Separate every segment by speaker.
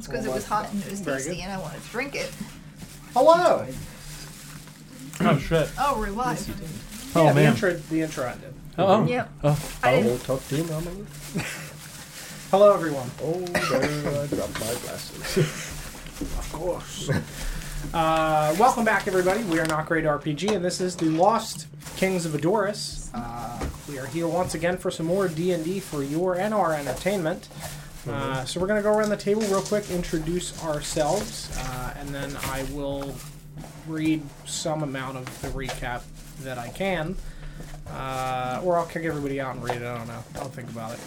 Speaker 1: It's because it was hot and it was
Speaker 2: Very
Speaker 1: tasty
Speaker 2: good.
Speaker 1: and I wanted to drink it.
Speaker 2: Hello.
Speaker 3: Oh shit.
Speaker 1: Oh, we're live.
Speaker 3: Oh
Speaker 2: yeah,
Speaker 3: man.
Speaker 2: The intro, the intro ended.
Speaker 3: Oh.
Speaker 1: Yep.
Speaker 3: Oh.
Speaker 1: I didn't.
Speaker 4: talk to you, Mama.
Speaker 2: Hello, everyone.
Speaker 4: Oh, there I dropped my glasses.
Speaker 2: Of course. uh, welcome back, everybody. We are Not Great RPG, and this is the Lost Kings of Adoris. Uh, we are here once again for some more D and D for your and our entertainment. Uh, so we're going to go around the table real quick, introduce ourselves, uh, and then I will read some amount of the recap that I can, uh, or I'll kick everybody out and read it. I don't know. I'll think about it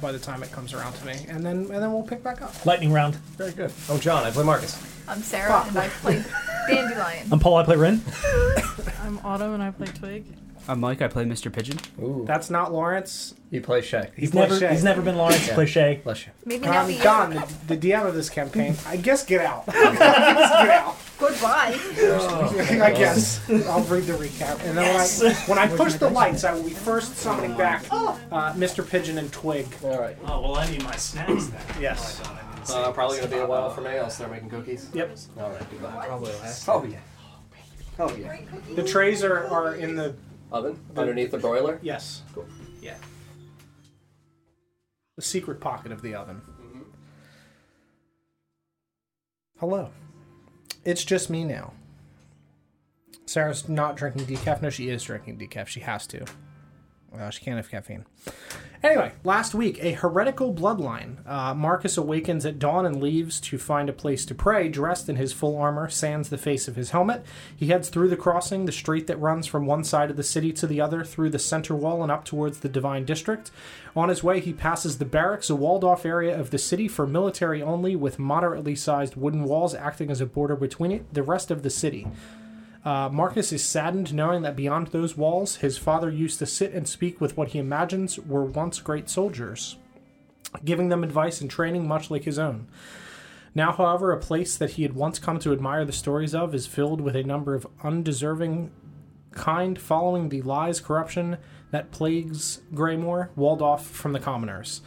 Speaker 2: by the time it comes around to me, and then and then we'll pick back up.
Speaker 3: Lightning round.
Speaker 4: Very good. Oh, John, I play Marcus.
Speaker 1: I'm Sarah and I play Dandelion.
Speaker 3: I'm Paul. I play Ren.
Speaker 5: I'm Autumn, and I play Twig.
Speaker 6: I'm Mike. I play Mr. Pigeon.
Speaker 4: Ooh.
Speaker 2: That's not Lawrence.
Speaker 4: You play Shay.
Speaker 3: He's
Speaker 2: plays
Speaker 3: never.
Speaker 2: Shay.
Speaker 3: He's never been Lawrence.
Speaker 4: Yeah.
Speaker 3: Play Shay.
Speaker 4: Bless you.
Speaker 1: Maybe now
Speaker 2: I'm Don, the, the DM of this campaign. I guess get out. get out.
Speaker 1: Goodbye.
Speaker 2: I guess I'll read the recap, and then when I when I push the lights, I will be first summoning back uh, Mr. Pigeon and Twig.
Speaker 4: All right.
Speaker 3: Oh well, I need my snacks then.
Speaker 2: Yes.
Speaker 4: Uh, probably gonna be a while for me. I'll start making cookies.
Speaker 2: Yep.
Speaker 4: All right. Goodbye.
Speaker 6: Probably last.
Speaker 4: Oh yeah. Oh yeah.
Speaker 2: The trays are, are in the
Speaker 4: Oven underneath the broiler.
Speaker 2: yes.
Speaker 4: Cool.
Speaker 2: Yeah. The secret pocket of the oven. Mm-hmm. Hello. It's just me now. Sarah's not drinking decaf. No, she is drinking decaf. She has to. Well, she can't have caffeine. Anyway, last week, a heretical bloodline. Uh, Marcus awakens at dawn and leaves to find a place to pray, dressed in his full armor, sands the face of his helmet. He heads through the crossing, the street that runs from one side of the city to the other, through the center wall and up towards the Divine District. On his way, he passes the barracks, a walled off area of the city for military only, with moderately sized wooden walls acting as a border between it, the rest of the city. Uh, Marcus is saddened knowing that beyond those walls, his father used to sit and speak with what he imagines were once great soldiers, giving them advice and training much like his own. Now, however, a place that he had once come to admire the stories of is filled with a number of undeserving kind following the lies, corruption that plagues Greymore, walled off from the commoners.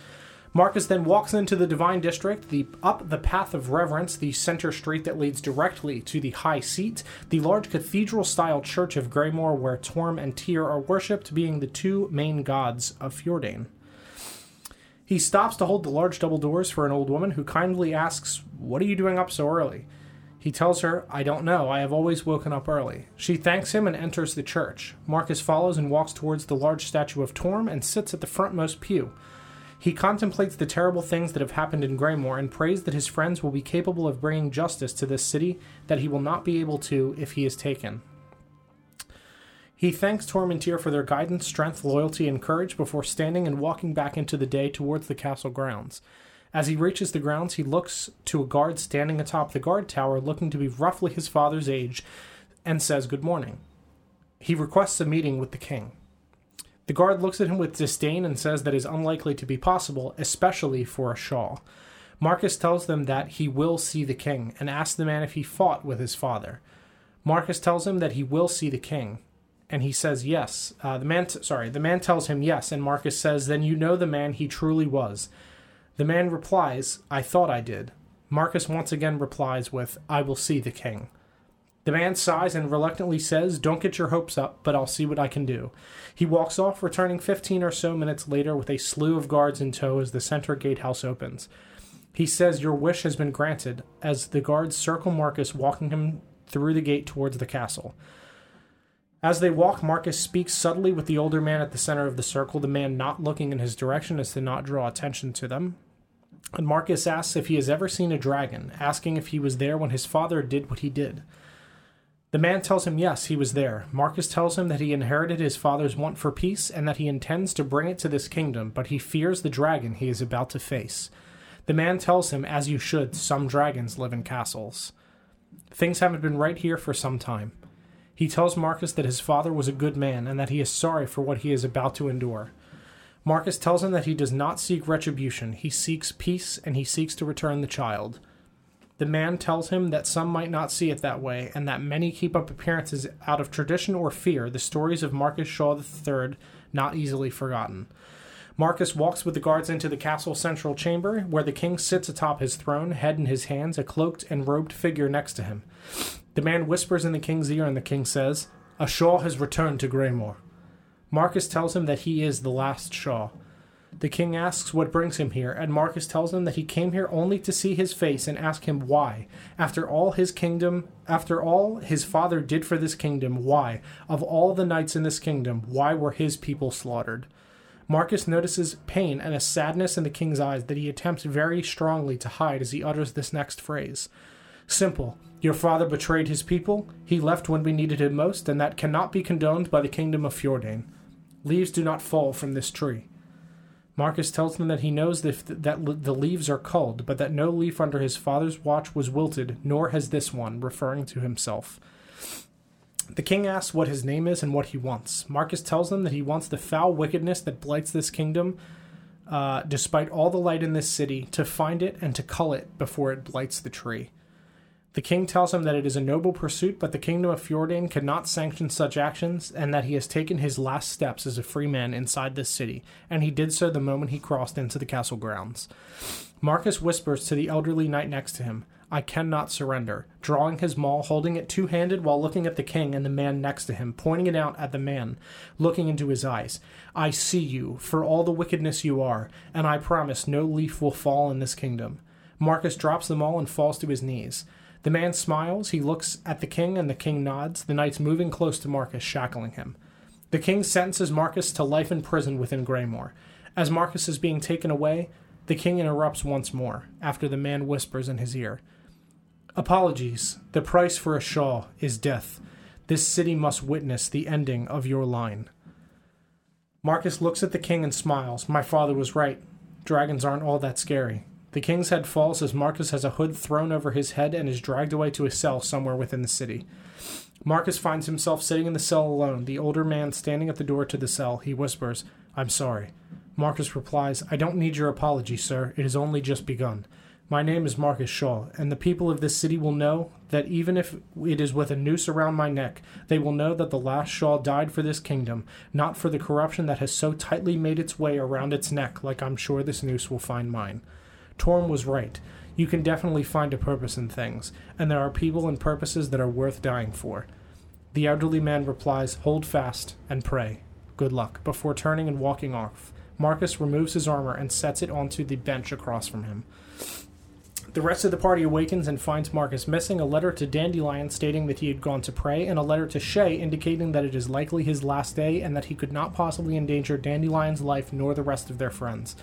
Speaker 2: Marcus then walks into the Divine District, the up the path of reverence, the center street that leads directly to the High Seat, the large cathedral-style church of Greymore, where Torm and Tyr are worshipped, being the two main gods of Fjordan. He stops to hold the large double doors for an old woman who kindly asks, "What are you doing up so early?" He tells her, I don't know. I have always woken up early. She thanks him and enters the church. Marcus follows and walks towards the large statue of Torm and sits at the frontmost pew. He contemplates the terrible things that have happened in Greymore and prays that his friends will be capable of bringing justice to this city that he will not be able to if he is taken. He thanks Torm and Tyr for their guidance, strength, loyalty, and courage before standing and walking back into the day towards the castle grounds. As he reaches the grounds, he looks to a guard standing atop the guard tower, looking to be roughly his father's age, and says good morning. He requests a meeting with the king. The guard looks at him with disdain and says that is unlikely to be possible, especially for a Shaw. Marcus tells them that he will see the king and asks the man if he fought with his father. Marcus tells him that he will see the king, and he says yes. Uh, the man, t- sorry, the man tells him yes, and Marcus says, "Then you know the man he truly was." The man replies, "I thought I did." Marcus once again replies with, "I will see the king." The man sighs and reluctantly says, Don't get your hopes up, but I'll see what I can do. He walks off, returning 15 or so minutes later with a slew of guards in tow as the center gatehouse opens. He says, Your wish has been granted, as the guards circle Marcus, walking him through the gate towards the castle. As they walk, Marcus speaks subtly with the older man at the center of the circle, the man not looking in his direction as to not draw attention to them. And Marcus asks if he has ever seen a dragon, asking if he was there when his father did what he did. The man tells him yes, he was there. Marcus tells him that he inherited his father's want for peace and that he intends to bring it to this kingdom, but he fears the dragon he is about to face. The man tells him, as you should, some dragons live in castles. Things haven't been right here for some time. He tells Marcus that his father was a good man and that he is sorry for what he is about to endure. Marcus tells him that he does not seek retribution, he seeks peace and he seeks to return the child. The man tells him that some might not see it that way, and that many keep up appearances out of tradition or fear, the stories of Marcus Shaw III not easily forgotten. Marcus walks with the guards into the castle central chamber, where the king sits atop his throne, head in his hands, a cloaked and robed figure next to him. The man whispers in the king's ear, and the king says, A Shaw has returned to Greymore. Marcus tells him that he is the last Shaw. The king asks what brings him here, and Marcus tells him that he came here only to see his face and ask him why. After all his kingdom, after all his father did for this kingdom, why? Of all the knights in this kingdom, why were his people slaughtered? Marcus notices pain and a sadness in the king's eyes that he attempts very strongly to hide as he utters this next phrase. Simple. Your father betrayed his people, he left when we needed him most, and that cannot be condoned by the kingdom of Fjordan. Leaves do not fall from this tree. Marcus tells them that he knows that, that the leaves are culled, but that no leaf under his father's watch was wilted, nor has this one, referring to himself. The king asks what his name is and what he wants. Marcus tells them that he wants the foul wickedness that blights this kingdom, uh, despite all the light in this city, to find it and to cull it before it blights the tree. The king tells him that it is a noble pursuit, but the kingdom of Fjordan cannot sanction such actions, and that he has taken his last steps as a free man inside this city, and he did so the moment he crossed into the castle grounds. Marcus whispers to the elderly knight next to him, I cannot surrender, drawing his maul, holding it two handed while looking at the king and the man next to him, pointing it out at the man, looking into his eyes. I see you, for all the wickedness you are, and I promise no leaf will fall in this kingdom. Marcus drops the maul and falls to his knees. The man smiles, he looks at the king, and the king nods, the knights moving close to Marcus, shackling him. The king sentences Marcus to life in prison within Greymore. As Marcus is being taken away, the king interrupts once more, after the man whispers in his ear. Apologies. The price for a Shaw is death. This city must witness the ending of your line. Marcus looks at the king and smiles. My father was right. Dragons aren't all that scary. The king's head falls as Marcus has a hood thrown over his head and is dragged away to a cell somewhere within the city. Marcus finds himself sitting in the cell alone, the older man standing at the door to the cell. He whispers, I'm sorry. Marcus replies, I don't need your apology, sir. It has only just begun. My name is Marcus Shaw, and the people of this city will know that even if it is with a noose around my neck, they will know that the last Shaw died for this kingdom, not for the corruption that has so tightly made its way around its neck, like I'm sure this noose will find mine. Torm was right. You can definitely find a purpose in things, and there are people and purposes that are worth dying for. The elderly man replies, Hold fast and pray. Good luck, before turning and walking off. Marcus removes his armor and sets it onto the bench across from him. The rest of the party awakens and finds Marcus missing a letter to Dandelion stating that he had gone to pray, and a letter to Shay indicating that it is likely his last day and that he could not possibly endanger Dandelion's life nor the rest of their friends.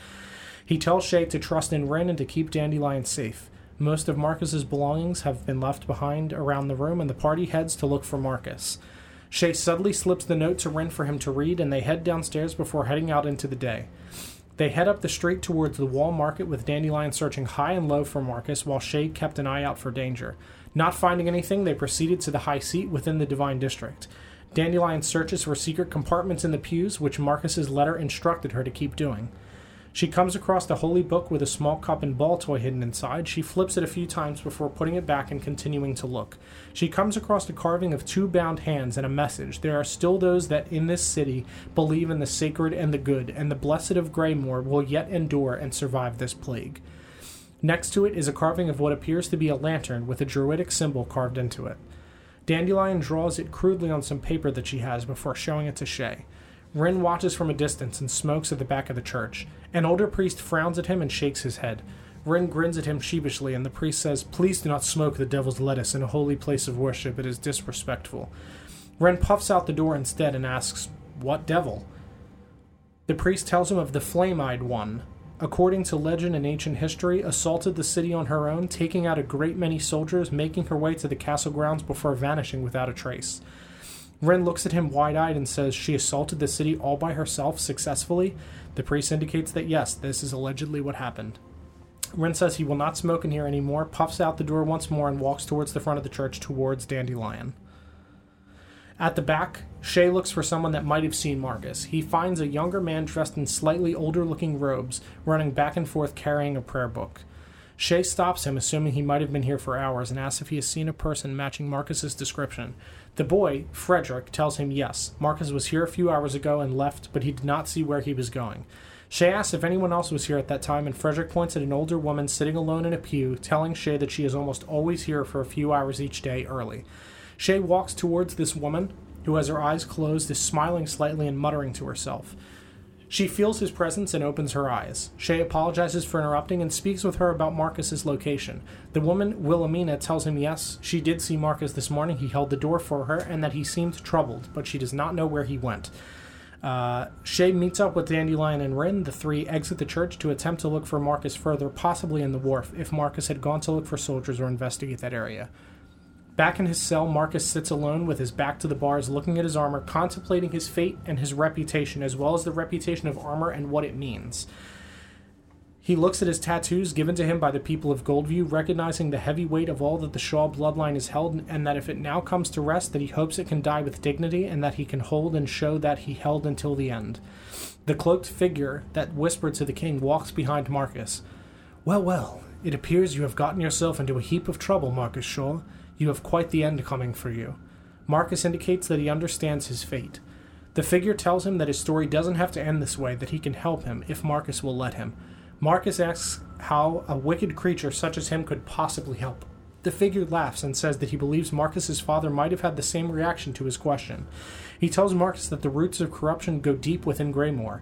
Speaker 2: He tells Shay to trust in Rin and to keep Dandelion safe. Most of Marcus's belongings have been left behind around the room, and the party heads to look for Marcus. Shay subtly slips the note to Rin for him to read, and they head downstairs before heading out into the day. They head up the street towards the wall market with Dandelion searching high and low for Marcus while Shay kept an eye out for danger. Not finding anything, they proceeded to the high seat within the Divine District. Dandelion searches for secret compartments in the pews, which Marcus's letter instructed her to keep doing. She comes across the holy book with a small cup and ball toy hidden inside. She flips it a few times before putting it back and continuing to look. She comes across a carving of two bound hands and a message. There are still those that in this city believe in the sacred and the good, and the blessed of Greymore will yet endure and survive this plague. Next to it is a carving of what appears to be a lantern with a druidic symbol carved into it. Dandelion draws it crudely on some paper that she has before showing it to Shay. Rin watches from a distance and smokes at the back of the church. An older priest frowns at him and shakes his head. Rin grins at him sheepishly, and the priest says, Please do not smoke the devil's lettuce in a holy place of worship. It is disrespectful. Ren puffs out the door instead and asks, What devil? The priest tells him of the flame eyed one. According to legend and ancient history, assaulted the city on her own, taking out a great many soldiers, making her way to the castle grounds before vanishing without a trace. Ren looks at him wide eyed and says, She assaulted the city all by herself successfully? The priest indicates that yes, this is allegedly what happened. Ren says he will not smoke in here anymore, puffs out the door once more, and walks towards the front of the church towards Dandelion. At the back, Shay looks for someone that might have seen Marcus. He finds a younger man dressed in slightly older looking robes, running back and forth carrying a prayer book. Shay stops him, assuming he might have been here for hours, and asks if he has seen a person matching Marcus's description. The boy, Frederick, tells him yes. Marcus was here a few hours ago and left, but he did not see where he was going. Shay asks if anyone else was here at that time, and Frederick points at an older woman sitting alone in a pew, telling Shay that she is almost always here for a few hours each day early. Shay walks towards this woman, who has her eyes closed, is smiling slightly and muttering to herself. She feels his presence and opens her eyes. Shay apologizes for interrupting and speaks with her about Marcus's location. The woman, Wilhelmina, tells him yes, she did see Marcus this morning. He held the door for her and that he seemed troubled, but she does not know where he went. Uh, Shay meets up with Dandelion and Rin. The three exit the church to attempt to look for Marcus further, possibly in the wharf, if Marcus had gone to look for soldiers or investigate that area. Back in his cell, Marcus sits alone with his back to the bars, looking at his armor, contemplating his fate and his reputation, as well as the reputation of armor and what it means. He looks at his tattoos given to him by the people of Goldview, recognizing the heavy weight of all that the Shaw bloodline has held, and that if it now comes to rest, that he hopes it can die with dignity, and that he can hold and show that he held until the end. The cloaked figure that whispered to the king walks behind Marcus. Well, well, it appears you have gotten yourself into a heap of trouble, Marcus Shaw. You have quite the end coming for you. Marcus indicates that he understands his fate. The figure tells him that his story doesn't have to end this way, that he can help him if Marcus will let him. Marcus asks how a wicked creature such as him could possibly help. The figure laughs and says that he believes Marcus's father might have had the same reaction to his question. He tells Marcus that the roots of corruption go deep within Greymore,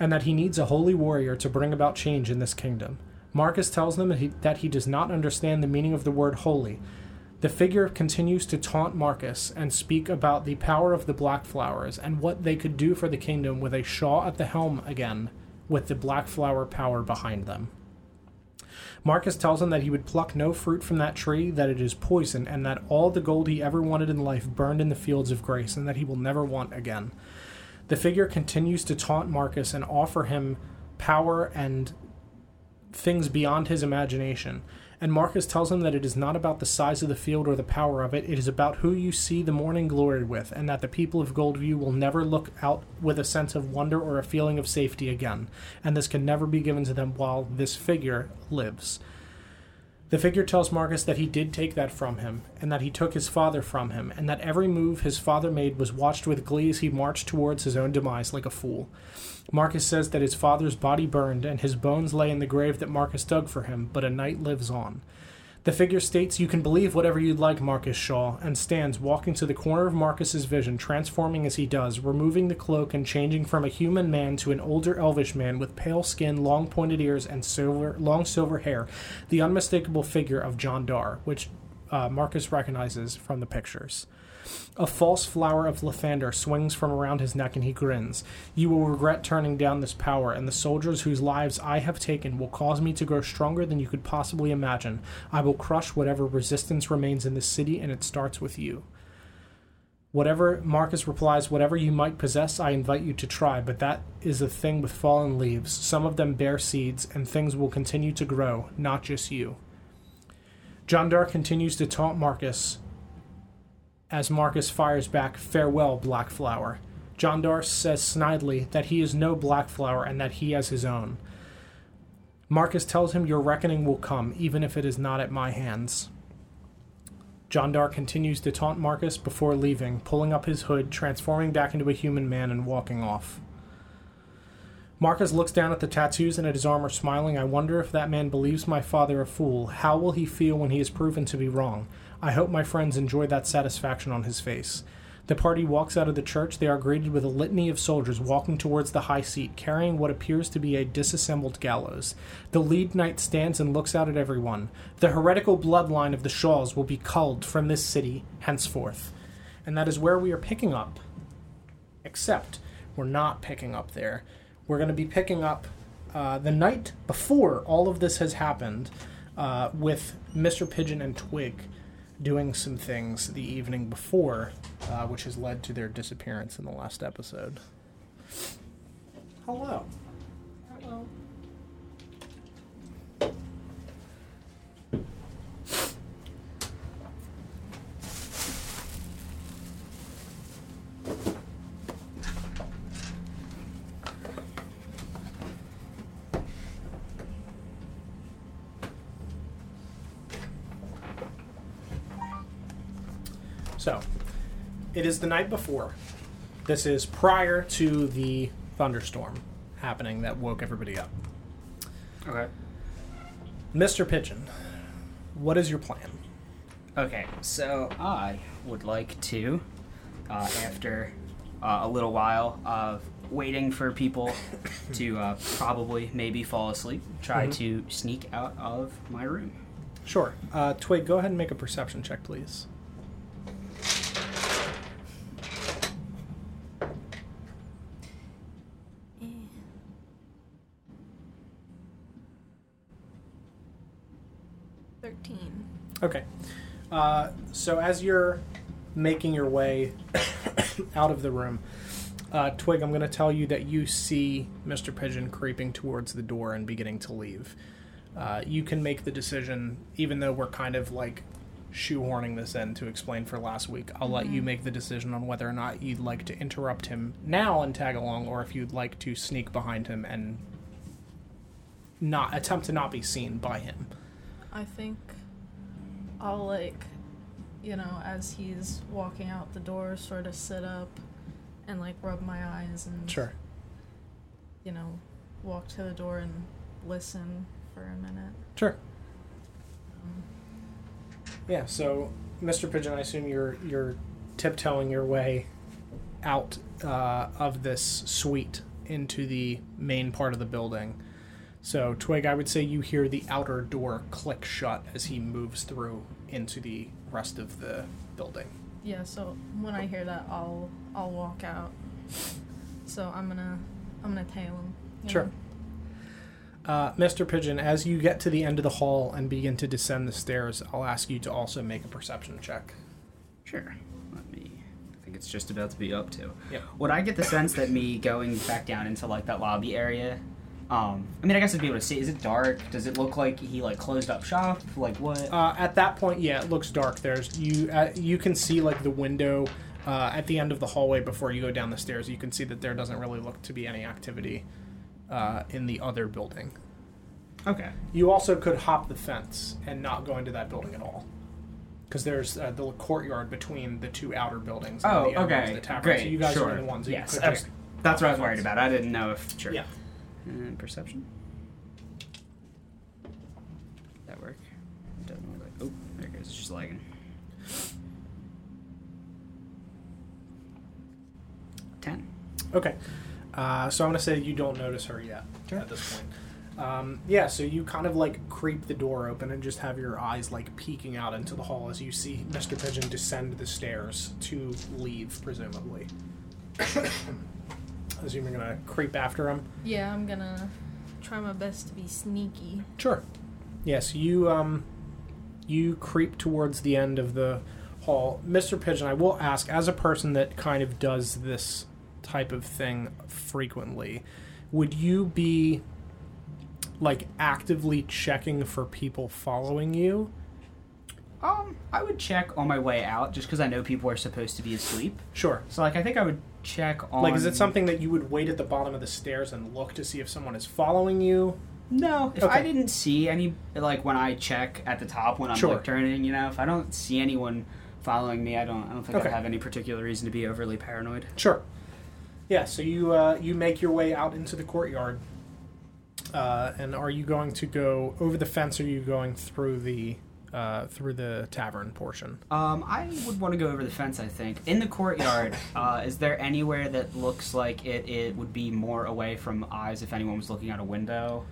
Speaker 2: and that he needs a holy warrior to bring about change in this kingdom. Marcus tells them that he, that he does not understand the meaning of the word holy. The figure continues to taunt Marcus and speak about the power of the Black Flowers and what they could do for the kingdom with a Shaw at the helm again, with the Black Flower power behind them. Marcus tells him that he would pluck no fruit from that tree, that it is poison, and that all the gold he ever wanted in life burned in the fields of grace, and that he will never want again. The figure continues to taunt Marcus and offer him power and things beyond his imagination. And Marcus tells him that it is not about the size of the field or the power of it, it is about who you see the morning glory with, and that the people of Goldview will never look out with a sense of wonder or a feeling of safety again, and this can never be given to them while this figure lives. The figure tells Marcus that he did take that from him, and that he took his father from him, and that every move his father made was watched with glee as he marched towards his own demise like a fool. Marcus says that his father's body burned, and his bones lay in the grave that Marcus dug for him, but a knight lives on. The figure states, You can believe whatever you'd like, Marcus Shaw, and stands walking to the corner of Marcus's vision, transforming as he does, removing the cloak and changing from a human man to an older elvish man with pale skin, long pointed ears, and silver, long silver hair, the unmistakable figure of John Dar, which uh, Marcus recognizes from the pictures. A false flower of Lathander swings from around his neck, and he grins. You will regret turning down this power, and the soldiers whose lives I have taken will cause me to grow stronger than you could possibly imagine. I will crush whatever resistance remains in this city, and it starts with you. Whatever, Marcus replies, whatever you might possess, I invite you to try, but that is a thing with fallen leaves. Some of them bear seeds, and things will continue to grow, not just you. John Dar continues to taunt Marcus, as Marcus fires back, Farewell, Black Flower. John Dar says snidely that he is no Black Flower and that he has his own. Marcus tells him your reckoning will come, even if it is not at my hands. John Dar continues to taunt Marcus before leaving, pulling up his hood, transforming back into a human man, and walking off. Marcus looks down at the tattoos and at his armor, smiling. I wonder if that man believes my father a fool. How will he feel when he is proven to be wrong? I hope my friends enjoy that satisfaction on his face. The party walks out of the church. They are greeted with a litany of soldiers walking towards the high seat, carrying what appears to be a disassembled gallows. The lead knight stands and looks out at everyone. The heretical bloodline of the Shaws will be culled from this city henceforth. And that is where we are picking up. Except we're not picking up there. We're going to be picking up uh, the night before all of this has happened uh, with Mr. Pigeon and Twig doing some things the evening before, uh, which has led to their disappearance in the last episode. Hello. Hello. So, it is the night before. This is prior to the thunderstorm happening that woke everybody up.
Speaker 6: Okay.
Speaker 2: Mr. Pigeon, what is your plan?
Speaker 6: Okay, so I would like to, uh, after uh, a little while of waiting for people to uh, probably maybe fall asleep, try
Speaker 2: Mhm.
Speaker 6: to sneak out of my room.
Speaker 2: Sure. Uh, Twig, go ahead and make a perception check, please.
Speaker 5: Thirteen.
Speaker 2: Okay. Uh, so as you're making your way out of the room, uh, Twig, I'm going to tell you that you see Mr. Pigeon creeping towards the door and beginning to leave. Uh, you can make the decision, even though we're kind of like shoehorning this in to explain for last week. I'll let you make the decision on whether or not you'd like to interrupt him now and tag along, or if you'd like to sneak behind him and not attempt to not be seen by him.
Speaker 5: I think I'll like, you know, as he's walking out the door, sort of sit up and like rub my eyes and
Speaker 2: Sure.
Speaker 5: you know, walk to the door and listen for a minute.
Speaker 2: Sure.
Speaker 5: Um,
Speaker 2: Yeah, so Mr. Pigeon, I assume you're you're tiptoeing your way out uh, of this suite into the main part of the building. So Twig, I would say you hear the outer door click shut as he moves through into the rest of the building.
Speaker 5: yeah, so when I hear that, I'll I'll walk out. So I'm gonna I'm gonna tail him. you
Speaker 2: Sure. Uh, Mr. Pigeon, as you get to the end of the hall and begin to descend the stairs, I'll ask you to also make a perception check.
Speaker 6: Sure. Let me. I think it's just about to be up to.
Speaker 2: Yep.
Speaker 6: Would I get the sense that me going back down into like that lobby area? Um, I mean, I guess I'd be able to see. Is it dark? Does it look like he like closed up shop? Like what?
Speaker 2: Uh, at that point, yeah, it looks dark. There's you. Uh, you can see like the window uh, at the end of the hallway before you go down the stairs. You can see that there doesn't really look to be any activity uh, in the other building.
Speaker 6: okay.
Speaker 2: You also could hop the fence and not go into that building at all, because there's uh, the courtyard between the two outer buildings. and
Speaker 6: Oh,
Speaker 2: the
Speaker 6: okay.
Speaker 2: the tavern.
Speaker 6: Great.
Speaker 2: So you guys
Speaker 6: sure.
Speaker 2: are the ones that
Speaker 6: yes.
Speaker 2: you could
Speaker 6: okay.
Speaker 2: just.
Speaker 6: That's what I was worried about. I didn't know if sure.
Speaker 2: Yeah.
Speaker 6: And perception. That work? It Doesn't look like. Oh, there it goes. It's just lagging. Ten.
Speaker 2: Okay. Uh, so I'm to say you don't notice her yet
Speaker 6: Sure.
Speaker 2: at this point. Um, yeah, so you kind of like creep the door open and just have your eyes like peeking out into the hall as you see Mr. Pigeon descend the stairs to leave, presumably. Assume you're going to creep after him.
Speaker 5: Yeah, I'm gonna try my best to be sneaky.
Speaker 2: Sure. Yes, you um, you creep towards the end of the hall, Mr. Pigeon. I will ask, as a person that kind of does this type of thing frequently, would you be like actively checking for people following you?
Speaker 6: Um, I would check on my way out just because I know people are supposed to be asleep.
Speaker 2: Sure.
Speaker 6: So like, I think I would check on.
Speaker 2: Like, is it something that you would wait at the bottom of the stairs and look to see if someone is following you?
Speaker 6: No, if
Speaker 2: Okay.
Speaker 6: I didn't see any, like when I check at the top when I'm
Speaker 2: Sure.
Speaker 6: like turning, you know, if I don't see anyone following me, I don't, I don't think
Speaker 2: Okay.
Speaker 6: I have any particular reason to be overly paranoid.
Speaker 2: Sure. Yeah. So you uh, you make your way out into the courtyard, uh, and are you going to go over the fence? Or are you going through the uh, through the tavern portion?
Speaker 6: Um, I would want to go over the fence. I think in the courtyard. uh, is there anywhere that looks like it, it would be more away from eyes if anyone was looking out a window?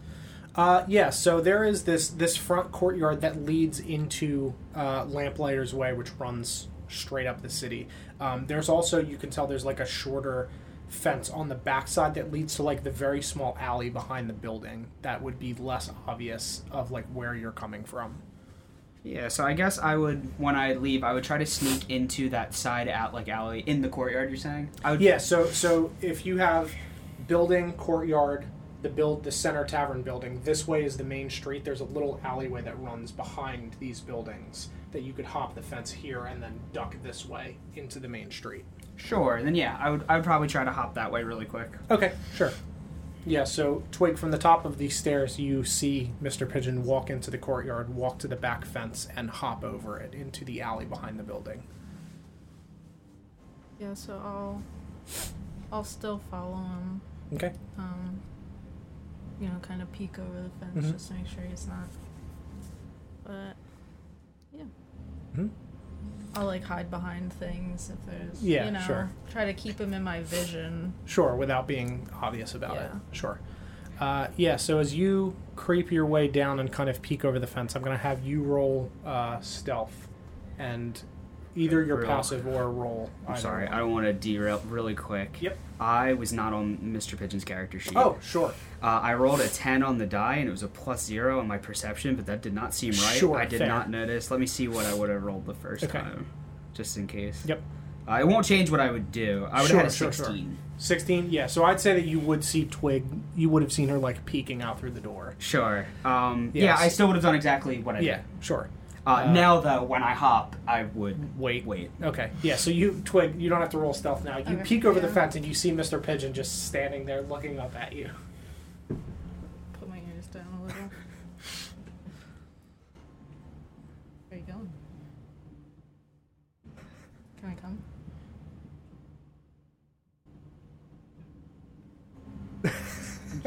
Speaker 2: Uh, yeah. So there is this this front courtyard that leads into uh, Lamplighter's Way, which runs straight up the city. Um, there's also you can tell there's like a shorter fence on the backside that leads to like the very small alley behind the building that would be less obvious of like where you're coming from.
Speaker 6: Yeah, so I guess I would when I leave, I would try to sneak into that side out like alley in the courtyard. You're saying? I would.
Speaker 2: Yeah, so so if you have building, courtyard, the build the center tavern building, this way is the main street. There's a little alleyway that runs behind these buildings that you could hop the fence here and then duck this way into the main street.
Speaker 6: Sure. Then yeah, I would. I would probably try to hop that way really quick.
Speaker 2: Okay, sure. Yeah, so Twig, from the top of these stairs, you see Mr. Pigeon walk into the courtyard, walk to the back fence, and hop over it into the alley behind the building.
Speaker 5: Yeah, so I'll I'll still follow him.
Speaker 2: Okay.
Speaker 5: Um, you know, kind of peek over the fence
Speaker 2: Mhm.
Speaker 5: just to make sure he's not. But yeah,
Speaker 2: Mhm.
Speaker 5: I'll like hide behind things if there's.
Speaker 2: Yeah,
Speaker 5: you know,
Speaker 2: sure.
Speaker 5: Try to keep them in my vision.
Speaker 2: Sure, without being obvious about it. Sure. Uh, yeah, so as you creep your way down and kind of peek over the fence, I'm going to have you roll uh, stealth. And either your
Speaker 6: Real-
Speaker 2: passive or roll.
Speaker 6: I'm sorry,
Speaker 2: one.
Speaker 6: I don't want to derail really quick.
Speaker 2: Yep.
Speaker 6: I was not on Mr. Pigeon's character sheet.
Speaker 2: Oh, sure.
Speaker 6: Uh, I rolled a 10 on the die and it was a plus zero on my perception, but that did not seem right.
Speaker 2: Sure,
Speaker 6: I did
Speaker 2: fair.
Speaker 6: not notice. Let me see what I would have rolled the first
Speaker 2: Okay.
Speaker 6: time, just in case.
Speaker 2: Yep.
Speaker 6: Uh, it won't change what I would do. I would
Speaker 2: Sure,
Speaker 6: have had a
Speaker 2: sure, sure.
Speaker 6: 16.
Speaker 2: 16, yeah. So I'd say that you would see Twig, you would have seen her like peeking out through the door.
Speaker 6: Sure. Um, Yeah, I still would have done exactly what I
Speaker 2: Yeah,
Speaker 6: did.
Speaker 2: sure.
Speaker 6: Uh,
Speaker 2: Uh,
Speaker 6: now, though, when I hop, I would
Speaker 2: Wait.
Speaker 6: wait.
Speaker 2: Okay. Yeah, so you, Twig, you don't have to roll stealth now. You
Speaker 5: Okay.
Speaker 2: peek over the
Speaker 5: Yeah.
Speaker 2: fence and you see Mr. Pigeon just standing there looking up at you.
Speaker 5: Put my ears down a little. Where you going? Can I come?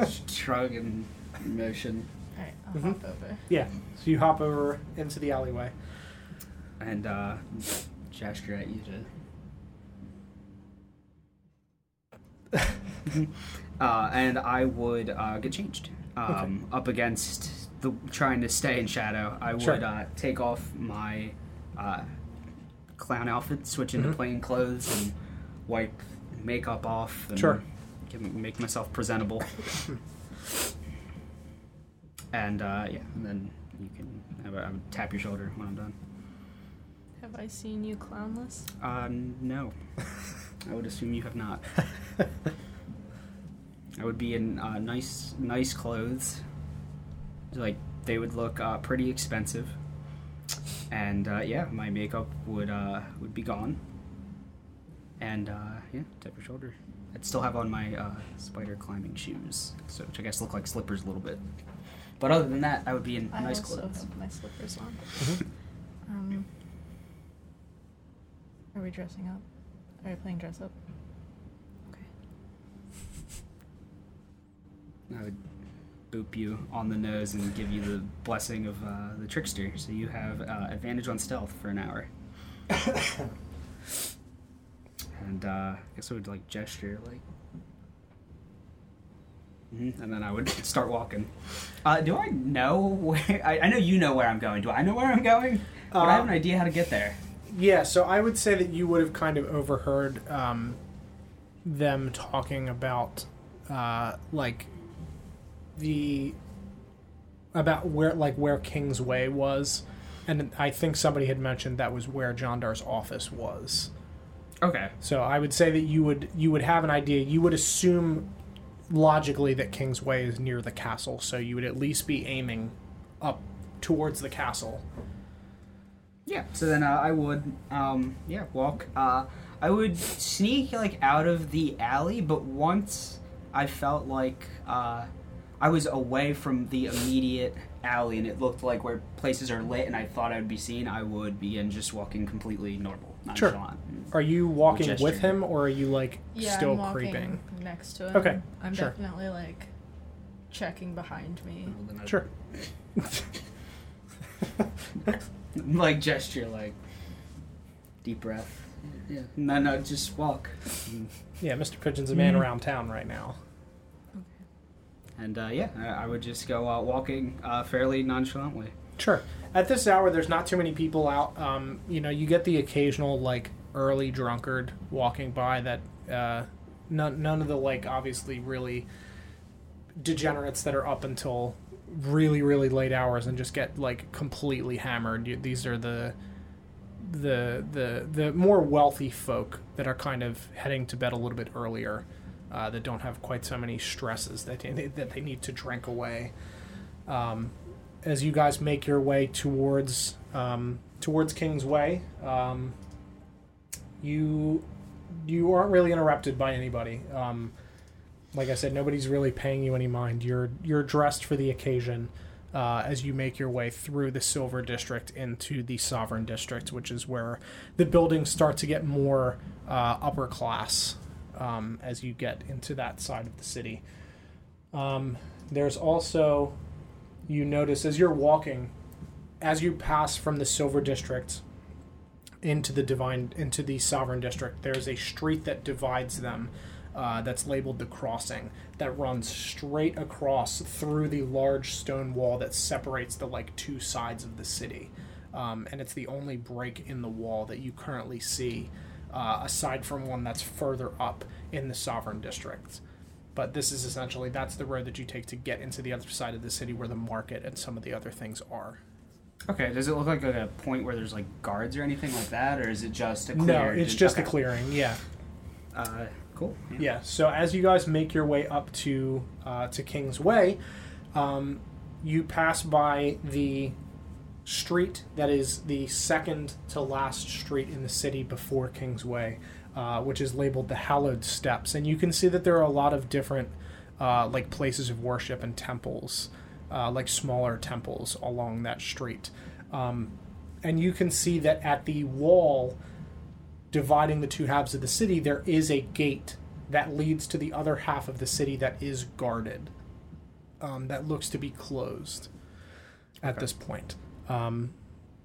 Speaker 6: Shrug and motion.
Speaker 5: Alright, I'll
Speaker 2: Mhm.
Speaker 5: hop over.
Speaker 2: Yeah. So you hop over into the alleyway.
Speaker 6: and uh, gesture at you to. uh, and I would uh, get changed. Um, Up against the trying to stay in shadow, I would
Speaker 2: Sure.
Speaker 6: uh, take off my uh, clown outfit, switch into
Speaker 2: Mhm.
Speaker 6: plain clothes, and wipe makeup off. And
Speaker 2: Sure.
Speaker 6: Get, make myself presentable. and uh, yeah, and then you can. I would, would tap your shoulder when I'm done.
Speaker 5: Have I seen you clownless?
Speaker 6: Uh, no. I would assume you have not. I would be in uh, nice, nice clothes. Like they would look uh, pretty expensive, and uh, yeah, my makeup would uh, would be gone. And uh, yeah, tap your shoulder. I'd still have on my uh, spider climbing shoes, so which I guess look like slippers a little bit. But other than that, I would be in
Speaker 5: I
Speaker 6: nice
Speaker 5: also
Speaker 6: clothes.
Speaker 5: have my slippers on.
Speaker 2: Mhm.
Speaker 5: Um, are we dressing up? Are we playing dress up? Okay.
Speaker 6: I would boop you on the nose and give you the blessing of uh, the trickster, so you have uh, advantage on stealth for an hour. and uh, I guess I would like gesture like, Mhm, and then I would start walking. Uh, do I know where? I, I know you know where I'm going. Do I know where I'm going? Would I have an
Speaker 2: Uh,
Speaker 6: idea how to get there?
Speaker 2: Yeah, so I would say that you would have kind of overheard um, them talking about uh, like the about where like where King's Way was, and I think somebody had mentioned that was where John Dar's office was.
Speaker 6: Okay.
Speaker 2: So I would say that you would you would have an idea. You would assume logically that King's Way is near the castle, so you would at least be aiming up towards the castle.
Speaker 6: Yeah. So then uh, I would, um, yeah, walk. Uh, I would sneak like out of the alley, but once I felt like uh, I was away from the immediate alley and it looked like where places are lit, and I thought I would be seen, I would begin just walking completely normal,
Speaker 2: Sure. Are you walking with him, or are you like
Speaker 5: Yeah,
Speaker 2: still
Speaker 5: I'm walking
Speaker 2: creeping?
Speaker 5: Next to him.
Speaker 2: Okay,
Speaker 5: I'm
Speaker 2: sure.
Speaker 5: definitely like checking behind me.
Speaker 6: Well, then I'd,
Speaker 2: Sure.
Speaker 6: like gesture, like deep breath. Yeah. No, no, just walk.
Speaker 2: Yeah, Mr. Pigeon's a man
Speaker 6: Mm.
Speaker 2: around town right now. Okay.
Speaker 6: And uh, yeah, I, I would just go uh, walking uh, fairly nonchalantly.
Speaker 2: Sure. At this hour, there's not too many people out. Um, you know, you get the occasional like early drunkard walking by. That uh, none none of the like obviously really degenerates that are up until really really late hours and just get like completely hammered. You, these are the the the the more wealthy folk that are kind of heading to bed a little bit earlier. Uh, that don't have quite so many stresses that they, that they need to drink away. Um, as you guys make your way towards um, towards King's Way, um, you you aren't really interrupted by anybody. Um, like I said, nobody's really paying you any mind. You're you're dressed for the occasion uh, as you make your way through the Silver District into the Sovereign District, which is where the buildings start to get more uh, upper class um, as you get into that side of the city. Um, there's also, you notice as you're walking, as you pass from the Silver District into the divine into the Sovereign District, there's a street that divides them. Uh, that's labeled the crossing that runs straight across through the large stone wall that separates the like two sides of the city um, and it's the only break in the wall that you currently see uh, aside from one that's further up in the sovereign district but this is essentially that's the road that you take to get into the other side of the city where the market and some of the other things are
Speaker 6: Okay, does it look like a point where there's like guards or anything like that, or is it just a clear?
Speaker 2: no it's just
Speaker 6: okay.
Speaker 2: a clearing yeah
Speaker 6: Uh, cool.
Speaker 2: Yeah. So as you guys make your way up to uh, to King's Way, um, you pass by the street that is the second to last street in the city before King's Way, uh, which is labeled the Hallowed Steps, and you can see that there are a lot of different uh, like places of worship and temples, uh, like smaller temples along that street, um, and you can see that at the wall dividing the two halves of the city, there is a gate that leads to the other half of the city that is guarded. Um, that looks to be closed at
Speaker 6: Okay.
Speaker 2: this point. Um,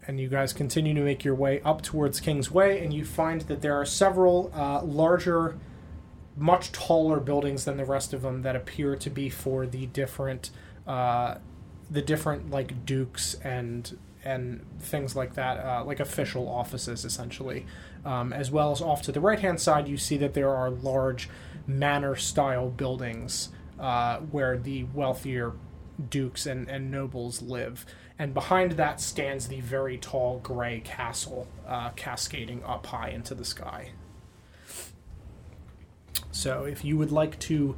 Speaker 2: and you guys continue to make your way up towards King's Way, and you find that there are several uh, larger, much taller buildings than the rest of them that appear to be for the different, uh, the different like dukes and and things like that, uh, like official offices essentially. Um, as well as off to the right hand side, you see that there are large manor style buildings uh, where the wealthier dukes and, and nobles live. And behind that stands the very tall gray castle, uh, cascading up high into the sky. So, if you would like to,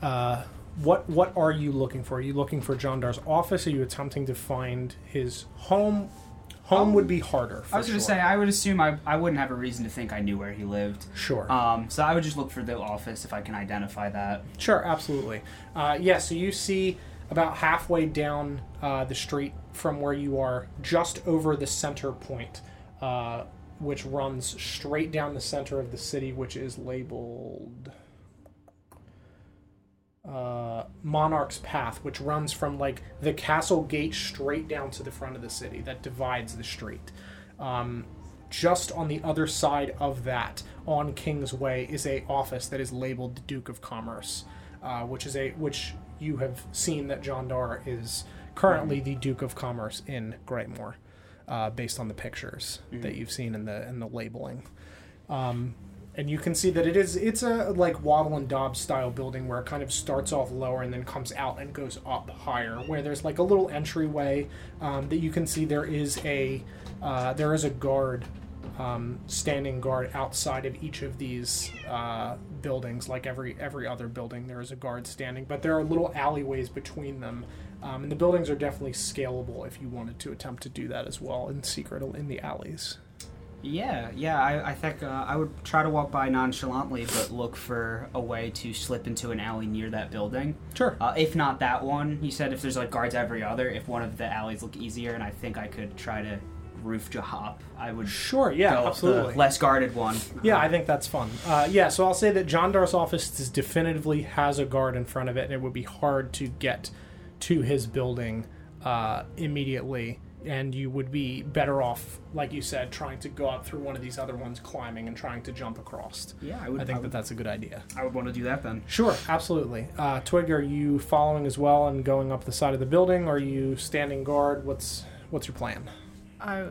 Speaker 2: uh, what what are you looking for? Are you looking for John Dar's office? Are you attempting to find his home? Home would be harder. For
Speaker 6: I was going to
Speaker 2: sure.
Speaker 6: say, I would assume I, I wouldn't have a reason to think I knew where he lived.
Speaker 2: sure.
Speaker 6: Um, so I would just look for the office if I can identify that.
Speaker 2: Sure, absolutely. Uh, yeah, so you see about halfway down uh, the street from where you are, just over the center point, uh, which runs straight down the center of the city, which is labeled uh, Monarch's Path, which runs from like the castle gate straight down to the front of the city that divides the street. Um, just on the other side of that, on King's Way, is a office that is labeled the Duke of Commerce, uh, which is a which you have seen that John Dar is currently the Duke of Commerce in Greymore, uh, based on the pictures that you've seen in the in the labeling. Um, and you can see that it is it's a like wattle and daubs style building where it kind of starts off lower and then comes out and goes up higher. Where there's like a little entryway um, that you can see there is a uh, there is a guard um, standing guard outside of each of these uh, buildings. Like every every other building, there is a guard standing, but there are little alleyways between them. Um, and the buildings are definitely scalable if you wanted to attempt to do that as well in secret in the alleys.
Speaker 6: Yeah, yeah. I, I think uh, I would try to walk by nonchalantly, but look for a way to slip into an alley near that building.
Speaker 2: Sure.
Speaker 6: Uh, if not that one, you said if there's like guards every other, if one of the alleys look easier, and I think I could try to roof jahop, I would
Speaker 2: Sure. Yeah. absolutely.
Speaker 6: the less guarded one.
Speaker 2: Yeah, I think that's fun. Uh, yeah, so I'll say that John Dar's office is definitively has a guard in front of it, and it would be hard to get to his building uh, immediately. And you would be better off, like you said, trying to go up through one of these other ones, climbing and trying to jump across.
Speaker 6: Yeah, I would.
Speaker 2: I think
Speaker 6: I
Speaker 2: that that's a good idea.
Speaker 6: I would want to do that then.
Speaker 2: Sure, absolutely. Uh, Twig, are you following as well and going up the side of the building? Are you standing guard? What's what's your plan?
Speaker 5: I,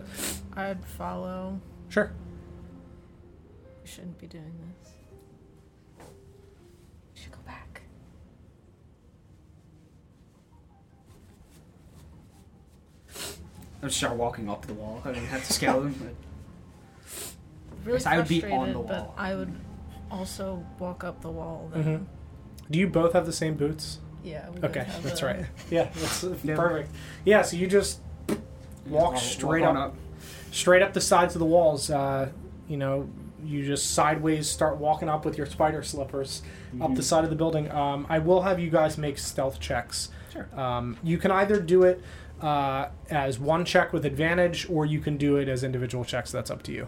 Speaker 5: I'd follow.
Speaker 2: Sure.
Speaker 5: We shouldn't be doing
Speaker 6: I would start walking up the wall. I didn't have to scale them. But
Speaker 5: Really
Speaker 6: I would be
Speaker 5: frustrated,
Speaker 6: on the
Speaker 5: but
Speaker 6: wall.
Speaker 5: I would also walk up the wall. Then.
Speaker 2: Mhm. Do you both have the same boots?
Speaker 5: Yeah.
Speaker 2: Okay, that's
Speaker 5: the-
Speaker 2: right. Yeah, that's
Speaker 6: Yeah.
Speaker 2: perfect. Yeah, so you just Walk
Speaker 6: I'll
Speaker 2: straight
Speaker 6: on
Speaker 2: up. straight up the sides of the walls. Uh, you know, you just sideways start walking up with your spider slippers up the
Speaker 6: Mhm.
Speaker 2: side of the building. Um, I will have you guys make stealth checks.
Speaker 6: Sure.
Speaker 2: Um, you can either do it uh, as one check with advantage, or you can do it as individual checks. That's up to you.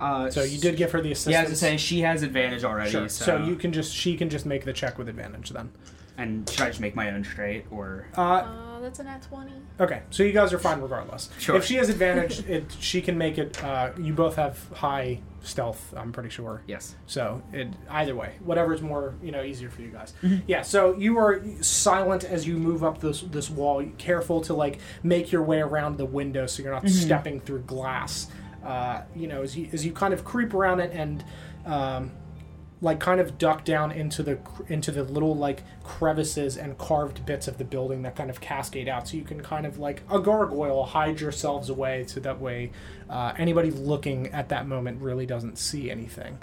Speaker 6: Uh,
Speaker 2: So you did give her the assistance.
Speaker 6: Yeah, as I say, she has advantage already.
Speaker 2: Sure.
Speaker 6: So,
Speaker 2: So you can just she can just make the check with advantage then.
Speaker 6: And should I just make my own straight or?
Speaker 2: Uh,
Speaker 5: That's an at 20.
Speaker 2: okay, so you guys are fine regardless.
Speaker 6: Sure.
Speaker 2: If she has advantage, it she can make it. Uh, you both have high stealth. I'm pretty sure.
Speaker 6: Yes.
Speaker 2: So it either way, whatever is more you know easier for you guys.
Speaker 6: Mm-hmm.
Speaker 2: Yeah. So you are silent as you move up this this wall, careful to like make your way around the window so you're not
Speaker 6: Mm-hmm.
Speaker 2: stepping through glass. Uh, you know, as you as you kind of creep around it and. Um, like kind of duck down into the into the little like crevices and carved bits of the building that kind of cascade out so you can kind of like a gargoyle hide yourselves away so that way uh, anybody looking at that moment really doesn't see anything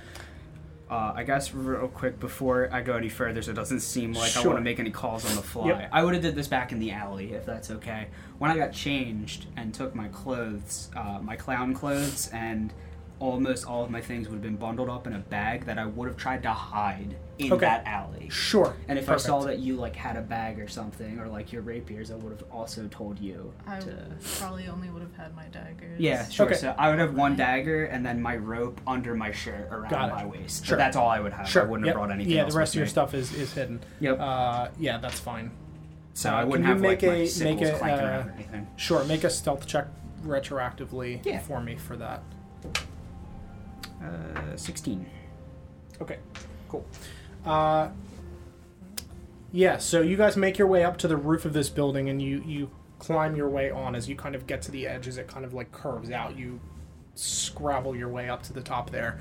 Speaker 6: Uh, I guess real quick before I go any further, so it doesn't seem like I want to make any calls on the fly.
Speaker 2: Yep.
Speaker 6: I would have did this back in the alley if that's okay. When I got changed and took my clothes, uh, my clown clothes, and almost all of my things would have been bundled up in a bag that I would have tried to hide in
Speaker 2: Okay.
Speaker 6: that alley.
Speaker 2: sure
Speaker 6: And if
Speaker 2: Perfect.
Speaker 6: I saw that you like had a bag or something, or like your rapiers, I would have also told you
Speaker 5: I
Speaker 6: to.
Speaker 5: probably only would have had my daggers.
Speaker 6: Yeah, sure.
Speaker 2: Okay.
Speaker 6: So I would have one dagger and then my rope under my shirt around
Speaker 2: Got it.
Speaker 6: my waist.
Speaker 2: Sure.
Speaker 6: But that's all I would have.
Speaker 2: sure
Speaker 6: I wouldn't
Speaker 2: Yep.
Speaker 6: have brought anything
Speaker 2: yeah
Speaker 6: else
Speaker 2: the rest
Speaker 6: with
Speaker 2: of your
Speaker 6: me.
Speaker 2: stuff is, is hidden
Speaker 6: Yep.
Speaker 2: uh, yeah that's fine
Speaker 6: So
Speaker 2: Uh,
Speaker 6: I
Speaker 2: can
Speaker 6: wouldn't have
Speaker 2: make
Speaker 6: like
Speaker 2: a-
Speaker 6: sickles
Speaker 2: make a, uh,
Speaker 6: or anything.
Speaker 2: sure make a stealth check retroactively
Speaker 6: Yeah.
Speaker 2: for me for that
Speaker 6: Uh, sixteen.
Speaker 2: Okay, cool. Uh, yeah, so you guys make your way up to the roof of this building, and you you climb your way on as you kind of get to the edge as it kind of like curves out. You scrabble your way up to the top there.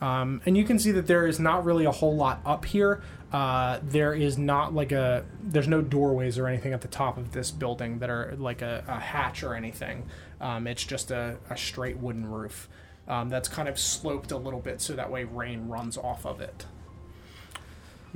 Speaker 2: Um, and you can see that there is not really a whole lot up here. Uh, there is not like a there's no doorways or anything at the top of this building that are like a, a hatch or anything. Um, it's just a, a straight wooden roof um, that's kind of sloped a little bit so that way rain runs off of it.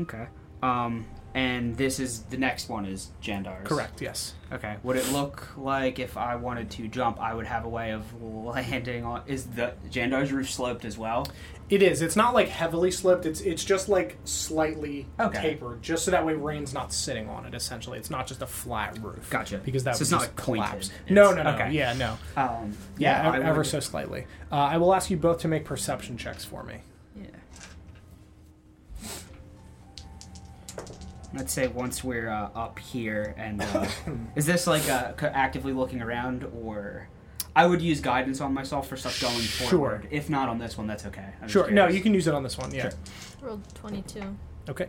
Speaker 6: Okay. Um, and this is the next one is Jandar's.
Speaker 2: Correct. Yes.
Speaker 6: Okay. Would it look like if I wanted to jump, I would have a way of landing on? Is the Jandar's roof sloped as well?
Speaker 2: It is. It's not like heavily sloped. It's it's just like slightly
Speaker 6: Okay.
Speaker 2: tapered, just so that way rain's not sitting on it. Essentially, it's not just a flat roof.
Speaker 6: Gotcha.
Speaker 2: Because that
Speaker 6: So
Speaker 2: would
Speaker 6: not,
Speaker 2: just collapse. No, no, no.
Speaker 6: okay.
Speaker 2: Yeah, no.
Speaker 6: Um,
Speaker 2: Yeah,
Speaker 6: yeah,
Speaker 2: ev-
Speaker 6: I
Speaker 2: ever so slightly. Uh, I will ask you both to make perception checks for me.
Speaker 6: Yeah. Let's say once we're uh, up here, and uh, is this like uh, actively looking around, or I would use guidance on myself for stuff going
Speaker 2: Sure.
Speaker 6: forward. If not on this one, that's okay. I'm
Speaker 2: Sure. No, you can use it on this one. Yeah.
Speaker 6: Sure.
Speaker 5: Rolled 22.
Speaker 2: Okay.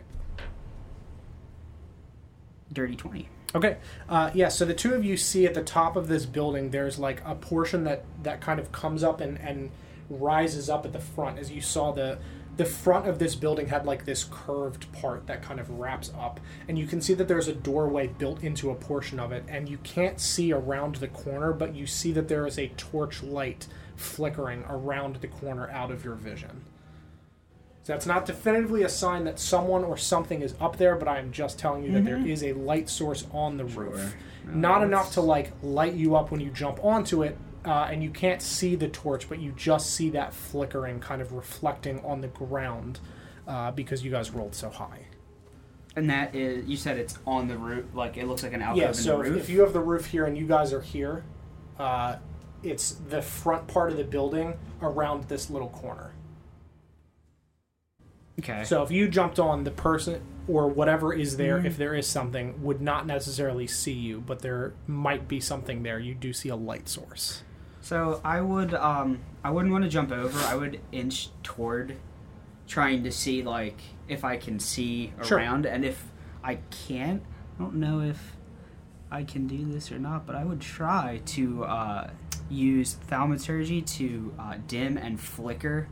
Speaker 6: Dirty twenty.
Speaker 2: Okay. Uh, yeah. So the two of you see at the top of this building, there's like a portion that that kind of comes up and and rises up at the front. As you saw the the front of this building had like this curved part that kind of wraps up, and you can see that there's a doorway built into a portion of it, and you can't see around the corner, but you see that there is a torch light flickering around the corner out of your vision. So that's not definitively a sign that someone or something is up there, but I am just telling you that there mm-hmm. is a light source on the roof.
Speaker 6: No,
Speaker 2: Not enough to like light you up when you jump onto it, uh, and you can't see the torch, but you just see that flickering kind of reflecting on the ground uh, because you guys rolled so high.
Speaker 6: And that is, you said it's on the roof, like it looks like an alcove
Speaker 2: Yeah,
Speaker 6: in
Speaker 2: so
Speaker 6: the
Speaker 2: if,
Speaker 6: roof.
Speaker 2: if you have the roof here and you guys are here, uh, it's the front part of the building around this little corner.
Speaker 6: okay.
Speaker 2: So if you jumped on the person or whatever is there,
Speaker 6: Mm.
Speaker 2: if there is something, would not necessarily see you, but there might be something there. You do see a light source.
Speaker 6: So I would um I wouldn't want to jump over. I would inch toward trying to see like if I can see
Speaker 2: Sure.
Speaker 6: around and if I can't, I don't know if I can do this or not, but I would try to uh, use thaumaturgy to uh, dim and flicker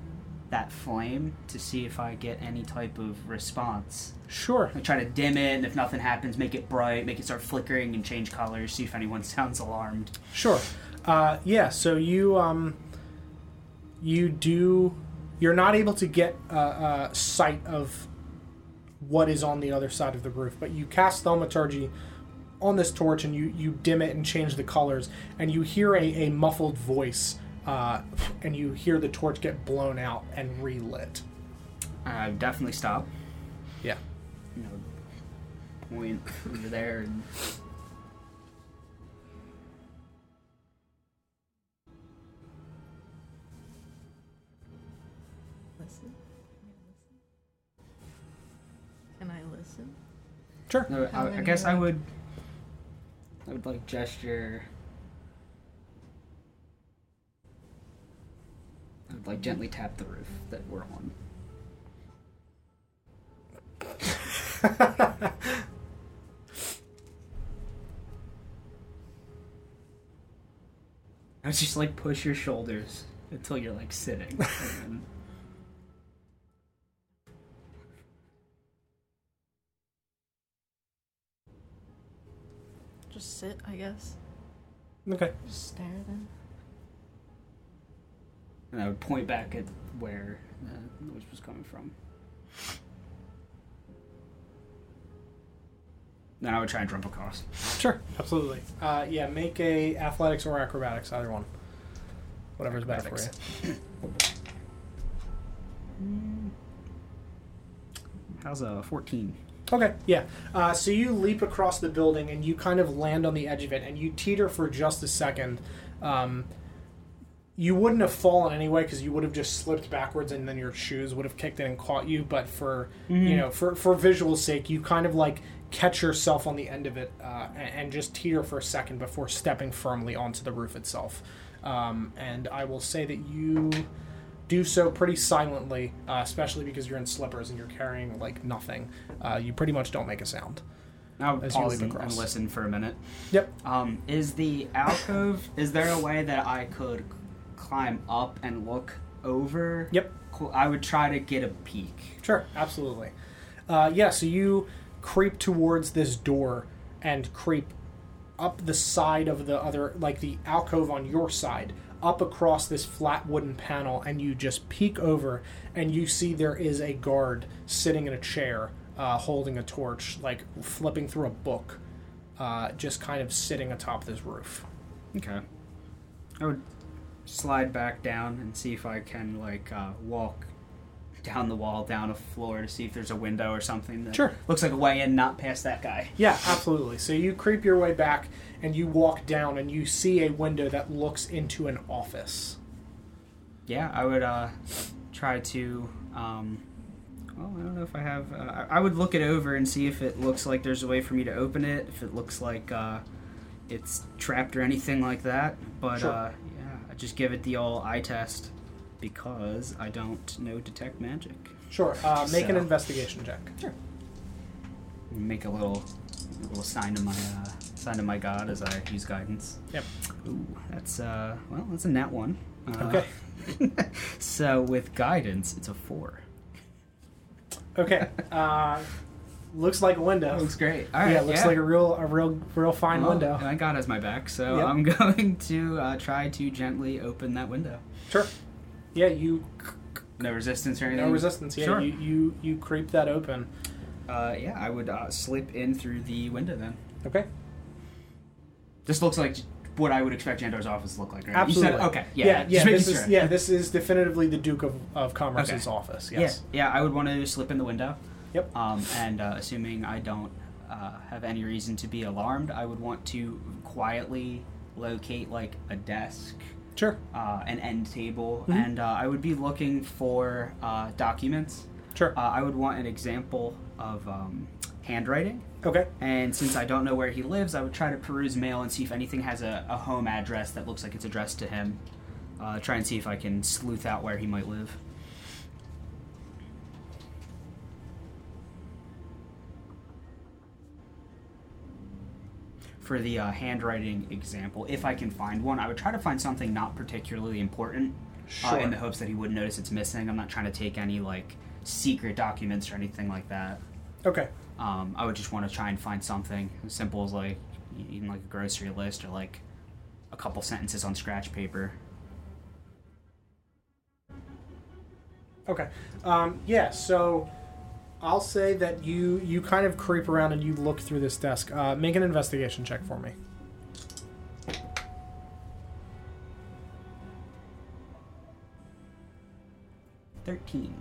Speaker 6: that flame to see if I get any type of response.
Speaker 2: Sure.
Speaker 6: I try to dim it, and if nothing happens, make it bright, make it start flickering and change colors, see if anyone sounds alarmed.
Speaker 2: Sure. Uh, yeah. So you um, you do. You're not able to get uh, uh, sight of what is on the other side of the roof, but you cast thaumaturgy on this torch and you you dim it and change the colors, and you hear a, a muffled voice, uh, and you hear the torch get blown out and relit.
Speaker 6: I would definitely stop.
Speaker 2: Yeah.
Speaker 6: You know, point over there and
Speaker 2: Sure.
Speaker 6: No, I, I guess I would. I would like gesture. I would like gently tap the roof that we're on. I would just like push your shoulders until you're like sitting.
Speaker 5: Just sit, I guess.
Speaker 2: okay.
Speaker 5: Just stare then.
Speaker 6: and I would point back at where the noise was coming from. Then I would try and jump across.
Speaker 2: Sure. Absolutely. Uh, yeah. Make a athletics or acrobatics, either one. Whatever's better for you.
Speaker 6: How's a 14?
Speaker 2: Okay, yeah. Uh, so you leap across the building and you kind of land on the edge of it and you teeter for just a second. Um, you wouldn't have fallen anyway because you would have just slipped backwards and then your shoes would have kicked in and caught you. But for you know, for for visual sake, you kind of like catch yourself on the end of it uh, and, and just teeter for a second before stepping firmly onto the roof itself. Um, and I will say that you do so pretty silently, uh, especially because you're in slippers and you're carrying like nothing. Uh, you pretty much don't make a sound.
Speaker 6: I'll
Speaker 2: As you
Speaker 6: pause
Speaker 2: leap
Speaker 6: and, and listen for a minute.
Speaker 2: Yep.
Speaker 6: Um, is the alcove? is there a way that I could climb up and look over?
Speaker 2: Yep.
Speaker 6: Cool. I would try to get a peek.
Speaker 2: Sure. Absolutely. Uh, yeah. So you creep towards this door and creep up the side of the other, like the alcove on your side, up across this flat wooden panel, and you just peek over, and you see there is a guard sitting in a chair, uh, holding a torch, like flipping through a book, uh, just kind of sitting atop this roof.
Speaker 6: Okay. I would slide back down and see if I can like uh, walk down the wall, down a floor to see if there's a window or something that
Speaker 2: Sure.
Speaker 6: looks like a way in, not past that guy.
Speaker 2: Yeah, absolutely. So you creep your way back and you walk down and you see a window that looks into an office.
Speaker 6: Yeah, I would uh, try to. Um, well, I don't know if I have. Uh, I would look it over and see if it looks like there's a way for me to open it. If it looks like uh, it's trapped or anything like that. But
Speaker 2: Sure.
Speaker 6: uh, yeah, I just give it the old eye test because I don't know detect magic.
Speaker 2: Sure. Uh, make an investigation check. Sure.
Speaker 6: Make a little, a little sign to my uh, sign to my god as I use guidance.
Speaker 2: Yep.
Speaker 6: Ooh, that's uh, well, that's a nat one. Uh,
Speaker 2: Okay.
Speaker 6: so with guidance, it's a four.
Speaker 2: Okay. Uh, looks like a window.
Speaker 6: Looks great. All right.
Speaker 2: yeah, looks like a real, a real, real fine
Speaker 6: Well,
Speaker 2: window.
Speaker 6: My God has my back, so
Speaker 2: Yep.
Speaker 6: I'm going to uh, try to gently open that window.
Speaker 2: Sure. Yeah, you
Speaker 6: No resistance or anything.
Speaker 2: no resistance. Yeah,
Speaker 6: Sure.
Speaker 2: you, you you creep that open.
Speaker 6: Uh, yeah, I would uh, slip in through the window then.
Speaker 2: Okay.
Speaker 6: This looks like what I would expect Jandar's office to look like, right?
Speaker 2: Absolutely.
Speaker 6: You said, okay. Yeah.
Speaker 2: Yeah.
Speaker 6: just
Speaker 2: yeah,
Speaker 6: making
Speaker 2: this
Speaker 6: sure.
Speaker 2: is yeah. This is definitively the Duke of, of Commerce's
Speaker 6: Okay.
Speaker 2: office.
Speaker 6: Yeah,
Speaker 2: Yes.
Speaker 6: yeah, I would want to slip in the window.
Speaker 2: Yep.
Speaker 6: Um, and uh, assuming I don't uh, have any reason to be alarmed, I would want to quietly locate like a desk,
Speaker 2: Sure.
Speaker 6: uh, an end table,
Speaker 2: Mhm.
Speaker 6: and uh, I would be looking for uh, documents.
Speaker 2: Sure.
Speaker 6: Uh, I would want an example of um, handwriting.
Speaker 2: okay.
Speaker 6: And since I don't know where he lives, I would try to peruse mail and see if anything has a, a home address that looks like it's addressed to him. Uh, try and see if I can sleuth out where he might live. For the uh, handwriting example, if I can find one, I would try to find something not particularly important uh, in the hopes that he wouldn't notice it's missing. I'm not trying to take any like secret documents or anything like that.
Speaker 2: Okay.
Speaker 6: Um, I would just want to try and find something as simple as like even like a grocery list or like a couple sentences on scratch paper.
Speaker 2: Okay. Um, yeah. So I'll say that you you kind of creep around and you look through this desk. Uh, make an investigation check for me.
Speaker 6: Thirteen.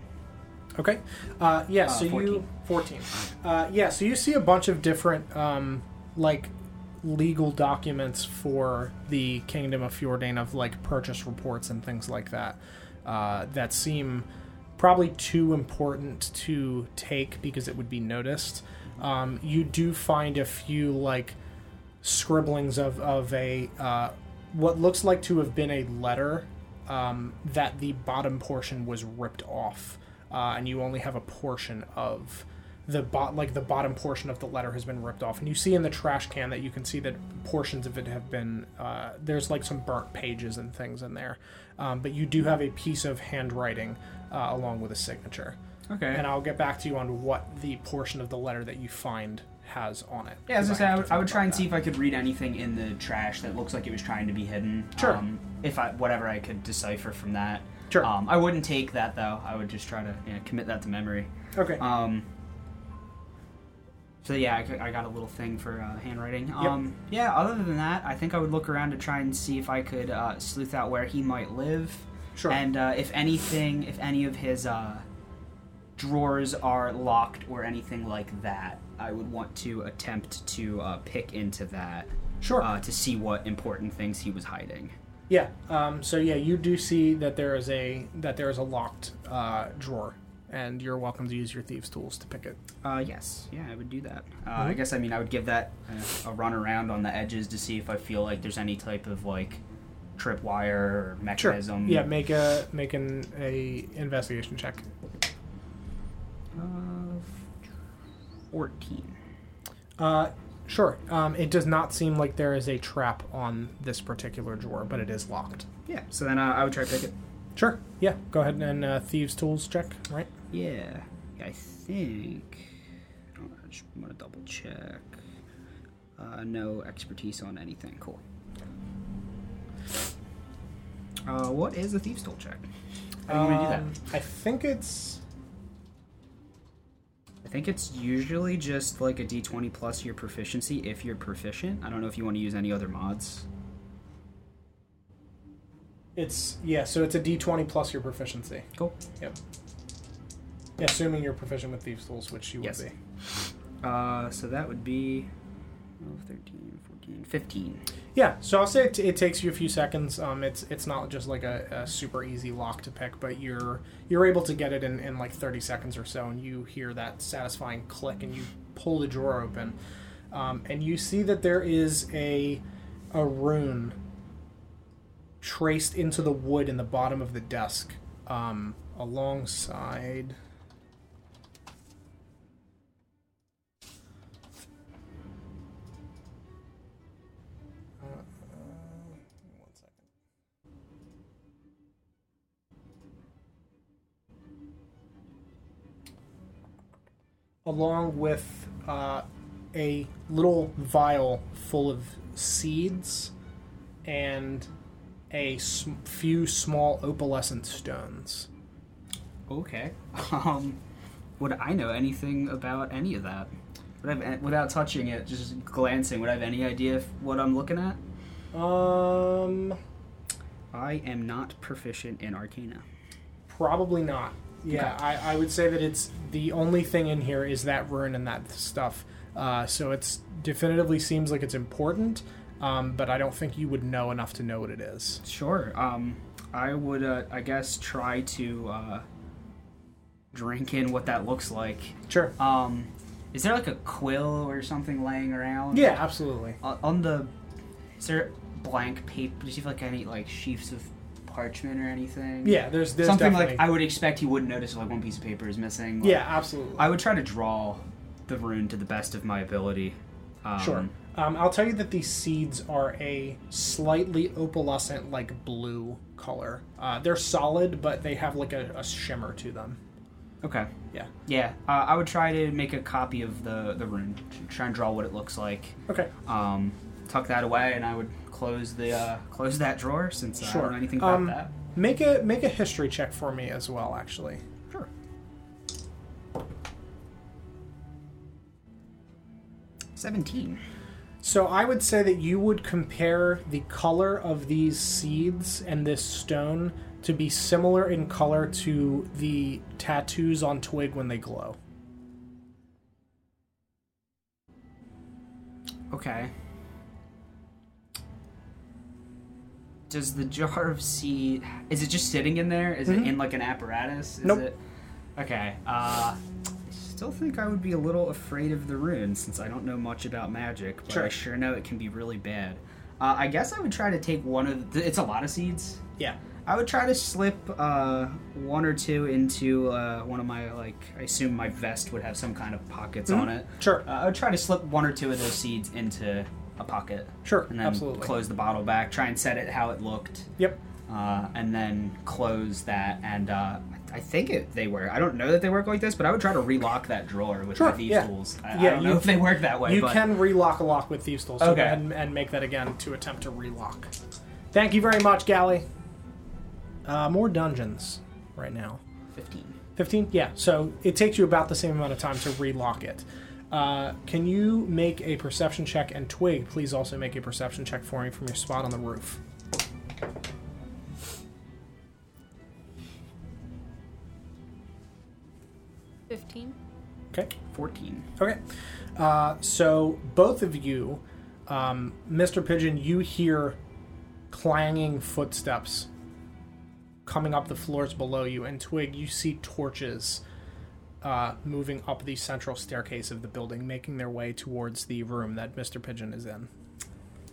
Speaker 2: Okay. Uh, yeah.
Speaker 6: Uh,
Speaker 2: so you
Speaker 6: 14.
Speaker 2: Uh, yeah. So you see a bunch of different um, like legal documents for the Kingdom of Fjordan of like purchase reports and things like that uh, that seem probably too important to take because it would be noticed. um, you do find a few like scribblings of of a uh, what looks like to have been a letter um, that the bottom portion was ripped off, uh, and you only have a portion of the bot like the bottom portion of the letter has been ripped off and you see in the trash can that you can see that portions of it have been uh, there's like some burnt pages and things in there um, but you do have a piece of handwriting uh, along with a signature
Speaker 6: Okay.
Speaker 2: and i'll get back to you on what the portion of the letter that you find has on it
Speaker 6: Yeah, as I say, I would, I would try and see if I could read anything in the trash that looks like it was trying to be hidden.
Speaker 2: Sure.
Speaker 6: Um, if I whatever I could decipher from that.
Speaker 2: Sure.
Speaker 6: Um, I wouldn't take that though. I would just try to you know, commit that to memory.
Speaker 2: okay
Speaker 6: Um. So yeah, I got a little thing for uh, handwriting. Um. Yeah. Other than that, I think I would look around to try and see if I could uh, sleuth out where he might live.
Speaker 2: Sure
Speaker 6: And uh, if anything, if any of his uh, drawers are locked or anything like that, I would want to attempt to uh, pick into that
Speaker 2: sure
Speaker 6: uh, to see what important things he was hiding.
Speaker 2: Yeah. Um, so yeah, you do see that there is a that there is a locked uh, drawer, and you're welcome to use your thieves' tools to pick it.
Speaker 6: Uh, yes, yeah, I would do that. Uh,
Speaker 2: Mm-hmm.
Speaker 6: I guess I mean I would give that uh, a run around on the edges to see if I feel like there's any type of like tripwire or mechanism.
Speaker 2: Yeah. Make a make an a investigation check.
Speaker 6: Uh, Fourteen.
Speaker 2: Uh, sure. Um, it does not seem like there is a trap on this particular drawer, but it is locked.
Speaker 6: Yeah. So then uh, I would try to pick it.
Speaker 2: Sure. Yeah. Go ahead and uh, thieves' tools check. Right.
Speaker 6: Yeah, I think. I just want to double check. Uh, no expertise on anything. Cool. Uh, what is a thieves' tool check? How do you want to do
Speaker 2: Um, I think it's.
Speaker 6: I think it's usually just like a d20 plus your proficiency if you're proficient. I don't know if you want to use any other mods.
Speaker 2: It's yeah. So it's a D20 plus your proficiency.
Speaker 6: Cool.
Speaker 2: Yep. Assuming you're proficient with thieves' tools, which you
Speaker 6: Yes.
Speaker 2: would be.
Speaker 6: Uh, so that would be 12, 13, 14, 15.
Speaker 2: Yeah, so I'll say it, it takes you a few seconds. Um, it's it's not just like a, a super easy lock to pick, but you're you're able to get it in, in like 30 seconds or so, and you hear that satisfying click, and you pull the drawer open, um, and you see that there is a a rune traced into the wood in the bottom of the desk, um, alongside. Along with uh, a little vial full of seeds and a sm- few small opalescent stones.
Speaker 6: Okay. Um, would I know anything about any of that? Would I have, without touching it, just glancing, would I have any idea what I'm looking at?
Speaker 2: Um,
Speaker 6: I am not proficient in Arcana.
Speaker 2: probably not. Yeah, I, I would say that it's the only thing in here is that rune and that stuff. Uh, so it's definitively seems like it's important, um, but I don't think you would know enough to know what it is.
Speaker 6: Sure. Um, I would, uh, I guess, try to uh, drink in what that looks like.
Speaker 2: Sure.
Speaker 6: Um, is there like a quill or something laying around?
Speaker 2: Yeah, absolutely.
Speaker 6: On on the, is there blank paper? Does he have like any like sheafs of parchment or anything?
Speaker 2: Yeah, there's there's
Speaker 6: something
Speaker 2: definitely,
Speaker 6: like I would expect he wouldn't notice if like one piece of paper is missing. Like,
Speaker 2: yeah, absolutely.
Speaker 6: I would try to draw the rune to the best of my ability. Um,
Speaker 2: Sure. Um, I'll tell you that these seeds are a slightly opalescent, like blue color. Uh, they're solid, but they have like a, a shimmer to them.
Speaker 6: Okay.
Speaker 2: Yeah.
Speaker 6: Yeah. Uh, I would try to make a copy of the the rune. Try and draw what it looks like.
Speaker 2: Okay.
Speaker 6: Um, tuck that away, and I would close the uh, close that drawer since uh, I don't know anything about
Speaker 2: Um,
Speaker 6: that.
Speaker 2: Make a make a history check for me as well, actually.
Speaker 6: Sure. Seventeen.
Speaker 2: So I would say that you would compare the color of these seeds and this stone to be similar in color to the tattoos on twig when they glow.
Speaker 6: Okay. Does the jar of seed is it just sitting in there? Is
Speaker 2: Mhm.
Speaker 6: it in like an apparatus? Is
Speaker 2: Nope.
Speaker 6: it Okay. Uh I still think I would be a little afraid of the rune since I don't know much about magic, but
Speaker 2: Sure.
Speaker 6: I sure know it can be really bad. Uh, I guess I would try to take one of the. It's a lot of seeds.
Speaker 2: Yeah.
Speaker 6: I would try to slip uh, one or two into uh, one of my like. I assume my vest would have some kind of pockets on it.
Speaker 2: Sure.
Speaker 6: Uh, I would try to slip one or two of those seeds into a pocket.
Speaker 2: Sure.
Speaker 6: And then
Speaker 2: Absolutely.
Speaker 6: close the bottle back. Try and set it how it looked.
Speaker 2: Yep.
Speaker 6: Uh, and then close that. And uh, I think it, they work. I don't know that they work like this, but I would try to relock that drawer with
Speaker 2: Sure,
Speaker 6: thieves'
Speaker 2: yeah.
Speaker 6: tools. I,
Speaker 2: Yeah,
Speaker 6: I don't know if they work that way.
Speaker 2: You
Speaker 6: but
Speaker 2: can relock a lock with thieves' tools. So
Speaker 6: Okay.
Speaker 2: go ahead and, and make that again to attempt to relock. Thank you very much, Galley. Uh, more dungeons right now.
Speaker 6: 15.
Speaker 2: 15? Yeah, so it takes you about the same amount of time to relock it. Uh, can you make a perception check? And Twig, please also make a perception check for me from your spot on the roof.
Speaker 5: Fifteen.
Speaker 2: Okay.
Speaker 6: 14.
Speaker 2: Okay. Uh, so both of you, um, Mr. Pigeon, you hear clanging footsteps coming up the floors below you, and Twig, you see torches uh, moving up the central staircase of the building, making their way towards the room that Mr. Pigeon is in.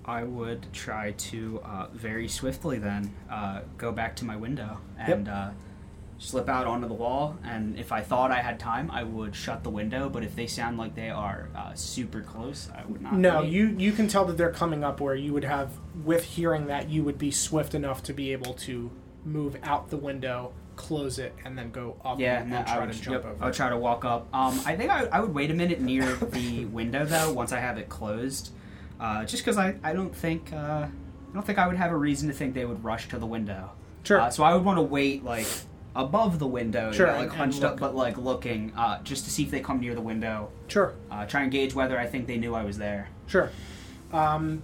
Speaker 6: I would try to uh, very swiftly then uh, go back to my window and uh, slip out onto the wall. And if I thought I had time, I would shut the window. But if they sound like they are uh, super close, I would not.
Speaker 2: No,
Speaker 6: wait.
Speaker 2: you you can tell that they're coming up where you would have, with hearing that, you would be swift enough to be able to move out the window, close it, and then go up
Speaker 6: Yeah,
Speaker 2: and,
Speaker 6: no,
Speaker 2: and
Speaker 6: I
Speaker 2: try
Speaker 6: would,
Speaker 2: to jump
Speaker 6: yep,
Speaker 2: over.
Speaker 6: I would try to walk up. Um, I think I, I would wait a minute near the window though. Once I have it closed, uh, just because I, I don't think uh, I don't think I would have a reason to think they would rush to the window.
Speaker 2: Sure.
Speaker 6: Uh, so I would want to wait like above the window, you
Speaker 2: Sure,
Speaker 6: know, like
Speaker 2: and
Speaker 6: hunched
Speaker 2: look.
Speaker 6: up, but like looking, uh, just to see if they come near the window.
Speaker 2: Sure.
Speaker 6: Uh, try and gauge whether I think they knew I was there.
Speaker 2: Sure. Um,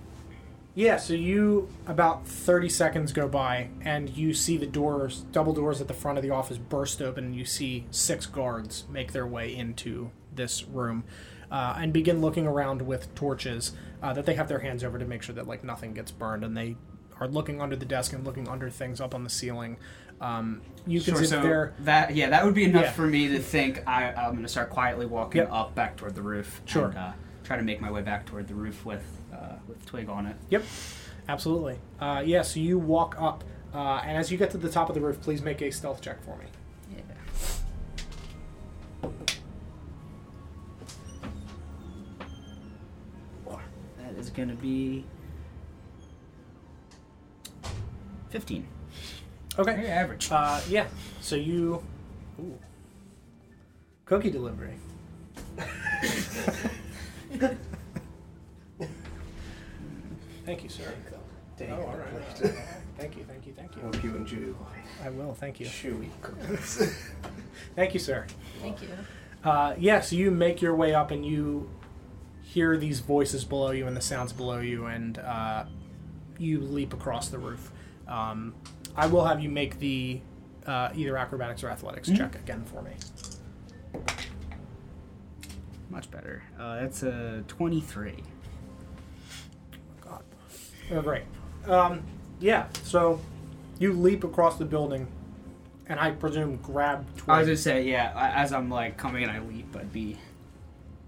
Speaker 2: yeah, so you about 30 seconds go by and you see the doors, double doors at the front of the office burst open and you see six guards make their way into this room uh, and begin looking around with torches uh, that they have their hands over to make sure that like nothing gets burned and they are looking under the desk and looking under things up on the ceiling. Um, you can
Speaker 6: Sure,
Speaker 2: see
Speaker 6: so
Speaker 2: they're
Speaker 6: that yeah, that would be enough
Speaker 2: Yeah.
Speaker 6: for me to think I, I'm going to start quietly walking
Speaker 2: Yep.
Speaker 6: up back toward the roof.
Speaker 2: Sure.
Speaker 6: And, uh, try to make my way back toward the roof with uh, with Twig on it.
Speaker 2: Yep, absolutely. Uh, yeah, so you walk up, uh, and as you get to the top of the roof, please make a stealth check for me.
Speaker 6: Yeah. That is going to be 15.
Speaker 2: Okay.
Speaker 6: Very average.
Speaker 2: Uh, yeah. So you. Ooh. Cookie delivery. thank you, sir.
Speaker 4: Dang.
Speaker 2: Oh, all right. thank you, thank you, thank you.
Speaker 4: Hope you enjoy
Speaker 2: I will. Thank you.
Speaker 4: chewy cookies.
Speaker 2: Thank you, sir.
Speaker 5: Thank you.
Speaker 2: Uh, yeah, so you make your way up and you hear these voices below you and the sounds below you, and uh, you leap across the roof. Um, I will have you make the uh, either acrobatics or athletics check again for me.
Speaker 6: Much better. Uh, that's a 23.
Speaker 2: God. Oh, great. Um, yeah, so you leap across the building, and I presume grab. Twig.
Speaker 6: I was gonna say, yeah. As I'm like coming and I leap, I'd be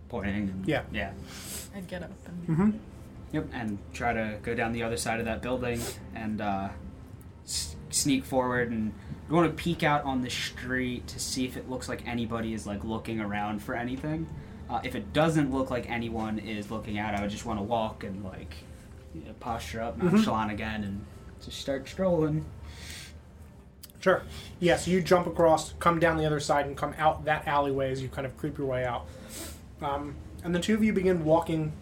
Speaker 6: pointing. And,
Speaker 2: Yeah.
Speaker 6: Yeah.
Speaker 5: I'd get up and
Speaker 2: Mm-hmm.
Speaker 6: Yep. And try to go down the other side of that building and uh, s- sneak forward and we want to peek out on the street to see if it looks like anybody is like looking around for anything. Uh, if it doesn't look like anyone is looking out, I would just want to walk and like you know, posture up, nonchalant again, and just start strolling.
Speaker 2: Sure. Yeah, so you jump across, come down the other side, and come out that alleyway as you kind of creep your way out. Um, and the two of you begin walking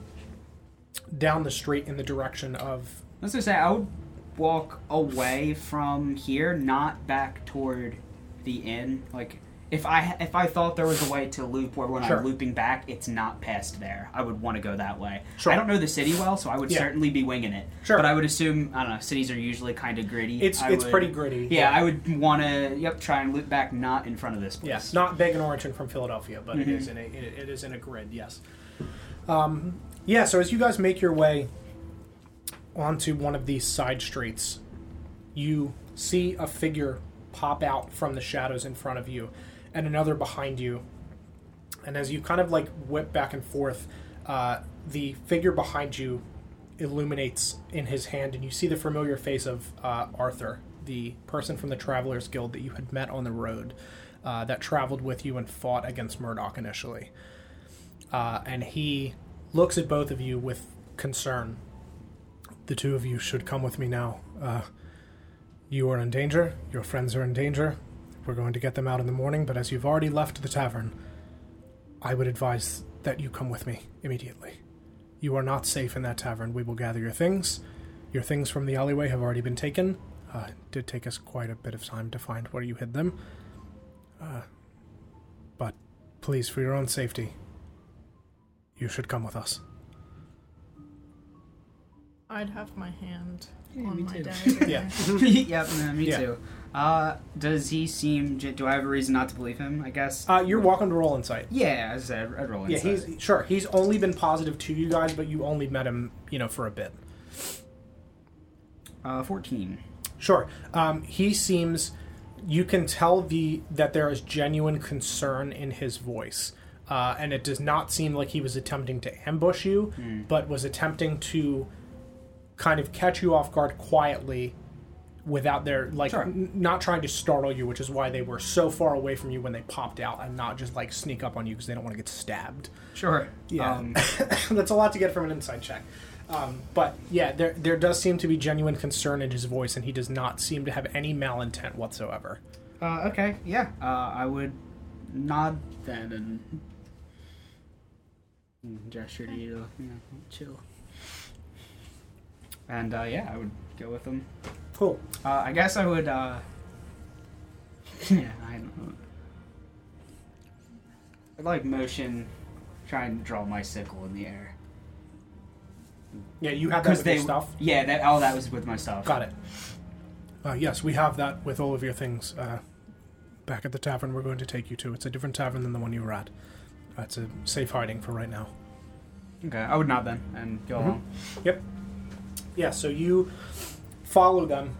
Speaker 2: down the street in the direction of.
Speaker 6: I was gonna say I would walk away from here, not back toward the inn. Like if I if I thought there was a way to loop where when
Speaker 2: Sure.
Speaker 6: I'm looping back, it's not past there. I would want to go that way.
Speaker 2: Sure.
Speaker 6: I don't know the city well, so I would
Speaker 2: Yeah.
Speaker 6: certainly be winging it.
Speaker 2: Sure.
Speaker 6: But I would assume I don't know. Cities are usually kind of gritty.
Speaker 2: It's
Speaker 6: I
Speaker 2: it's
Speaker 6: would-
Speaker 2: pretty gritty.
Speaker 6: Yeah, I would want to. Yep, try and loop back, not in front of this place.
Speaker 2: Yes, not big and origin from Philadelphia, but it
Speaker 6: Mhm.
Speaker 2: is in a it, it is in a grid. Yes. Um, yeah. So as you guys make your way onto one of these side streets, you see a figure pop out from the shadows in front of you, and another behind you. And as you kind of like whip back and forth, uh, the figure behind you illuminates in his hand, and you see the familiar face of uh, Arthur, the person from the Travelers Guild that you had met on the road, uh, that traveled with you and fought against Murdoch initially. Uh, and he looks at both of you with concern. The two of you should come with me now. Uh, you are in danger. Your friends are in danger. We're going to get them out in the morning, but as you've already left the tavern, I would advise that you come with me immediately. You are not safe in that tavern. We will gather your things. Your things from the alleyway have already been taken. Uh, it did take us quite a bit of time to find where you hid them. Uh, but please, for your own safety, you should come with us.
Speaker 5: I'd have my hand
Speaker 6: Yeah,
Speaker 5: on
Speaker 6: me
Speaker 5: my
Speaker 6: too.
Speaker 5: dagger.
Speaker 2: Yeah.
Speaker 6: yep, no, me
Speaker 2: Yeah.
Speaker 6: too. Uh, does he seem? Do I have a reason not to believe him? I guess.
Speaker 2: Uh, you're welcome to roll insight.
Speaker 6: yeah, as I said, I'd roll insight.
Speaker 2: Yeah, he's sure. He's only been positive to you guys, but you only met him, you know, for a bit.
Speaker 6: uh, fourteen.
Speaker 2: Sure. Um, he seems. You can tell the that there is genuine concern in his voice, uh, and it does not seem like he was attempting to ambush you, but was attempting to kind of catch you off guard quietly, without their like
Speaker 6: Sure.
Speaker 2: n- not trying to startle you, which is why they were so far away from you when they popped out, and not just like sneak up on you because they don't want to get stabbed.
Speaker 6: Sure.
Speaker 2: Yeah.
Speaker 6: Um,
Speaker 2: That's a lot to get from an insight check. Um, but yeah, there there does seem to be genuine concern in his voice, and he does not seem to have any malintent whatsoever.
Speaker 6: uh, okay. Yeah. Uh, I would nod then and gesture to you. to, You know, chill. And uh, yeah, I would go with him.
Speaker 2: Cool.
Speaker 6: Uh, I guess I would. Uh, yeah, I don't know. I'd like motion, try and draw my sickle in the air.
Speaker 2: Yeah, you have that with
Speaker 6: they
Speaker 2: your stuff.
Speaker 6: Yeah, that all that was with my stuff.
Speaker 2: Got it. Uh, yes, we have that with all of your things. Uh, back at the tavern, we're going to take you to. It's a different tavern than the one you were at. Uh, it's a safe hiding for right now.
Speaker 6: Okay, I would nod then and go
Speaker 2: Mhm.
Speaker 6: home.
Speaker 2: Yep. Yeah. So you follow them.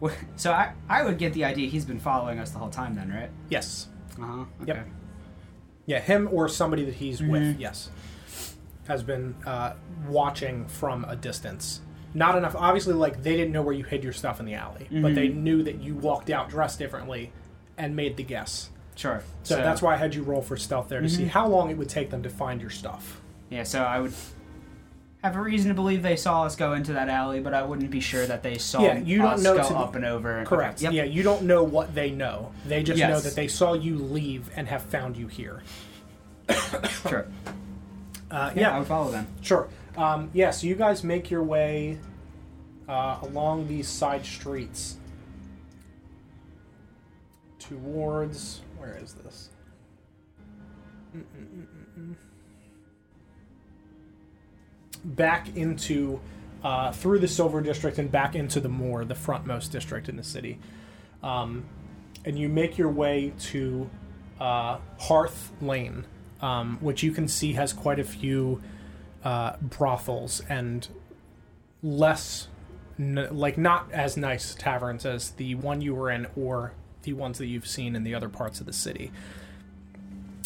Speaker 6: So I I would get the idea he's been following us the whole time then, right?
Speaker 2: Yes.
Speaker 6: Uh huh. Okay.
Speaker 2: Yep. Yeah, him or somebody that he's with.
Speaker 6: Mhm.
Speaker 2: Yes, has been uh, watching from a distance. Not enough. Obviously, like they didn't know where you hid your stuff in the alley, but they
Speaker 6: Mhm.
Speaker 2: knew that you walked out dressed differently and made the guess.
Speaker 6: Sure.
Speaker 2: So, that's why I had you roll for stealth there to see
Speaker 6: Mhm.
Speaker 2: how long it would take them to find your stuff.
Speaker 6: Yeah. So I would have a reason to believe they saw us go into that alley, but I wouldn't be sure that they saw
Speaker 2: Yeah, you don't
Speaker 6: us
Speaker 2: know
Speaker 6: go
Speaker 2: to-
Speaker 6: up and over.
Speaker 2: Correct.
Speaker 6: Yep.
Speaker 2: Yeah, you don't know what they know. They just know that they saw you leave and have found you here.
Speaker 6: Sure.
Speaker 2: Uh,
Speaker 6: Yeah, I would follow them.
Speaker 2: Sure. Um, yeah, so you guys make your way uh, along these side streets towards. Where is this? Mm-mm-mm-mm-mm. Back into. Uh, through the Silver District and back into the Moor, the frontmost district in the city. Um, and you make your way to uh, Hearth Lane, um, which you can see has quite a few uh, brothels and less, n- like not as nice taverns as the one you were in or the ones that you've seen in the other parts of the city.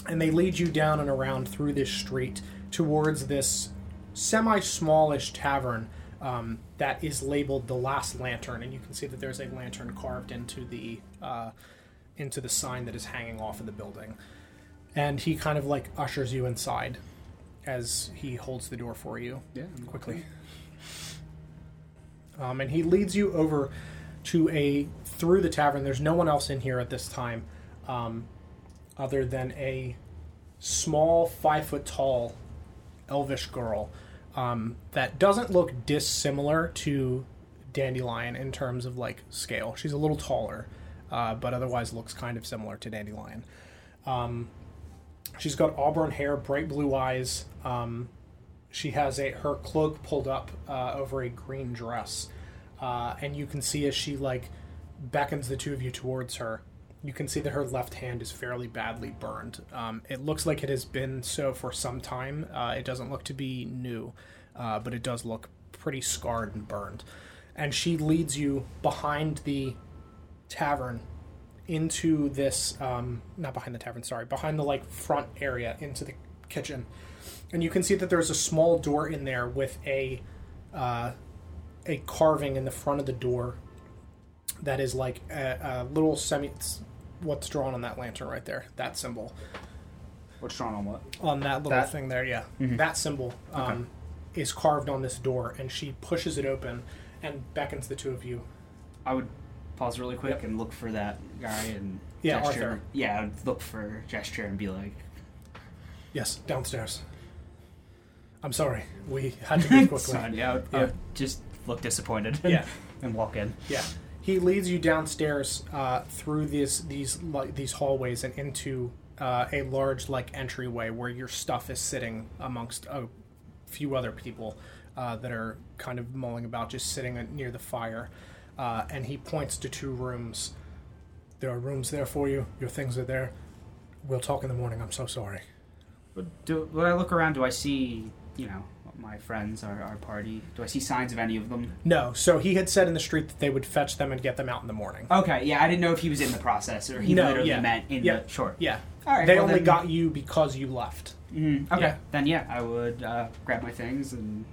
Speaker 2: And they lead you down and around through this street towards this semi smallish tavern um, that is labeled the Last Lantern, and you can see that there's a lantern carved into the uh, into the sign that is hanging off of the building. And he kind of like ushers you inside as he holds the door for you
Speaker 6: Yeah.
Speaker 2: quickly. Um, and he leads you over to a through the tavern. There's no one else in here at this time, um, other than a small, five foot tall, elvish girl um, that doesn't look dissimilar to Dandelion in terms of like scale. She's a little taller, uh, but otherwise looks kind of similar to Dandelion. Um, she's got auburn hair, bright blue eyes. Um, she has a her cloak pulled up uh, over a green dress, uh, and you can see as she like beckons the two of you towards her. You can see that her left hand is fairly badly burned. Um, it looks like it has been so for some time. Uh, it doesn't look to be new, uh, but it does look pretty scarred and burned. And she leads you behind the tavern into this um, not behind the tavern sorry behind the like front area into the kitchen and you can see that there's a small door in there with a uh, a carving in the front of the door that is like a, a little semi what's drawn on that lantern right there that symbol
Speaker 6: What's drawn on what?
Speaker 2: on that little
Speaker 6: That?
Speaker 2: thing there yeah
Speaker 6: Mhm.
Speaker 2: that symbol um,
Speaker 6: Okay.
Speaker 2: is carved on this door and she pushes it open and beckons the two of you
Speaker 6: I would pause really quick and look for that guy and
Speaker 2: Yeah,
Speaker 6: gesture.
Speaker 2: Arthur.
Speaker 6: Yeah, I would look for gesture and be like,
Speaker 2: yes downstairs i'm sorry we had to move quickly
Speaker 6: Son, yeah, I would, I
Speaker 2: Yeah.
Speaker 6: would just look disappointed.
Speaker 2: Yeah.
Speaker 6: and walk in.
Speaker 2: Yeah, he leads you downstairs uh, through these these like these hallways and into uh, a large like entryway where your stuff is sitting amongst a few other people uh, that are kind of mulling about, just sitting near the fire. Uh, and he points to two rooms. There are rooms there for you. Your things are there. We'll talk in the morning. I'm so sorry.
Speaker 6: Do, when I look around, do I see, you know, my friends, our, our party? Do I see signs of any of them?
Speaker 2: No, so he had said in the street that they would fetch them and get them out in the morning.
Speaker 6: Okay, yeah, I didn't know if he was in the process or he
Speaker 2: No,
Speaker 6: literally
Speaker 2: yeah.
Speaker 6: meant in
Speaker 2: Yeah.
Speaker 6: the short.
Speaker 2: Yeah,
Speaker 6: All right,
Speaker 2: they
Speaker 6: well
Speaker 2: only
Speaker 6: then-
Speaker 2: got you because you left.
Speaker 6: Mhm, Okay,
Speaker 2: Yeah.
Speaker 6: then yeah, I would uh, grab my things and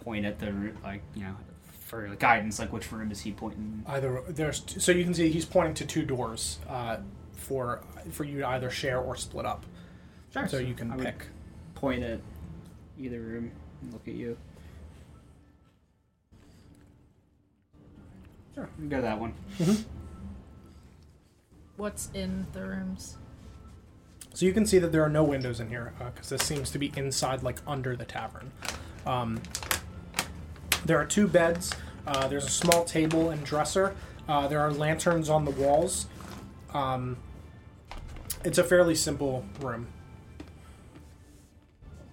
Speaker 6: point at the like, you know, for guidance. Like, which room is he pointing?
Speaker 2: Either there's t- so you can see he's pointing to two doors uh, for for you to either share or split up.
Speaker 6: Sure.
Speaker 2: So you can
Speaker 6: I would
Speaker 2: pick.
Speaker 6: point at either room and look at you. Sure, we can go to that one.
Speaker 5: What's in the rooms?
Speaker 2: So you can see that there are no windows in here because this seems to be inside, like under the tavern. Um, there are two beds. Uh, there's a small table and dresser. Uh, there are lanterns on the walls. Um, it's a fairly simple room.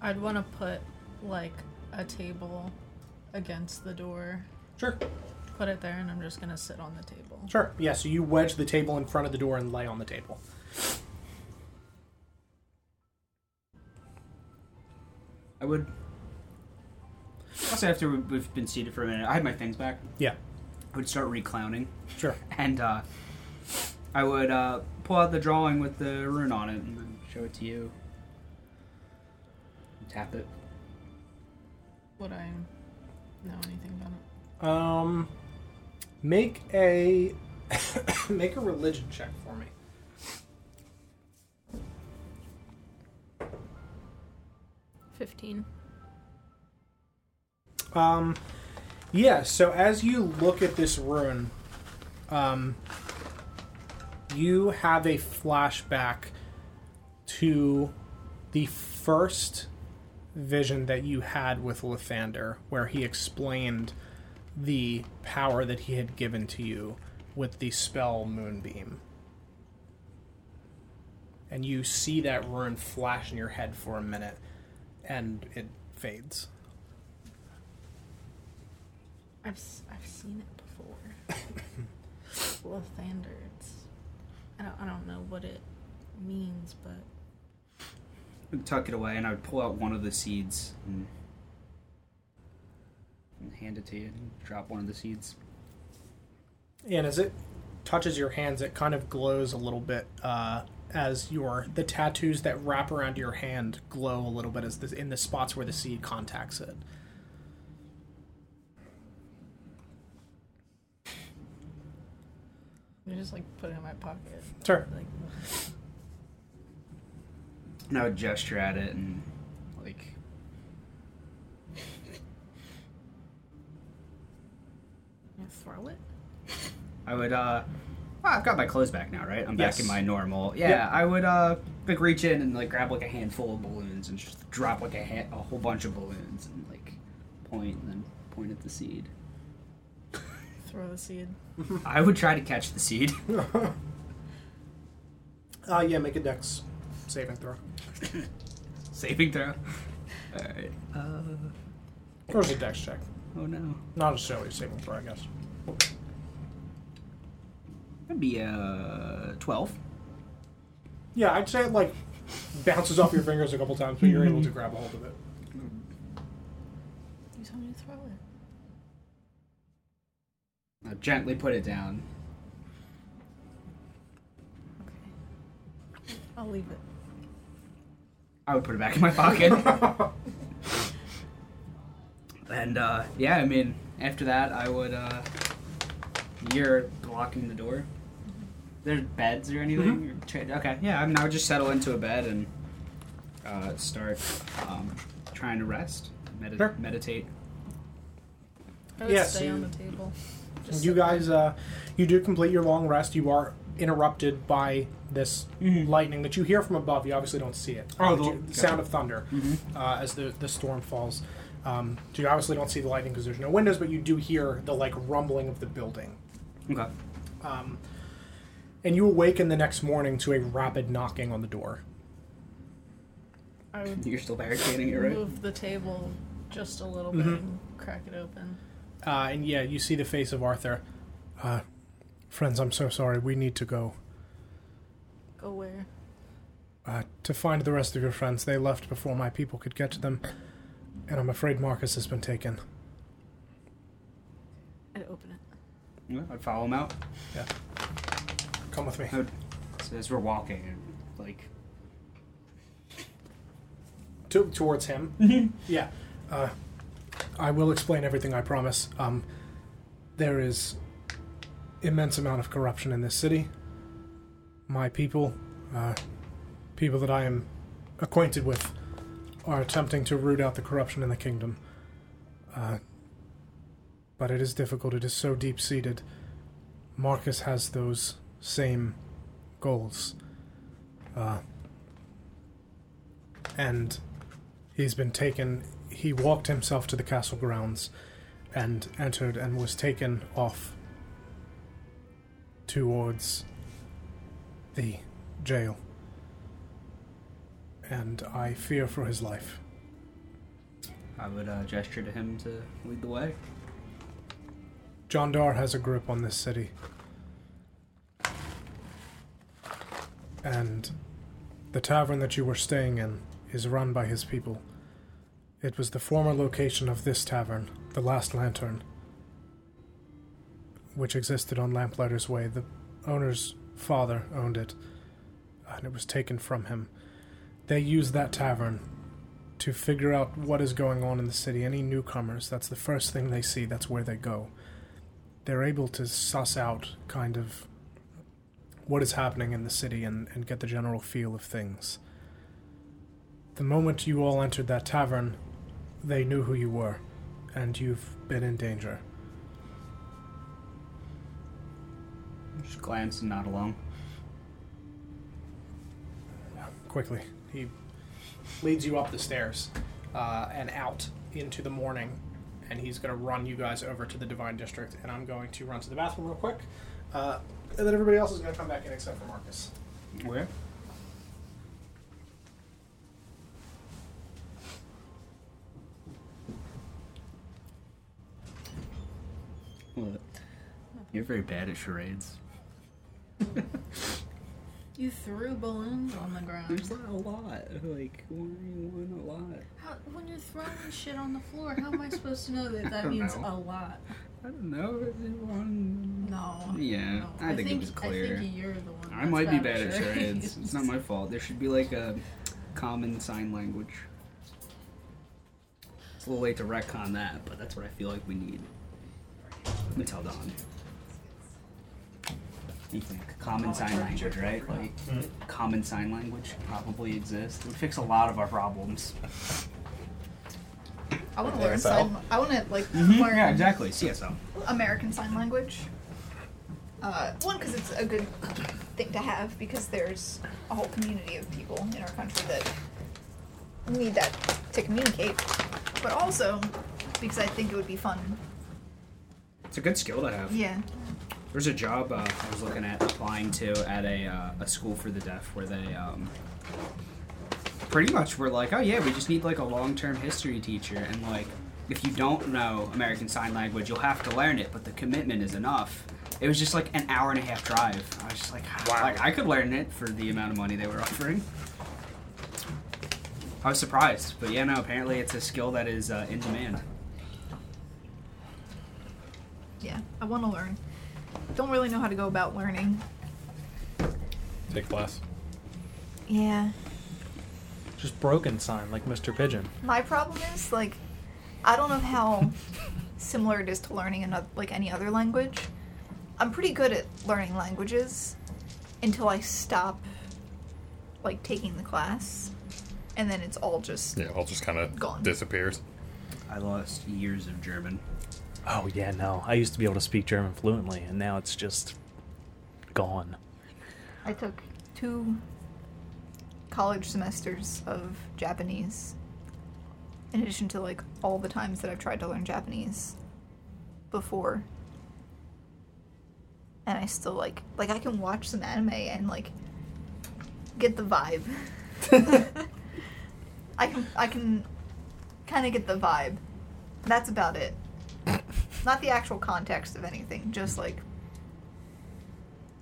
Speaker 5: I'd want to put like a table against the door.
Speaker 2: Sure.
Speaker 5: Put it there, and I'm just gonna sit on the table.
Speaker 2: Sure. Yeah. So you wedge the table in front of the door and lay on the table.
Speaker 6: I would. Also, after we- we've been seated for a minute, I had my things back.
Speaker 2: Yeah.
Speaker 6: I would start reclowning,
Speaker 2: Sure.
Speaker 6: and uh, I would uh, pull out the drawing with the rune on it and then show it to you. Tap it.
Speaker 5: Would I know anything about it?
Speaker 2: Um, make a make a religion check for me.
Speaker 5: Fifteen.
Speaker 2: Um, yeah. So as you look at this rune, um, you have a flashback to the first vision that you had with Lathander, where he explained the power that he had given to you with the spell Moonbeam. And you see that rune flash in your head for a minute, and it fades.
Speaker 5: I've s- I've seen it before. Lathander. It's I don't I don't know what it means, but
Speaker 6: tuck it away, and I would pull out one of the seeds and, and hand it to you. And drop one of the seeds.
Speaker 2: And as it touches your hands, it kind of glows a little bit uh, as your the tattoos that wrap around your hand glow a little bit as the, in the spots where the seed contacts it.
Speaker 5: I just like put it in my pocket.
Speaker 2: Sure.
Speaker 5: Like
Speaker 6: And I would gesture at it and like
Speaker 5: you throw it.
Speaker 6: I would uh well, I've got my clothes back now, right? I'm
Speaker 2: Yes.
Speaker 6: back in my normal. Yeah,
Speaker 2: Yep.
Speaker 6: I would uh like reach in and like grab like a handful of balloons and just drop like a ha- a whole bunch of balloons and like point and then point at the seed.
Speaker 5: Throw the seed.
Speaker 6: I would try to catch the seed.
Speaker 2: Uh, yeah, make a dex saving throw.
Speaker 6: Saving throw. All right. Uh,
Speaker 2: Or is a dex check?
Speaker 6: oh no.
Speaker 2: Not necessarily a saving throw, I guess.
Speaker 6: That'd be uh twelve.
Speaker 2: Yeah, I'd say it like bounces off your fingers a couple times, but you're able to grab a hold of it.
Speaker 5: You told me to throw it.
Speaker 6: I gently put it down. Okay.
Speaker 5: I'll leave it.
Speaker 6: I would put it back in my pocket. and uh, yeah, I mean, after that, I would. Uh, you're blocking the door. There's beds or anything? Or tra- okay, yeah. I mean, I would just settle into a bed and uh, start um, trying to rest, medi-
Speaker 2: Sure.
Speaker 6: meditate.
Speaker 5: I would
Speaker 2: Yeah,
Speaker 5: stay
Speaker 2: so
Speaker 5: on the table. Just
Speaker 2: you guys, uh, you do complete your long rest. You are interrupted by this
Speaker 6: Mhm.
Speaker 2: lightning that you hear from above. You obviously don't see it.
Speaker 6: Oh, the-
Speaker 2: you- the sound of thunder
Speaker 6: Mhm.
Speaker 2: uh, as the the storm falls. Um, so you obviously don't see the lightning because there's no windows, but you do hear the like rumbling of the building.
Speaker 6: Okay.
Speaker 2: Um, and you awaken the next morning to a rapid knocking on the door.
Speaker 5: I would
Speaker 6: You're still barricading it, right?
Speaker 5: move the table just a little
Speaker 2: Mhm.
Speaker 5: bit and crack it open.
Speaker 2: Uh, and yeah, you see the face of Arthur. Uh, friends, I'm so sorry. We need to go.
Speaker 5: Go where?
Speaker 2: Uh, to find the rest of your friends. They left before my people could get to them. And I'm afraid Marcus has been taken.
Speaker 5: I'd open it.
Speaker 6: Yeah, I'd follow him out. Yeah.
Speaker 2: Come with me.
Speaker 6: I would, so as we're walking, like.
Speaker 2: To, towards him. Yeah. Uh, I will explain everything, I promise. Um, there is immense amount of corruption in this city. My people, uh, people that I am acquainted with, are attempting to root out the corruption in the kingdom. Uh, but it is difficult. It is so deep seated. Marcus has those same goals. Uh, and he's been taken. He walked himself to the castle grounds and entered and was taken off towards the jail. And I fear for his life.
Speaker 6: I would uh, gesture to him to lead the way.
Speaker 2: John Dar has a grip on this city. And the tavern that you were staying in is run by his people. It was the former location of this tavern, the Last Lantern, which existed on Lamplighter's Way. The owner's father owned it, and it was taken from him. They use that tavern to figure out what is going on in the city. Any newcomers, that's the first thing they see, that's where they go they're able to suss out kind of what is happening in the city and, and get the general feel of things. The moment you all entered that tavern, they knew who you were, and you've been in danger.
Speaker 6: Just glance and nod along.
Speaker 2: Quickly, he leads you up the stairs uh, and out into the morning, and he's going to run you guys over to the Divine District, and I'm going to run to the bathroom real quick, uh, and then everybody else is going to come back in except for Marcus.
Speaker 6: Where? What? You're very bad at charades.
Speaker 5: You threw balloons on the ground.
Speaker 6: There's not a lot. Like, why one a lot?
Speaker 5: How, when you're throwing shit on the floor, how am I supposed to know that that means
Speaker 6: know.
Speaker 5: a lot?
Speaker 6: I don't know. is it One.
Speaker 5: No.
Speaker 6: Yeah,
Speaker 5: no.
Speaker 6: I think it was
Speaker 5: I
Speaker 6: clear.
Speaker 5: think you're the one.
Speaker 6: I might be bad at charades. It's not my fault. There should be like a common sign language. It's a little late to retcon that, but that's what I feel like we need. Let me tell Don. You think common sign language, right? Like common sign language probably exists. It would fix a lot of our problems.
Speaker 1: I want to learn
Speaker 4: so?
Speaker 1: sign. I want to like learn
Speaker 6: Mm-hmm. Yeah, exactly. CSL.
Speaker 1: American Sign Language. Uh, one, because it's a good thing to have because there's a whole community of people in our country that need that to communicate. But also because I think it would be fun.
Speaker 6: It's a good skill to have.
Speaker 1: Yeah.
Speaker 6: There's a job uh, I was looking at applying to at a, uh, a school for the deaf where they um, pretty much were like, oh yeah, we just need like a long term history teacher. And like, if you don't know American Sign Language, you'll have to learn it, but the commitment is enough. It was just like an hour and a half drive. I was just like, wow. like I could learn it for the amount of money they were offering. I was surprised, but yeah, no. Apparently, it's a skill that is uh, in demand.
Speaker 1: Yeah. I want to learn. Don't really know how to go about learning.
Speaker 7: Take class.
Speaker 1: Yeah.
Speaker 3: Just broken sign, like Mr. Pigeon.
Speaker 1: My problem is like, I don't know how similar it is to learning another like any other language. I'm pretty good at learning languages until I stop like taking the class, and then it's all just
Speaker 7: Yeah, all just kind of
Speaker 1: Gone.
Speaker 7: disappears.
Speaker 6: I lost years of German.
Speaker 3: Oh yeah, no. I used to be able to speak German fluently, and now it's just gone.
Speaker 1: I took two college semesters of Japanese, in addition to like all the times that I've tried to learn Japanese before. And I still like like I can watch some anime and like get the vibe. I can I can kind of get the vibe. That's about it. Not the actual context of anything, just like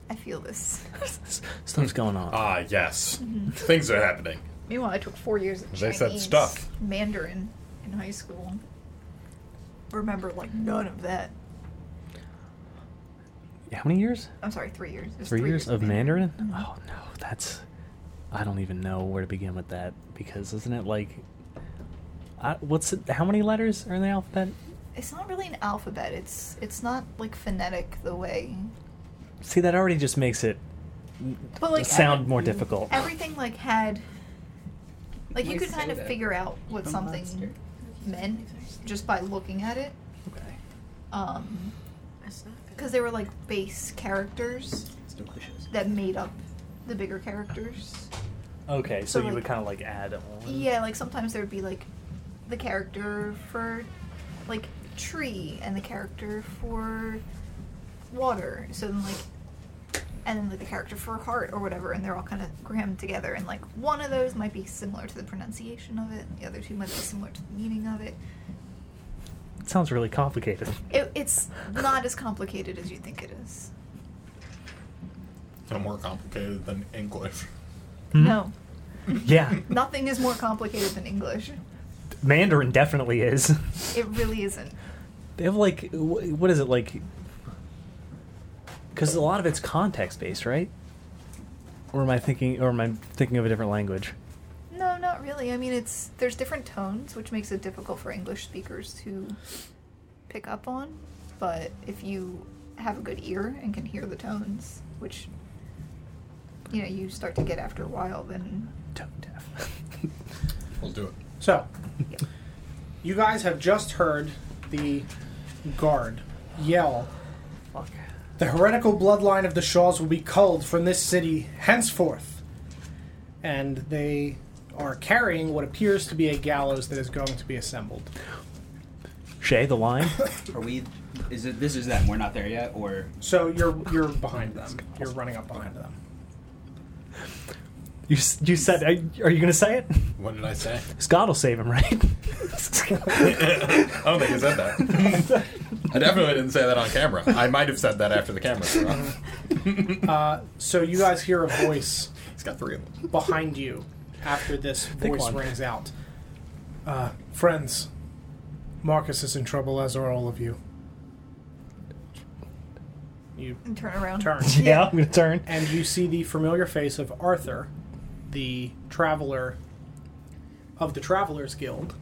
Speaker 1: I feel this.
Speaker 3: Something's going on.
Speaker 7: Ah, yes. Things are happening.
Speaker 1: Meanwhile, I took four years of
Speaker 7: They
Speaker 1: Chinese
Speaker 7: said stuff.
Speaker 1: Mandarin in high school. Remember, like none of that.
Speaker 3: How many years?
Speaker 1: I'm sorry, three years. It was
Speaker 3: Three, years of Mandarin?
Speaker 1: Mhm.
Speaker 3: Oh no, that's. I don't even know where to begin with that because isn't it like. I, what's it? How many letters are in the alphabet?
Speaker 1: It's not really an alphabet. It's it's not like phonetic the way.
Speaker 3: See, that already just makes it
Speaker 1: But like
Speaker 3: sound
Speaker 1: every-
Speaker 3: more difficult.
Speaker 1: Everything like had. Like you
Speaker 4: Might
Speaker 1: could kind of
Speaker 4: that.
Speaker 1: figure out what
Speaker 6: A
Speaker 1: something
Speaker 6: monster.
Speaker 1: meant just by looking at it.
Speaker 3: Okay.
Speaker 1: Um,
Speaker 5: It's not good.
Speaker 1: because they were like base characters that made up the bigger characters.
Speaker 3: Okay, so,
Speaker 1: So,
Speaker 3: you
Speaker 1: like-
Speaker 3: would kind of like add on.
Speaker 1: Yeah, like sometimes there would be like the character for like tree and the character for water. So then like and then like the character for heart or whatever, and they're all kind of crammed together. And like one of those might be similar to the pronunciation of it, the other two might be similar to the meaning of it.
Speaker 3: It sounds really complicated.
Speaker 1: it it's not as complicated as you think it is.
Speaker 7: No more complicated than English.
Speaker 3: Hmm?
Speaker 1: No,
Speaker 3: Yeah,
Speaker 1: nothing is more complicated than English.
Speaker 3: Mandarin definitely is.
Speaker 1: It really isn't.
Speaker 3: They have like, wh- what is it like? Because a lot of it's context based, right? Or am I thinking, or am I thinking of a different language?
Speaker 1: No, not really. I mean, it's there's different tones, which makes it difficult for English speakers to pick up on. But if you have a good ear and can hear the tones, which you know you start to get after a while, then
Speaker 3: Tone deaf.
Speaker 7: We'll do it.
Speaker 2: So, you guys have just heard the guard yell
Speaker 3: Fuck.
Speaker 2: The heretical bloodline of the Shaws will be culled from this city henceforth. And they are carrying what appears to be a gallows that is going to be assembled.
Speaker 3: Shay, the line.
Speaker 6: Are we? Is it? This is them. We're not there yet, or
Speaker 2: So you're you're behind them. You're running up behind them.
Speaker 3: You you said, are you, are you gonna say it?
Speaker 7: What did I say?
Speaker 3: Scott will save him, right?
Speaker 7: I don't think I said that. I definitely didn't say that on camera. I might have said that after the camera.
Speaker 2: Uh, so you guys hear a voice
Speaker 7: He's got three of them.
Speaker 2: behind you after this
Speaker 3: Pick
Speaker 2: voice
Speaker 3: one.
Speaker 2: rings out. Uh, friends, Marcus is in trouble, as are all of you. You
Speaker 1: turn around.
Speaker 2: turn.
Speaker 3: yeah, I'm gonna turn.
Speaker 2: and you see the familiar face of Arthur, the traveler of the Travelers Guild,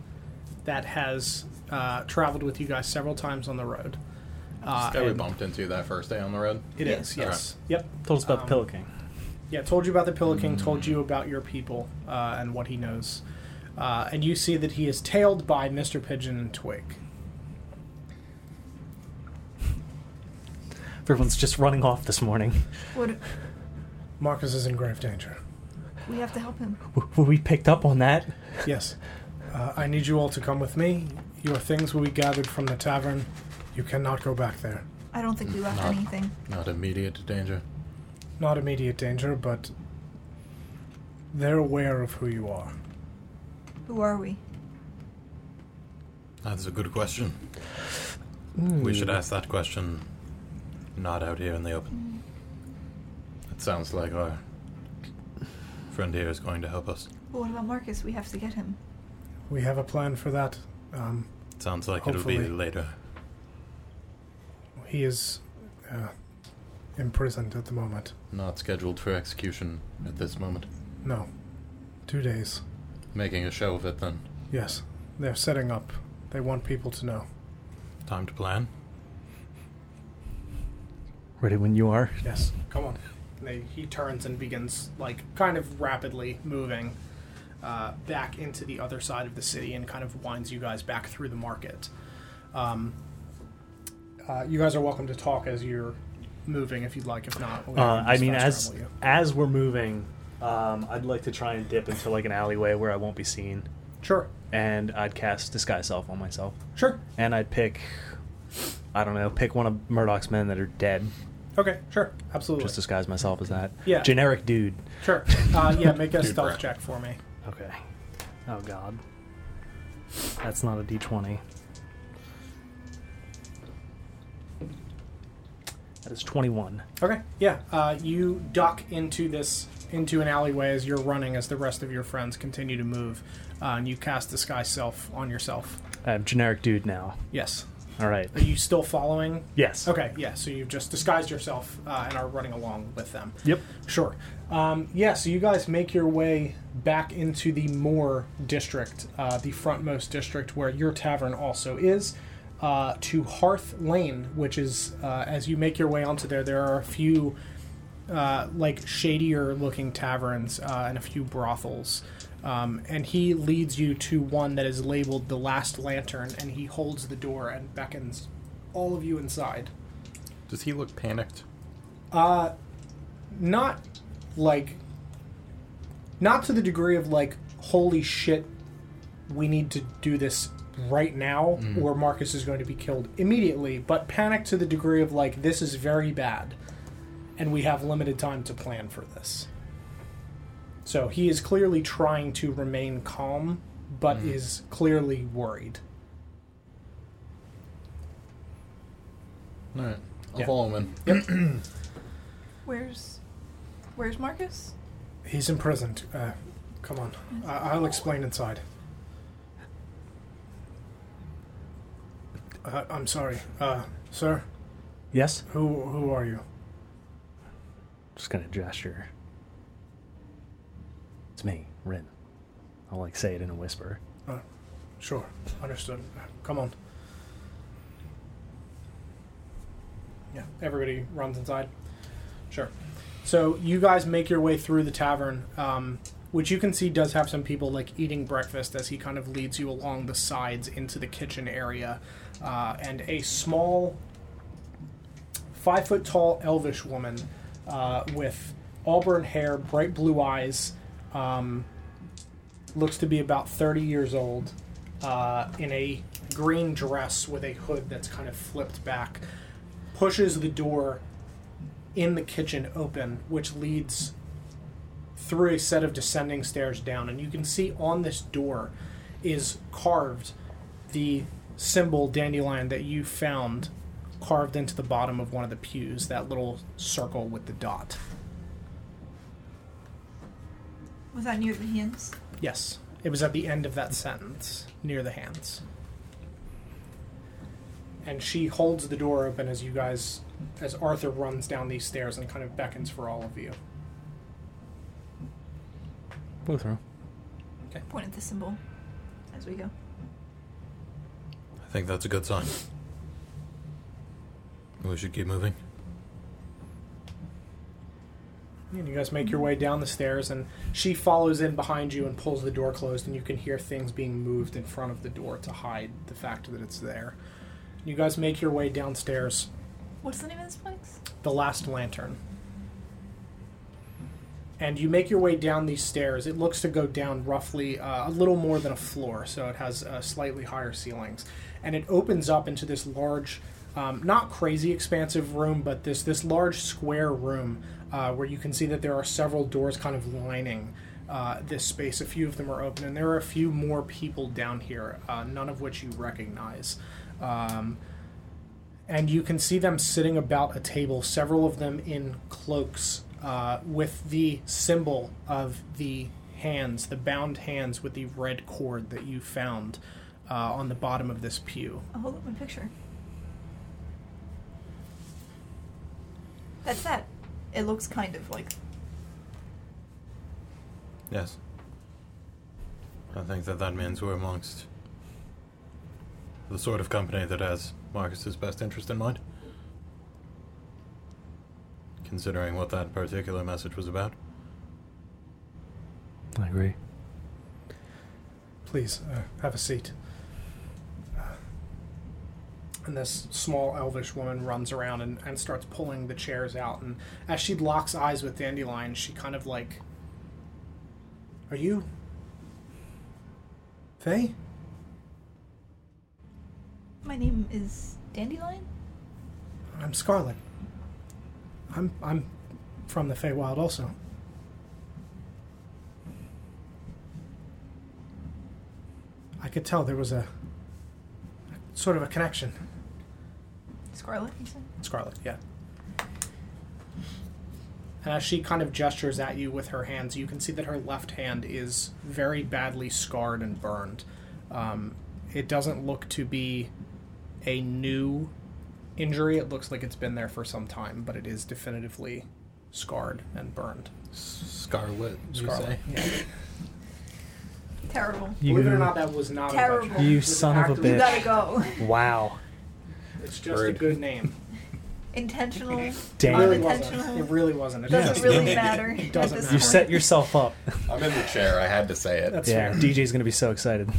Speaker 2: that has uh, traveled with you guys several times on the road. Uh,
Speaker 7: This guy we
Speaker 2: and
Speaker 7: bumped into that first day on the road.
Speaker 2: It
Speaker 1: Yeah.
Speaker 2: is, yes. Yep.
Speaker 3: Told us about
Speaker 2: Um,
Speaker 3: the Pillow King.
Speaker 2: Yeah, told you about the Pillow King, told you about your people uh, and what he knows. Uh, and you see that he is tailed by Mr. Pigeon and Twig.
Speaker 3: Everyone's just running off this morning.
Speaker 1: What
Speaker 2: Marcus is in grave danger.
Speaker 1: We have to help him.
Speaker 3: W- Were we picked up on that?
Speaker 2: Yes. Uh, I need you all to come with me. Your things will be gathered from the tavern. You cannot go back there.
Speaker 1: I don't think we left
Speaker 7: Not-
Speaker 1: anything.
Speaker 7: Not immediate danger.
Speaker 2: Not immediate danger, but they're aware of who you are.
Speaker 1: Who are we?
Speaker 7: That's a good question. We should ask that question not out here in the open. It sounds like our friend here is going to help us.
Speaker 1: But what about Marcus? We have to get him.
Speaker 2: We have a plan for that. Um,
Speaker 7: Sounds like it'll be later.
Speaker 2: he is uh, imprisoned at the moment.
Speaker 7: Not scheduled for execution at this moment.
Speaker 2: No. Two days.
Speaker 7: Making a show of it then.
Speaker 2: Yes. They're setting up. They want people to know.
Speaker 7: Time to plan.
Speaker 3: Ready when you are.
Speaker 2: Yes. Come on. They, he turns and begins, like, kind of rapidly moving uh, back into the other side of the city and kind of winds you guys back through the market. Um, uh, you guys are welcome to talk as you're moving if you'd like. If not, we'll
Speaker 3: Uh, I mean, as
Speaker 2: you.
Speaker 3: as we're moving, um, I'd like to try and dip into like an alleyway where I won't be seen,
Speaker 2: Sure.
Speaker 3: and I'd cast disguise self on myself,
Speaker 2: Sure.
Speaker 3: and I'd pick, I don't know, pick one of Murdoch's men that are dead,
Speaker 2: Okay. Sure. Absolutely.
Speaker 3: just disguise myself as that.
Speaker 2: Yeah.
Speaker 3: generic dude.
Speaker 2: sure. Uh, yeah. Make a
Speaker 7: Dude,
Speaker 2: stealth check for me.
Speaker 3: Okay. Oh God. That's not a D twenty. That is twenty one.
Speaker 2: Okay. Yeah. Uh, you duck into this into an alleyway as you're running, as the rest of your friends continue to move, uh, and you cast disguise self on yourself.
Speaker 3: I'm generic dude now.
Speaker 2: Yes.
Speaker 3: All right.
Speaker 2: Are you still following?
Speaker 3: Yes.
Speaker 2: Okay. Yeah. So you've just disguised yourself uh, and are running along with them.
Speaker 3: Yep.
Speaker 2: Sure. Um, yeah. So you guys make your way back into the Moore district, uh, the frontmost district where your tavern also is. Uh, to Hearth Lane, which is uh, as you make your way onto there, there are a few uh, like shadier looking taverns uh, and a few brothels. Um, and he leads you to one that is labeled the Last Lantern, and he holds the door and beckons all of you inside.
Speaker 7: Does he look panicked?
Speaker 2: Uh, not like, not to the degree of like, holy shit, we need to do this right now, or Marcus is going to be killed immediately, but panic to the degree of like, this is very bad, and we have limited time to plan for this. So he is clearly trying to remain calm, but is clearly worried.
Speaker 7: All right, I'll
Speaker 2: Yeah.
Speaker 7: follow him in.
Speaker 1: Where's Where's Marcus?
Speaker 2: He's imprisoned. Uh, come on, I- I'll explain inside. Uh, I'm sorry, uh, sir.
Speaker 3: Yes.
Speaker 2: Who who are you?
Speaker 3: Just gonna gesture. It's me, Rin. I'll like say it in a whisper.
Speaker 2: Sure, understood. Come on. Yeah, everybody runs inside. Sure. So you guys make your way through the tavern, um, which you can see does have some people like eating breakfast as he kind of leads you along the sides into the kitchen area, uh, and a small, five foot tall elvish woman uh, with auburn hair, bright blue eyes, um, looks to be about 30 years old, uh, in a green dress with a hood that's kind of flipped back, pushes the door in the kitchen open, which leads through a set of descending stairs down. And you can see on this door is carved the symbol dandelion that you found carved into the bottom of one of the pews, that little circle with the dot.
Speaker 1: Was that near the hands?
Speaker 2: Yes, it was at the end of that sentence, near the hands. And she holds the door open as you guys, as Arthur runs down these stairs and kind of beckons for all of you.
Speaker 3: Go through. Okay.
Speaker 1: Point at the symbol as we go.
Speaker 7: I think that's a good sign. We should keep moving.
Speaker 2: And you guys make your way down the stairs, and she follows in behind you and pulls the door closed, and you can hear things being moved in front of the door to hide the fact that it's there. You guys make your way downstairs.
Speaker 1: What's the name of this place?
Speaker 2: the last lantern. And you make your way down these stairs. It looks to go down roughly uh, a little more than a floor, so it has uh, slightly higher ceilings. And it opens up into this large, um, not crazy expansive room, but this this large square room uh, where you can see that there are several doors kind of lining uh, this space. A few of them are open, and there are a few more people down here, uh, none of which you recognize. Um, and you can see them sitting about a table, several of them in cloaks, uh, with the symbol of the hands, the bound hands with the red cord that you found uh, on the bottom of this pew.
Speaker 1: I'll hold up my picture. That's that. It looks kind of like
Speaker 7: Yes. I think that that means we're amongst the sort of company that has Marcus's best interest in mind. Considering what that particular message was about.
Speaker 3: I agree.
Speaker 2: Please, uh, have a seat. And this small elvish woman runs around and, and starts pulling the chairs out. And as she locks eyes with Dandelion, she kind of like. Are you. fey?
Speaker 1: My name is Dandelion.
Speaker 2: I'm Scarlet. I'm I'm from the Feywild also. I could tell there was a sort of a connection.
Speaker 1: Scarlet, you said?
Speaker 2: Scarlet, yeah. And as she kind of gestures at you with her hands, you can see that her left hand is very badly scarred and burned. Um, it doesn't look to be a new injury. It looks like it's been there for some time, but it is definitively scarred and burned.
Speaker 7: Scarlet, you
Speaker 2: Scarlet.
Speaker 7: say?
Speaker 2: Yeah.
Speaker 1: Terrible.
Speaker 3: You,
Speaker 2: Believe it or not, that was not
Speaker 1: Terrible.
Speaker 2: intentional.
Speaker 3: You son of a
Speaker 2: actively-
Speaker 1: You gotta go.
Speaker 3: wow.
Speaker 2: It's just a good name.
Speaker 1: Intentional.
Speaker 3: Damn.
Speaker 2: It really
Speaker 1: Unintentional.
Speaker 2: wasn't. It really wasn't. It
Speaker 1: Doesn't
Speaker 2: just-
Speaker 1: really matter.
Speaker 2: It doesn't
Speaker 1: at this
Speaker 2: matter.
Speaker 3: You
Speaker 1: point.
Speaker 3: set yourself up.
Speaker 7: I'm in the chair. I had to say it.
Speaker 2: That's
Speaker 3: yeah,
Speaker 2: fair.
Speaker 3: DJ's gonna be so excited.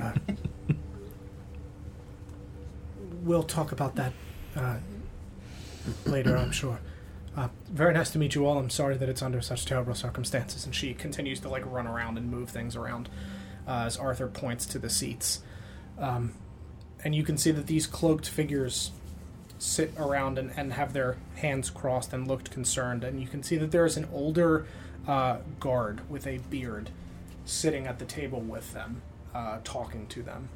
Speaker 2: Uh, we'll talk about that uh, later, I'm sure. Uh, very nice to meet you all. I'm sorry that it's under such terrible circumstances. And she continues to like run around and move things around uh, as Arthur points to the seats. Um, and you can see that these cloaked figures sit around and, and have their hands crossed and looked concerned. And you can see that there is an older uh, guard with a beard sitting at the table with them, uh, talking to them.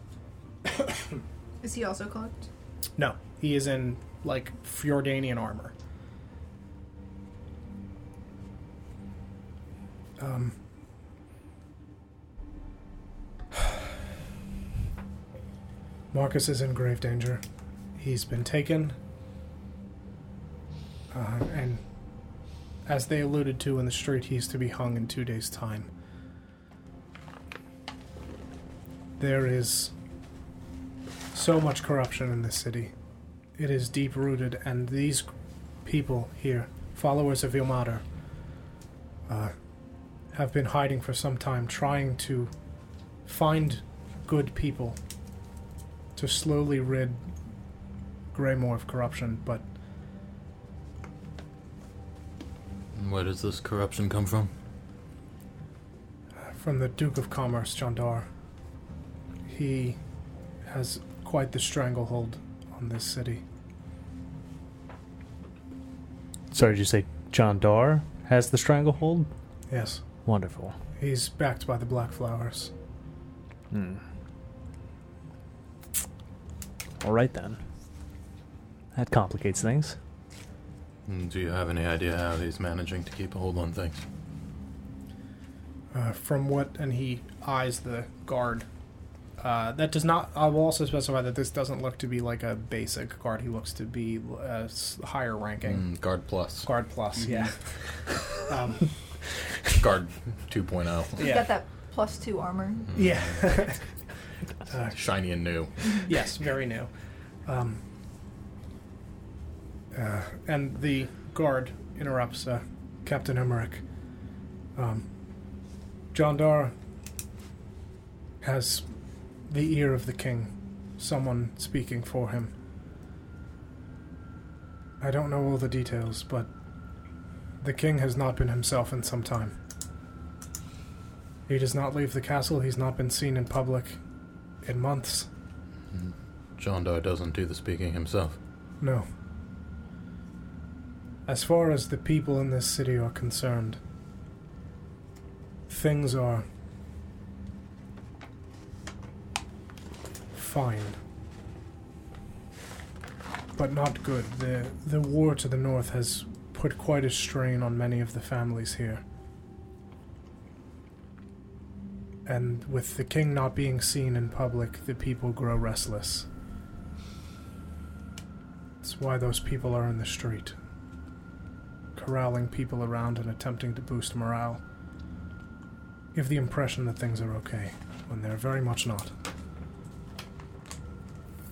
Speaker 1: Is he also cloaked?
Speaker 2: No, he is in like Fjordanian armor. Um. Marcus is in grave danger. He's been taken. Uh, and as they alluded to in the street, he's to be hung in two days' time. There is so much corruption in this city. It is deep rooted, and these people here, followers of Ilmater, uh, have been hiding for some time, trying to find good people to slowly rid Greymore of corruption, but
Speaker 7: Where does this corruption come from?
Speaker 2: from the Duke of Commerce, Jandar, he has quite the stranglehold on this city.
Speaker 3: Sorry, did you say John Dar has the stranglehold?
Speaker 2: Yes,
Speaker 3: Wonderful.
Speaker 2: he's backed by the Black Flowers.
Speaker 3: Hmm. All right then. That complicates things.
Speaker 7: Mm, Do you have any idea how he's managing to keep a hold on things?
Speaker 2: uh, from what and he eyes the guard uh, that does not i will also specify that this doesn't look to be like a basic guard he looks to be uh, higher ranking
Speaker 7: Mm, Guard Plus.
Speaker 2: guard plus yeah um,
Speaker 7: Guard 2.0.
Speaker 1: He's
Speaker 2: Yeah.
Speaker 1: got that plus two armor.
Speaker 2: yeah uh,
Speaker 7: Shiny and new.
Speaker 2: yes very new. Um, uh, and the guard interrupts uh, captain emmerich um, john dar has the ear of the king someone speaking for him. I don't know all the details but the king has not been himself in some time. He does not leave the castle he's not been seen in public in months.
Speaker 7: John doesn't do the speaking himself.
Speaker 2: No. As far as the people in this city are concerned, things are fine. But not good. The the war to the north has put quite a strain on many of the families here. And with the king not being seen in public, the people grow restless. That's why those people are in the street. corralling people around and attempting to boost morale. Give the impression that things are okay, when they're very much not.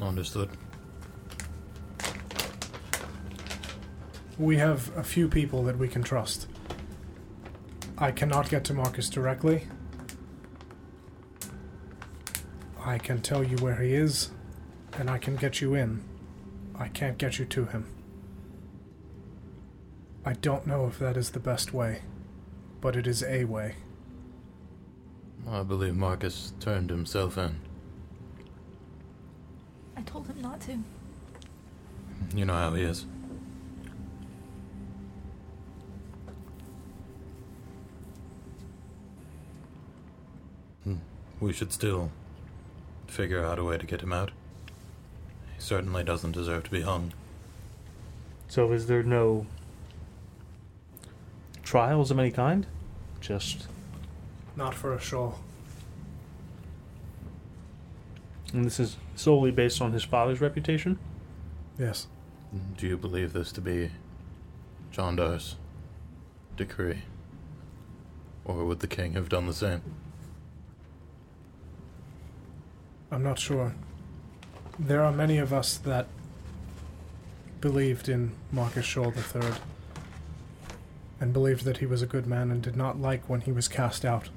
Speaker 7: Understood.
Speaker 2: We have a few people that we can trust. I cannot get to Marcus directly. I can tell you where he is, and I can get you in. I can't get you to him. I don't know if that is the best way, but it is a way.
Speaker 7: I believe Marcus turned himself in.
Speaker 1: I told him not to.
Speaker 7: You know how he is. Hmm. We should still figure out a way to get him out. He certainly doesn't deserve to be hung.
Speaker 3: So, is there no trials of any kind? Just.
Speaker 2: Not for a show.
Speaker 3: And this is solely based on his father's reputation?
Speaker 2: Yes.
Speaker 7: Do you believe this to be John Dar's decree? Or would the king have done the same?
Speaker 2: I'm not sure. There are many of us that believed in Marcus Scholl III and believed that he was a good man and did not like when he was cast out.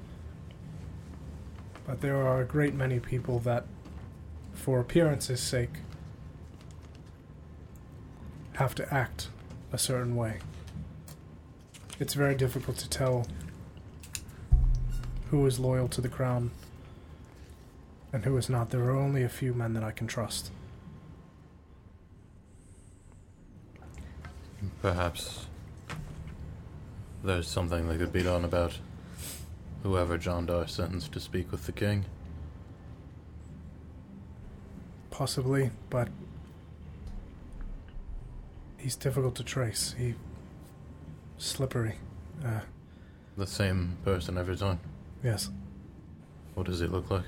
Speaker 2: But there are a great many people that, for appearance's sake, have to act a certain way. It's very difficult to tell who is loyal to the crown and who is not. There are only a few men that I can trust.
Speaker 7: Perhaps there's something that could be done about whoever John Dar sends to speak with the king.
Speaker 2: Possibly, but he's difficult to trace. He slippery. Uh,
Speaker 7: The same person every time.
Speaker 2: yes,
Speaker 7: What does he look like?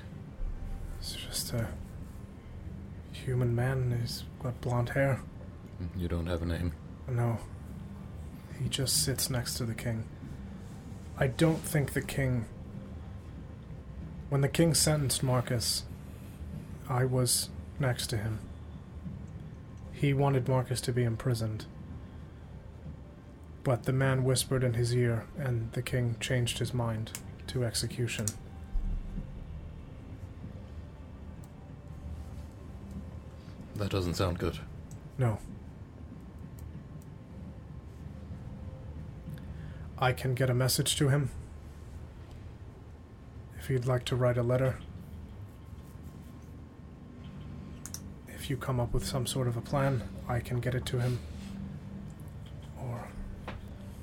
Speaker 2: He's just a human man. He's got blonde hair.
Speaker 7: You don't have a name.
Speaker 2: No, he just sits next to the king. I don't think the king. When the king sentenced Marcus, I was next to him. He wanted Marcus to be imprisoned. But the man whispered in his ear, and the king changed his mind to execution.
Speaker 7: That doesn't sound good.
Speaker 2: No. I can get a message to him. If you'd like to write a letter. If you come up with some sort of a plan, I can get it to him. Or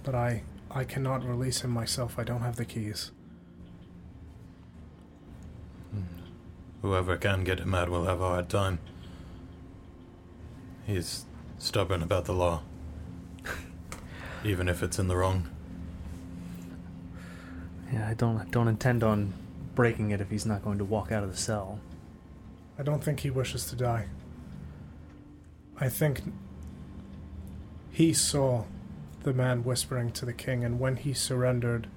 Speaker 2: but I I cannot release him myself. I don't have the keys. Hmm.
Speaker 7: Whoever can get him out will have a hard time. He's stubborn about the law. Even if it's in the wrong.
Speaker 3: Yeah, I don't I don't intend on breaking it if he's not going to walk out of the cell.
Speaker 2: I don't think he wishes to die. I think he saw the man whispering to the king, and when he surrendered,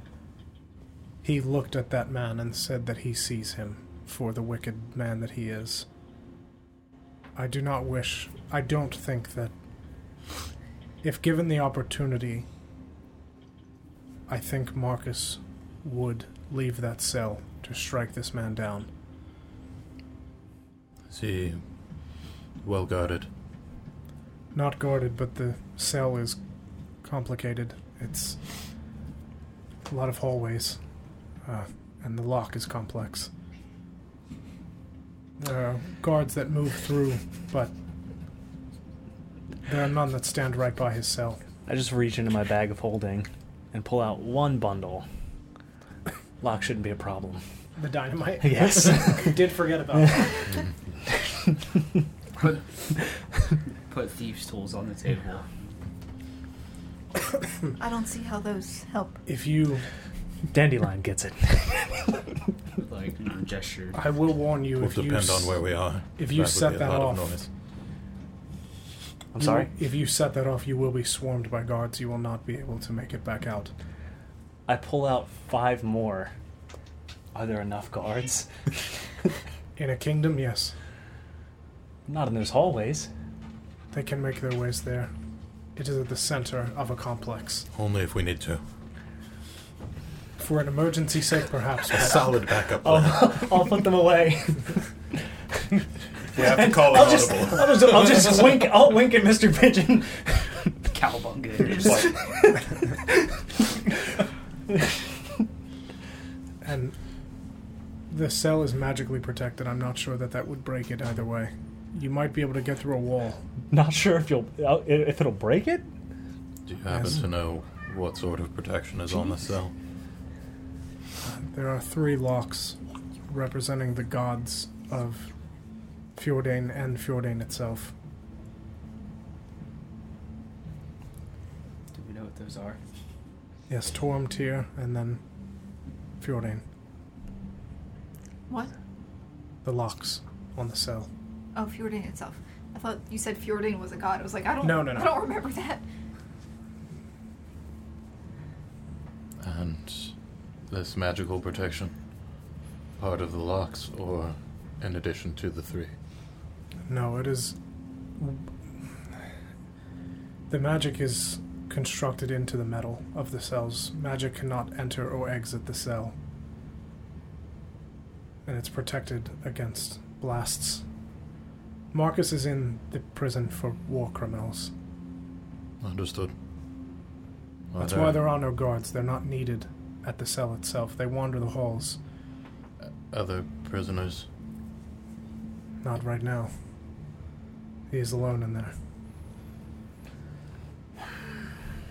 Speaker 2: he looked at that man and said that he sees him for the wicked man that he is. I do not wish, I don't think that, if given the opportunity, I think Marcus would leave that cell to strike this man down.
Speaker 7: Is he well guarded?
Speaker 2: not guarded, but the cell is complicated. It's a lot of hallways, uh, and the lock is complex. There are guards that move through, but there are none that stand right by his cell.
Speaker 3: I just reach into my bag of holding and pull out one bundle. Lock shouldn't be a problem.
Speaker 2: The dynamite.
Speaker 3: Yes.
Speaker 2: Did forget about that.
Speaker 6: Put put thieves' tools on the table.
Speaker 1: I don't see how those help.
Speaker 2: If you,
Speaker 3: Dandelion gets it.
Speaker 6: Like you know, gesture.
Speaker 2: I will warn you.
Speaker 7: Will
Speaker 2: if you
Speaker 7: depend
Speaker 2: s-
Speaker 7: on where we are.
Speaker 2: if you
Speaker 7: would
Speaker 2: set that off-
Speaker 7: of noise.
Speaker 3: I'm
Speaker 2: You-
Speaker 3: sorry.
Speaker 2: If you set that off, you will be swarmed by guards. You will not be able to make it back out.
Speaker 3: I pull out five more. Are there enough guards?
Speaker 2: In a kingdom, yes,
Speaker 3: Not in those hallways.
Speaker 2: they can make their ways there. It is at the center of a complex.
Speaker 7: Only if we need to.
Speaker 2: For an emergency sake, perhaps.
Speaker 7: A solid backup plan.
Speaker 3: I'll, I'll put them away.
Speaker 7: we have to call it
Speaker 3: I'll just,
Speaker 7: audible.
Speaker 3: I'll just, I'll just wink. I'll wink at Mr. Pigeon.
Speaker 6: Cowabunga. It's like,
Speaker 2: And the cell is magically protected. I'm not sure that that would break it either way. You might be able to get through a wall.
Speaker 3: Not sure if you'll uh, if it'll break it.
Speaker 7: Do you happen
Speaker 2: Yes.
Speaker 7: to know what sort of protection is on the cell?
Speaker 2: There are three locks representing the gods of Fjordain and Fjordain itself.
Speaker 6: do we know what those are?
Speaker 2: Yes, Torm, Tyr, and then Fjordain.
Speaker 1: What?
Speaker 2: The locks on the cell.
Speaker 1: Oh, Fjordain itself. I thought you said Fjordain was a god. I was like, I don't.
Speaker 2: No, no, no.
Speaker 1: I don't remember that.
Speaker 7: And this magical protection, part of the locks, or in addition to the three?
Speaker 2: No, it is. The magic is constructed into the metal of the cells. Magic cannot enter or exit the cell. And it's protected against blasts. Marcus is in the prison for war criminals.
Speaker 7: Understood. Are
Speaker 2: That's why there are no guards. They're not needed at the cell itself. They wander the halls.
Speaker 7: other prisoners.
Speaker 2: Not right now. He is alone in there.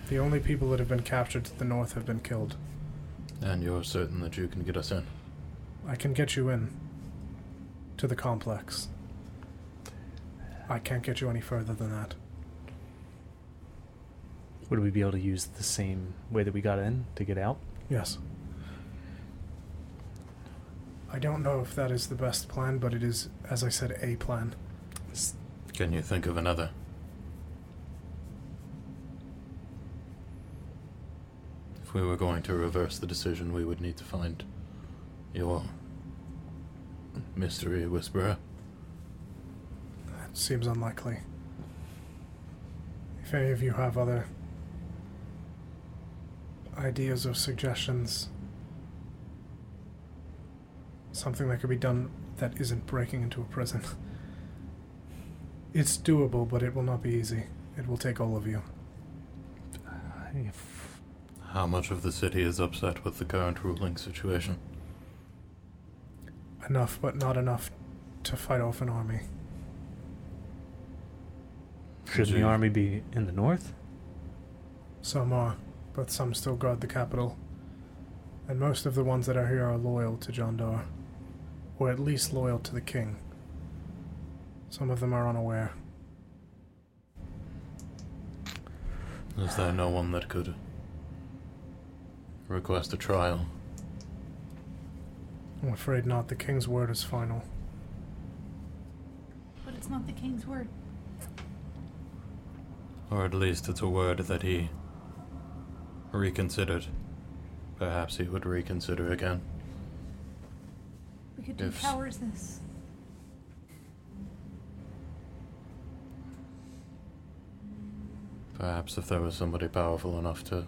Speaker 2: The only people that have been captured to the north have been killed.
Speaker 7: And you're certain that you can get us in?
Speaker 2: I can get you in to the complex. I can't get you any further than that.
Speaker 3: Would we be able to use the same way that we got in to get out?
Speaker 2: Yes. I don't know if that is the best plan, but it is, as I said, a plan.
Speaker 7: Can you think of another? If we were going to reverse the decision, we would need to find your mystery whisperer.
Speaker 2: That seems unlikely. If any of you have other ideas or suggestions, something that could be done that isn't breaking into a prison. It's doable, but it will not be easy. It will take all of you.
Speaker 7: How much of the city is upset with the current ruling situation?
Speaker 2: Enough, but not enough to fight off an army.
Speaker 3: Shouldn't the army be in the north?
Speaker 2: Some are, but some still guard the capital. And most of the ones that are here are loyal to Jondar, or at least loyal to the king. Some of them are unaware.
Speaker 7: Is there no one that could request a trial?
Speaker 2: I'm afraid not. The king's word is final.
Speaker 1: But it's not the king's word.
Speaker 7: Or at least it's a word that he reconsidered. Perhaps he would reconsider again.
Speaker 1: We could do
Speaker 7: If-
Speaker 1: powers this.
Speaker 7: Perhaps if there was somebody powerful enough to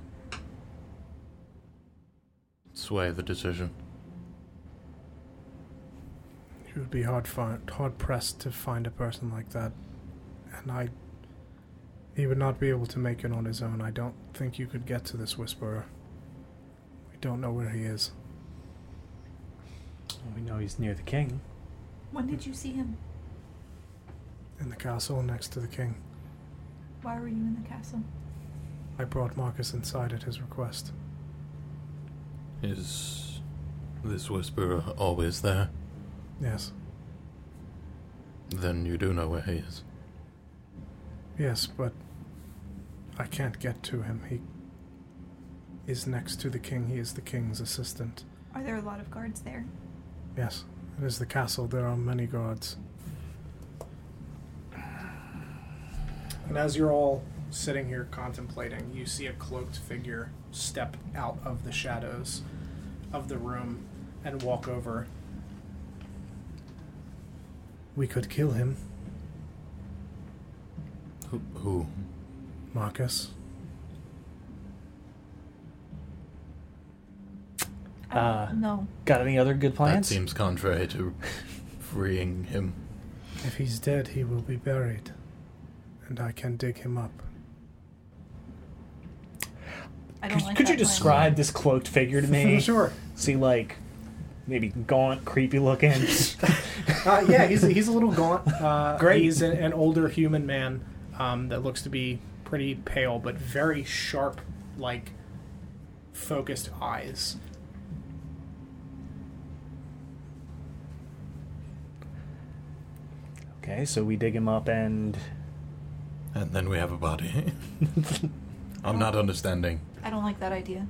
Speaker 7: sway the decision.
Speaker 2: It would be hard, fi- hard pressed to find a person like that. And I. He would not be able to make it on his own. I don't think you could get to this Whisperer. We don't know where he is.
Speaker 3: We know he's near the king.
Speaker 1: When did you see him?
Speaker 2: In the castle next to the king.
Speaker 1: Why were you in the castle?
Speaker 2: I brought Marcus inside at his request.
Speaker 7: Is this whisperer always there?
Speaker 2: Yes.
Speaker 7: Then you do know where he is.
Speaker 2: Yes, but I can't get to him. He is next to the king. He is the king's assistant.
Speaker 1: Are there a lot of guards there?
Speaker 2: Yes, it is the castle. There are many guards. And as you're all sitting here contemplating, you see a cloaked figure step out of the shadows of the room and walk over. We could kill him,
Speaker 7: Who? who?
Speaker 2: Marcus.
Speaker 5: I
Speaker 3: Uh,
Speaker 5: don't.
Speaker 3: Got any other good plans?
Speaker 7: That
Speaker 3: plans?
Speaker 7: seems contrary to freeing him.
Speaker 2: If he's dead, he will be buried, and I can dig him up.
Speaker 5: I don't
Speaker 3: Could,
Speaker 5: like
Speaker 3: could you
Speaker 5: that plan.
Speaker 3: describe this cloaked figure to me?
Speaker 2: sure.
Speaker 3: See, like, maybe gaunt, creepy looking.
Speaker 2: Uh, yeah, he's he's a little gaunt. Uh,
Speaker 3: Great.
Speaker 2: He's an, an older human man um, that looks to be pretty pale, but very sharp, like focused eyes.
Speaker 3: okay, so we dig him up and.
Speaker 7: And then we have a body. I'm not understanding.
Speaker 1: I don't like that idea.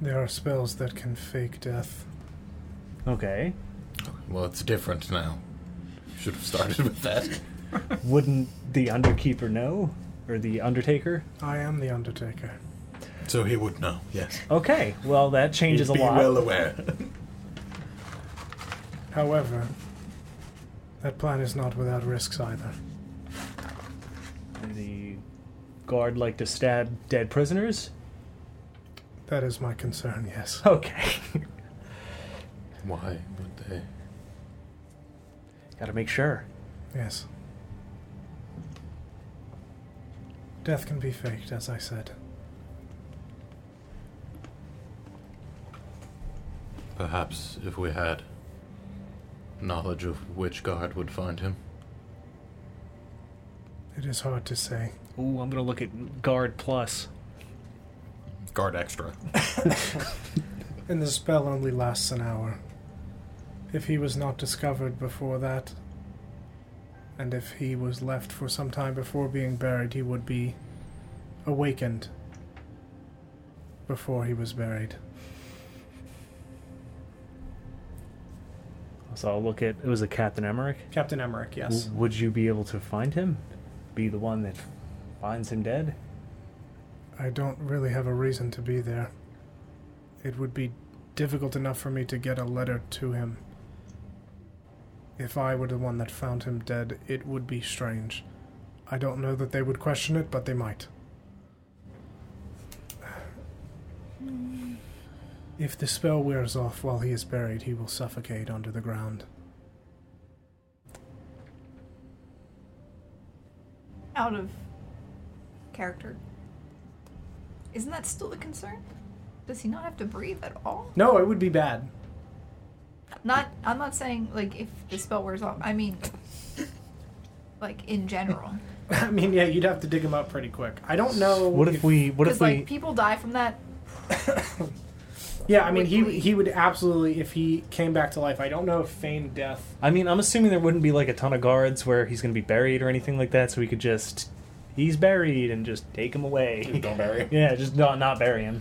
Speaker 2: There are spells that can fake death.
Speaker 3: Okay.
Speaker 7: Well, it's different now. Should have started with that.
Speaker 3: Wouldn't the Underkeeper know? Or the Undertaker?
Speaker 2: I am the Undertaker.
Speaker 7: So he would know, yes.
Speaker 3: Okay, well, that changes
Speaker 7: He'd
Speaker 3: a
Speaker 7: be
Speaker 3: lot.
Speaker 7: well aware.
Speaker 2: However, that plan is not without risks either.
Speaker 3: The guard like to stab dead prisoners?
Speaker 2: That is my concern, yes.
Speaker 3: Okay.
Speaker 7: Why would they?
Speaker 3: Gotta make sure.
Speaker 2: Yes. Death can be faked, as I said.
Speaker 7: Perhaps if we had knowledge of which guard would find him.
Speaker 2: It is hard to say.
Speaker 3: Ooh, I'm gonna look at guard plus.
Speaker 7: Guard extra.
Speaker 2: And the spell only lasts an hour. If he was not discovered before that, and if he was left for some time before being buried, he would be awakened before he was buried.
Speaker 3: So I'll look at. It was a Captain Emmerich.
Speaker 2: Captain Emmerich, yes.
Speaker 3: W- would you be able to find him? Be the one that finds him dead?
Speaker 2: I don't really have a reason to be there. It would be difficult enough for me to get a letter to him. If I were the one that found him dead, it would be strange. I don't know that they would question it, but they might. If the spell wears off while he is buried, he will suffocate under the ground.
Speaker 1: Out of character. Isn't that still the concern? Does he not have to breathe at all?
Speaker 2: No, it would be bad.
Speaker 1: Not. I'm not saying like if the spell wears off. I mean, like in general.
Speaker 2: I mean, yeah, you'd have to dig him up pretty quick. I don't know.
Speaker 3: What if we? What if
Speaker 1: Because
Speaker 3: we?
Speaker 1: like people die from that.
Speaker 2: Yeah, I mean, he
Speaker 1: quickly.
Speaker 2: he would absolutely if he came back to life. I don't know if feigned death.
Speaker 3: I mean, I'm assuming there wouldn't be like a ton of guards where he's gonna be buried or anything like that, so we could just. He's buried and just take him away.
Speaker 7: Don't bury.
Speaker 3: yeah, just not not bury him.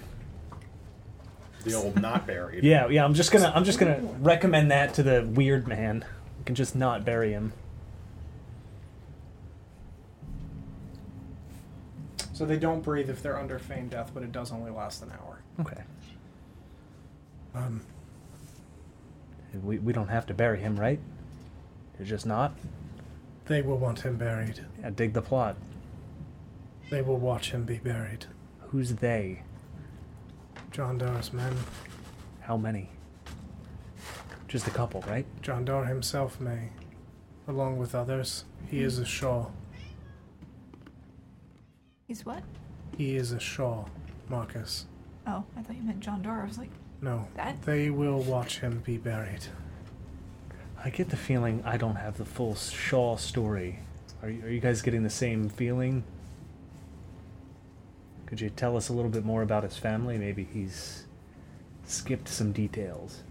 Speaker 7: The old not buried.
Speaker 3: Yeah, yeah. I'm just gonna I'm just gonna recommend that to the weird man. We can just not bury him.
Speaker 2: So they don't breathe if they're under feigned death, but it does only last an hour.
Speaker 3: Okay.
Speaker 2: Um,
Speaker 3: We we don't have to bury him, right? You're just not.
Speaker 2: they will want him buried.
Speaker 3: Yeah, dig the plot.
Speaker 2: They will watch him be buried.
Speaker 3: Who's they?
Speaker 2: John Dar's men.
Speaker 3: How many? Just a couple, right?
Speaker 2: John Dar himself may, along with others. He is a Shaw.
Speaker 1: He's what?
Speaker 2: He is a Shaw, Marcus.
Speaker 1: Oh, I thought you meant John Dar. I was like,
Speaker 2: No,
Speaker 1: that.
Speaker 2: they will watch him be buried.
Speaker 3: I get the feeling I don't have the full Shaw story. Are you, are you guys getting the same feeling? Could you tell us a little bit more about his family? Maybe he's skipped some details.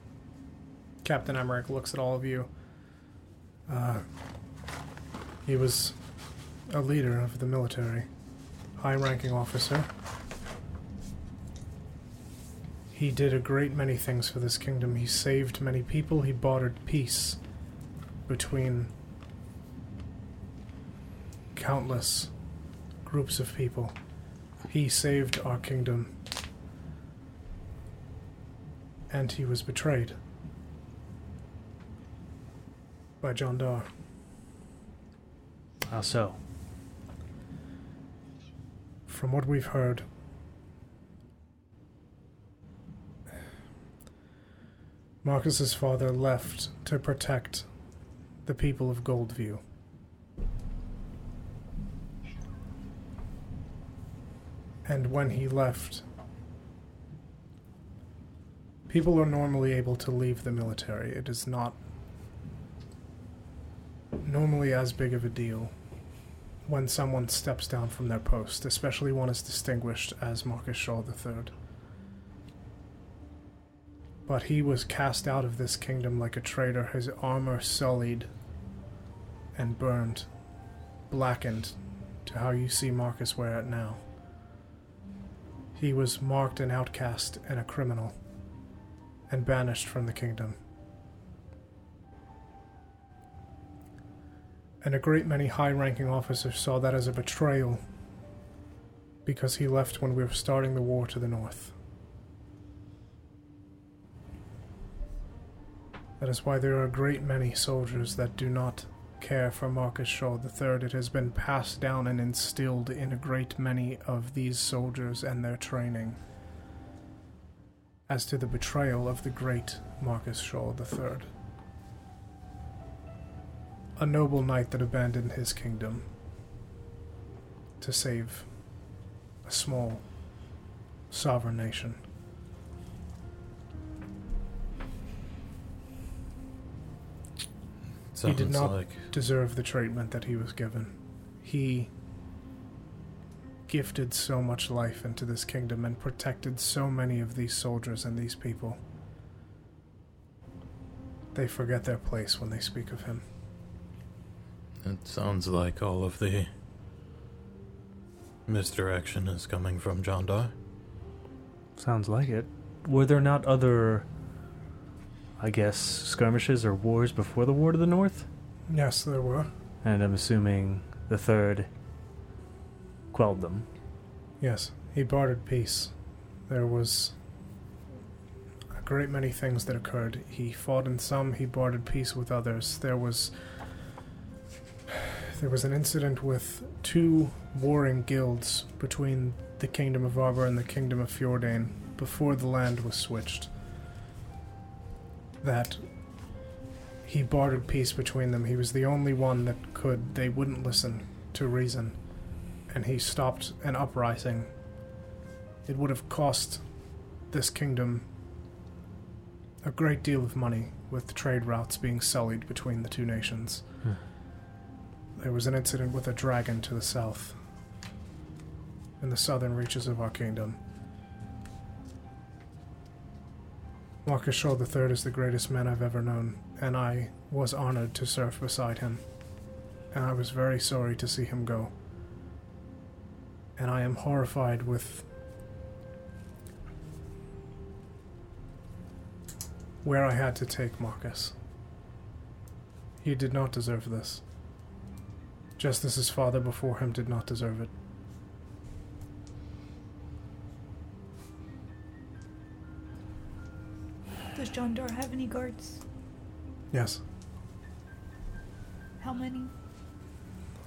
Speaker 2: Captain Emmerich looks at all of you. Uh, he was a leader of the military, high ranking officer. He did a great many things for this kingdom. He saved many people, he bartered peace between countless groups of people. He saved our kingdom. And he was betrayed by John Dar.
Speaker 3: How so?
Speaker 2: From what we've heard, Marcus's father left to protect the people of Goldview. And when he left, people are normally able to leave the military. It is not normally as big of a deal when someone steps down from their post, especially one as distinguished as Marcus Shaw III. But he was cast out of this kingdom like a traitor, his armor sullied and burned, blackened to how you see Marcus wear it now. He was marked an outcast and a criminal, and banished from the kingdom. And a great many high ranking officers saw that as a betrayal because he left when we were starting the war to the north. That is why there are a great many soldiers that do not care for Marcus Shaw III. It has been passed down and instilled in a great many of these soldiers and their training as to the betrayal of the great Marcus Shaw III. A noble knight that abandoned his kingdom to save a small sovereign nation.
Speaker 7: Sounds
Speaker 2: did not-
Speaker 7: like
Speaker 2: deserve the treatment that he was given. He gifted so much life into this kingdom and protected so many of these soldiers and these people. They forget their place when they speak of him.
Speaker 7: it sounds like all of the misdirection is coming from John Dar.
Speaker 3: Sounds like it. Were there not other, I guess, skirmishes or wars before the War to the North?
Speaker 2: Yes, there were.
Speaker 3: And I'm assuming the third quelled them.
Speaker 2: Yes, he bartered peace. There was a great many things that occurred. He fought in some, he bartered peace with others. There was there was an incident with two warring guilds between the Kingdom of Arbor and the Kingdom of Fjordain before the land was switched. That he bartered peace between them. He was the only one that could. They wouldn't listen to reason and he stopped an uprising, it would have cost this kingdom a great deal of money with trade routes being sullied between the two nations.
Speaker 3: Hmm.
Speaker 2: There was an incident with a dragon to the south, in the southern reaches of our kingdom. Marcus Shaw III is the greatest man I've ever known, and I was honored to serve beside him. And I was very sorry to see him go and I am horrified with where I had to take Marcus. He did not deserve this. Just as his father before him did not deserve it.
Speaker 1: Does John Doe have any guards?
Speaker 2: Yes,
Speaker 1: How many?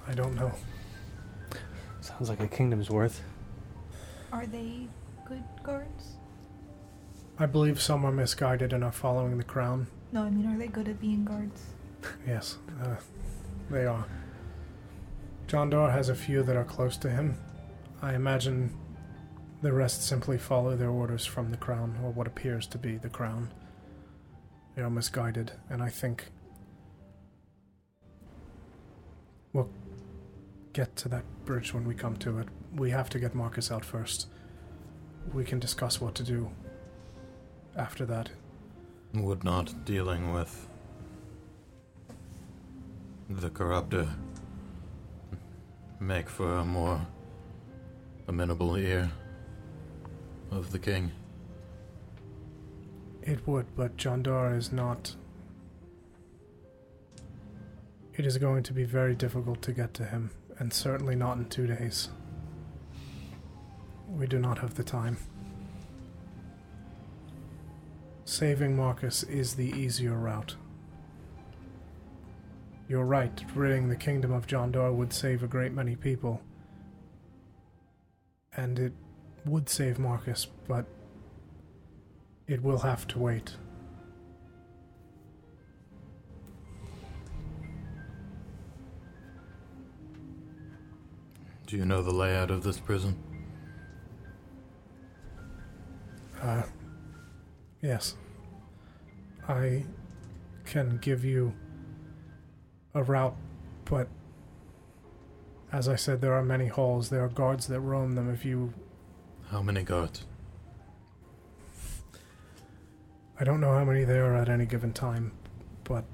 Speaker 2: I don't know.
Speaker 3: Sounds like a kingdom's worth.
Speaker 1: Are they good guards?
Speaker 2: I believe some are misguided and are following the crown.
Speaker 1: No, I mean, are they good at being guards?
Speaker 2: Yes, uh, they are. John Dar has a few that are close to him. I imagine the rest simply follow their orders from the crown, or what appears to be the crown. They are misguided, and I think we'll get to that bridge when we come to it. We have to get Marcus out first. We can discuss what to do after that.
Speaker 7: Would not dealing with the corruptor make for a more amenable ear of the king?
Speaker 2: It would, but Jandar is not. It is going to be very difficult to get to him, and certainly not in two days. We do not have the time. Saving Marcus is the easier route. You're right, ridding the kingdom of Jondar would save a great many people. And it would save Marcus, but it will have to wait.
Speaker 7: Do you know the layout of this prison?
Speaker 2: Uh, yes. I can give you a route, but as I said, there are many halls. There are guards that roam them. If you.
Speaker 7: How many guards?
Speaker 2: I don't know how many there are at any given time, but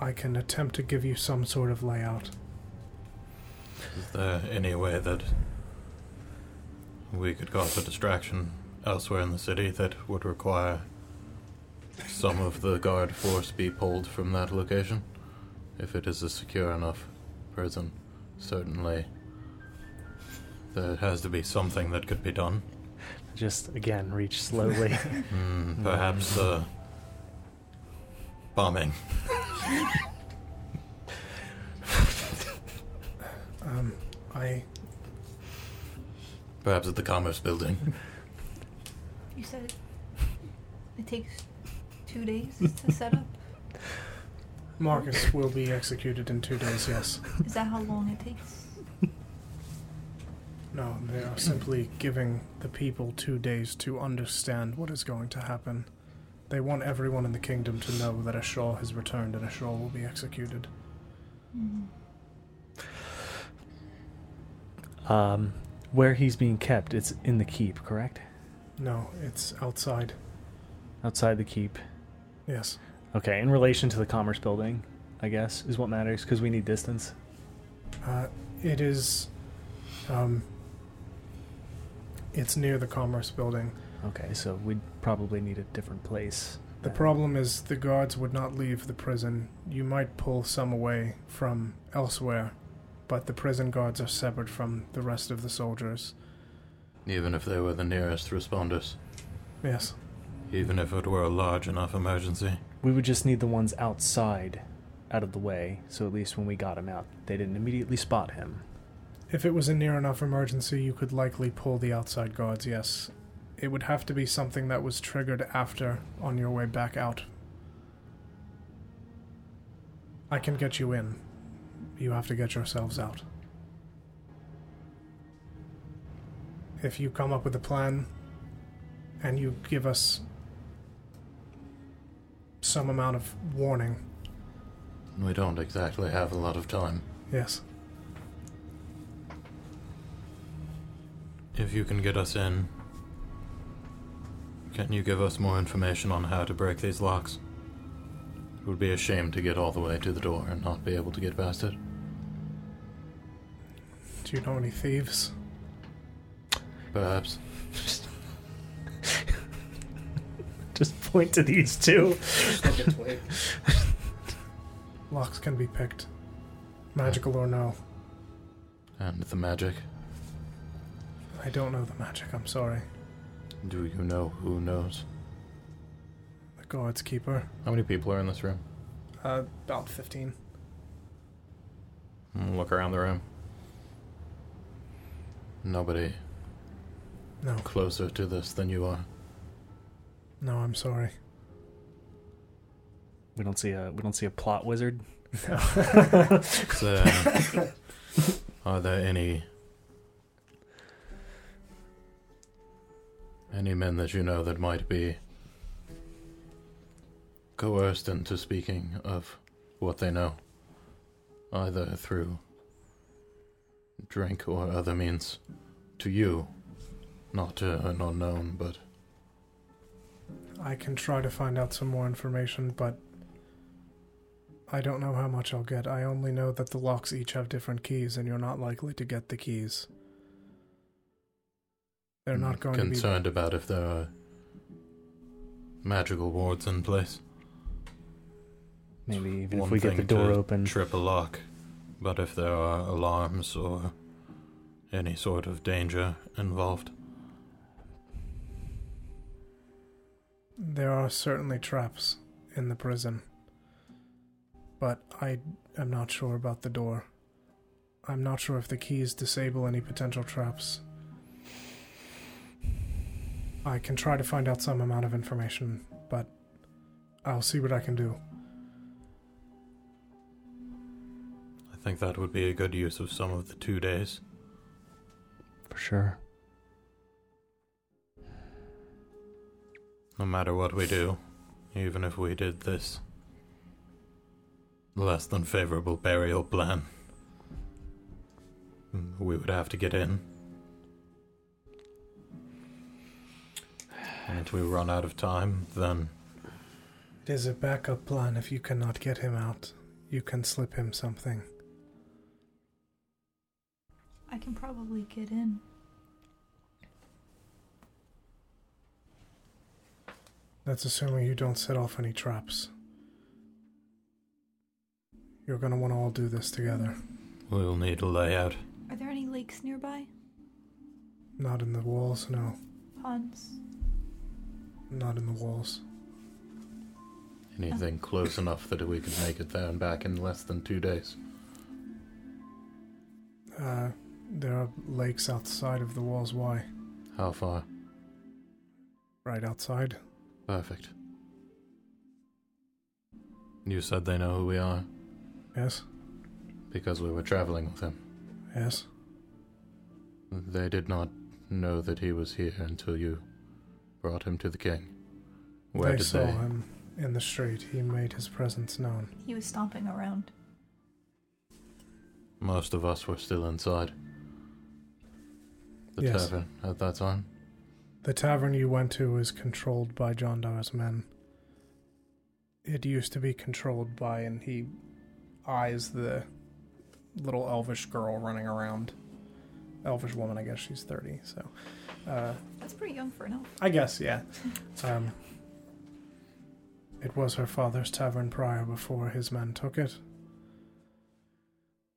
Speaker 2: I can attempt to give you some sort of layout.
Speaker 7: Is there any way that we could cause a distraction elsewhere in the city that would require some of the guard force be pulled from that location? If it is a secure enough prison, certainly there has to be something that could be done.
Speaker 3: Just again, reach slowly.
Speaker 7: Hmm, perhaps uh, bombing.
Speaker 2: Um, I.
Speaker 7: Perhaps at the Commerce Building.
Speaker 1: You said it, it takes two days to set up.
Speaker 2: Marcus will be executed in two days, yes.
Speaker 1: Is that how long it takes?
Speaker 2: No, they are simply giving the people two days to understand what is going to happen. They want everyone in the kingdom to know that Ashal has returned and Ashal will be executed.
Speaker 3: um, where he's being kept, it's in the keep, correct?
Speaker 2: No, it's outside.
Speaker 3: Outside the keep.
Speaker 2: Yes.
Speaker 3: Okay, in relation to the commerce building, I guess is what matters because we need distance.
Speaker 2: Uh, it is. Um, it's near the Commerce Building.
Speaker 3: Okay, so we'd probably need a different place.
Speaker 2: The
Speaker 3: then.
Speaker 2: problem is the guards would not leave the prison. You might pull some away from elsewhere, but the prison guards are separate from the rest of the soldiers.
Speaker 7: Even if they were the nearest responders.
Speaker 2: Yes.
Speaker 7: Even if it were a large enough emergency.
Speaker 3: We would just need the ones outside, out of the way, so at least when we got him out, they didn't immediately spot him.
Speaker 2: If it was a near enough emergency, you could likely pull the outside guards, yes. It would have to be something that was triggered after on your way back out. I can get you in. You have to get yourselves out. If you come up with a plan and you give us some amount of warning,
Speaker 7: We don't exactly have a lot of time.
Speaker 2: yes.
Speaker 7: If you can get us in, can you give us more information on how to break these locks? It would be a shame to get all the way to the door and not be able to get past it.
Speaker 2: Do you know any thieves?
Speaker 7: Perhaps.
Speaker 3: Just point to these two.
Speaker 4: Just look at Twig.
Speaker 2: Locks can be picked, magical or no.
Speaker 7: And the magic.
Speaker 2: I don't know the magic, I'm sorry.
Speaker 7: Do you know who knows?
Speaker 2: The guard's keeper.
Speaker 7: How many people are in this room?
Speaker 2: Uh, about 15.
Speaker 7: Mm, Look around the room. Nobody
Speaker 2: No,
Speaker 7: closer to this than you are.
Speaker 2: no, I'm sorry.
Speaker 3: We don't see a we don't see a plot wizard.
Speaker 7: Is there- are there any any men that you know that might be coerced into speaking of what they know, either through drink or other means, to you, not to an unknown, but
Speaker 2: I can try to find out some more information, but I don't know how much I'll get. I only know that the locks each have different keys, and you're not likely to get the keys. They're not going
Speaker 7: concerned to be about if there are magical wards in place.
Speaker 3: Maybe even
Speaker 7: One
Speaker 3: if we get the door open,
Speaker 7: trip a lock. But if there are alarms or any sort of danger involved,
Speaker 2: there are certainly traps in the prison. But I am not sure about the door. I'm not sure if the keys disable any potential traps. I can try to find out some amount of information, but I'll see what I can do.
Speaker 7: I think that would be a good use of some of the two days.
Speaker 3: For sure.
Speaker 7: No matter what we do, even if we did this less than favorable burial plan, we would have to get in. And if we run out of time, then
Speaker 2: It is a backup plan if you cannot get him out. You can slip him something.
Speaker 1: I can probably get in.
Speaker 2: That's assuming you don't set off any traps. You're gonna want to all do this together.
Speaker 7: we'll need a layout.
Speaker 1: Are there any lakes nearby?
Speaker 2: Not in the walls, no.
Speaker 1: Ponds?
Speaker 2: Not in the walls.
Speaker 7: Anything close enough that we could make it there and back in less than two days.
Speaker 2: Uh, there are lakes outside of the walls. Why?
Speaker 7: How far?
Speaker 2: Right outside.
Speaker 7: Perfect. You said they know who we are
Speaker 2: Yes.
Speaker 7: because we were traveling with him.
Speaker 2: Yes.
Speaker 7: They did not know that he was here until you brought him to the king. Where
Speaker 2: they
Speaker 7: did
Speaker 2: saw
Speaker 7: they?
Speaker 2: him in the street. He made his presence known.
Speaker 1: He was stomping around.
Speaker 7: Most of us were still inside the
Speaker 2: Yes.
Speaker 7: tavern at that time.
Speaker 2: The tavern you went to was controlled by Jondar's men. It used to be controlled by, and he eyes the little elvish girl running around. Elvish woman, I guess she's 30, so. Uh,
Speaker 1: That's pretty young for an elf.
Speaker 2: I guess, yeah. Um, it was her father's tavern prior before his men took it.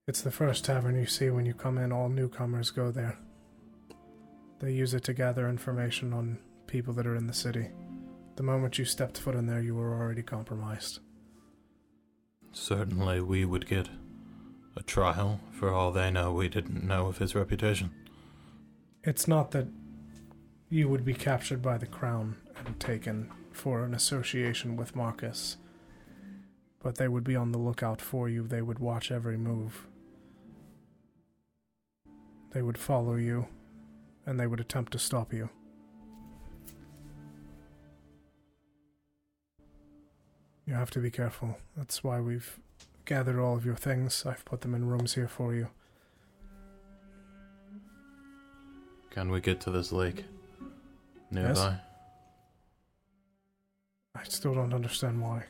Speaker 2: It's the first tavern you see when you come in. All newcomers go there. They use it to gather information on people that are in the city. The moment you stepped foot in there, you were already compromised.
Speaker 7: Certainly, we would get a trial. For all they know, we didn't know of his reputation.
Speaker 2: It's not that you would be captured by the crown and taken for an association with Marcus, but they would be on the lookout for you. They would watch every move. They would follow you, and they would attempt to stop you. You have to be careful. That's why we've gathered all of your things. I've put them in rooms here for you.
Speaker 7: Can we get to this lake nearby?
Speaker 2: I still don't understand why.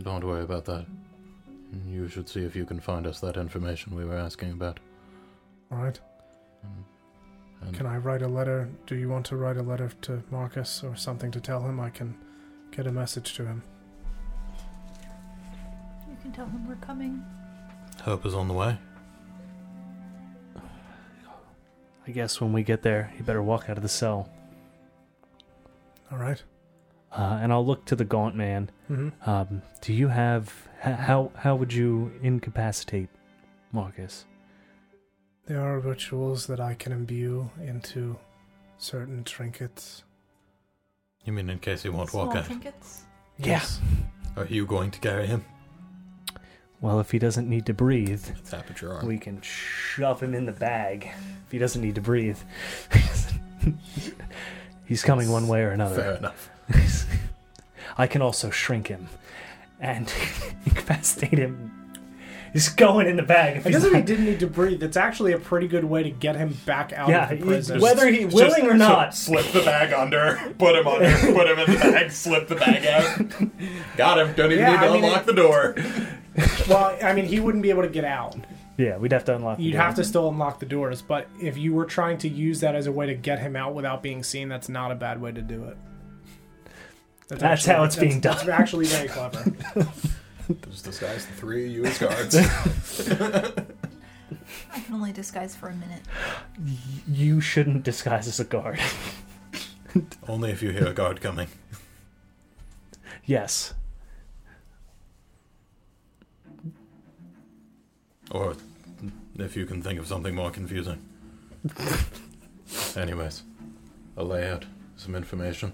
Speaker 7: Don't worry about that. You should see if you can find us that information we were asking about.
Speaker 2: Alright?
Speaker 7: And
Speaker 2: Can I write a letter? Do you want to write a letter to Marcus or something to tell him? I can get a message to him.
Speaker 1: You can tell him we're coming.
Speaker 7: Hope is on the way.
Speaker 3: I guess when we get there, you better walk out of the cell.
Speaker 2: Alright?
Speaker 3: Uh, and I'll look to the gaunt man.
Speaker 2: Mm-hmm.
Speaker 3: Um, do you have h- how how would you incapacitate Marcus?
Speaker 2: There are rituals that I can imbue into certain trinkets.
Speaker 7: You mean in case he won't walk out?
Speaker 1: trinkets.
Speaker 3: Yeah.
Speaker 2: Yes.
Speaker 7: Are you going to carry him?
Speaker 3: Well, if he doesn't need to breathe,
Speaker 7: Tap at your arm.
Speaker 3: we can shove him in the bag. If he doesn't need to breathe, he's coming one way or another.
Speaker 7: Fair enough.
Speaker 3: I can also shrink him and incapacitate him. He's going in the bag. If
Speaker 2: I
Speaker 3: he's
Speaker 2: guess if he
Speaker 3: not-
Speaker 2: didn't need to breathe, that's actually a pretty good way to get him back out
Speaker 3: yeah,
Speaker 2: of the
Speaker 3: he-
Speaker 2: prison.
Speaker 3: whether he willing or not.
Speaker 7: slip the bag under, put him under, put him in the bag, slip the bag out. Got him. Don't even
Speaker 2: Yeah,
Speaker 7: need to
Speaker 2: I mean,
Speaker 7: unlock
Speaker 2: it-
Speaker 7: the door.
Speaker 2: well, I mean, he wouldn't be able to get out.
Speaker 3: Yeah, we'd have to unlock.
Speaker 2: You'd
Speaker 3: door.
Speaker 2: have to still unlock the doors, but if you were trying to use that as a way to get him out without being seen, that's not a bad way to do it.
Speaker 3: That's how it's being done.
Speaker 2: That's actually very clever.
Speaker 7: Just disguise the three of you as guards.
Speaker 1: I can only disguise for a minute.
Speaker 3: You shouldn't disguise as a guard.
Speaker 7: Only if you hear a guard coming.
Speaker 3: Yes.
Speaker 7: Or if you can think of something more confusing. Anyways, a layout, some information.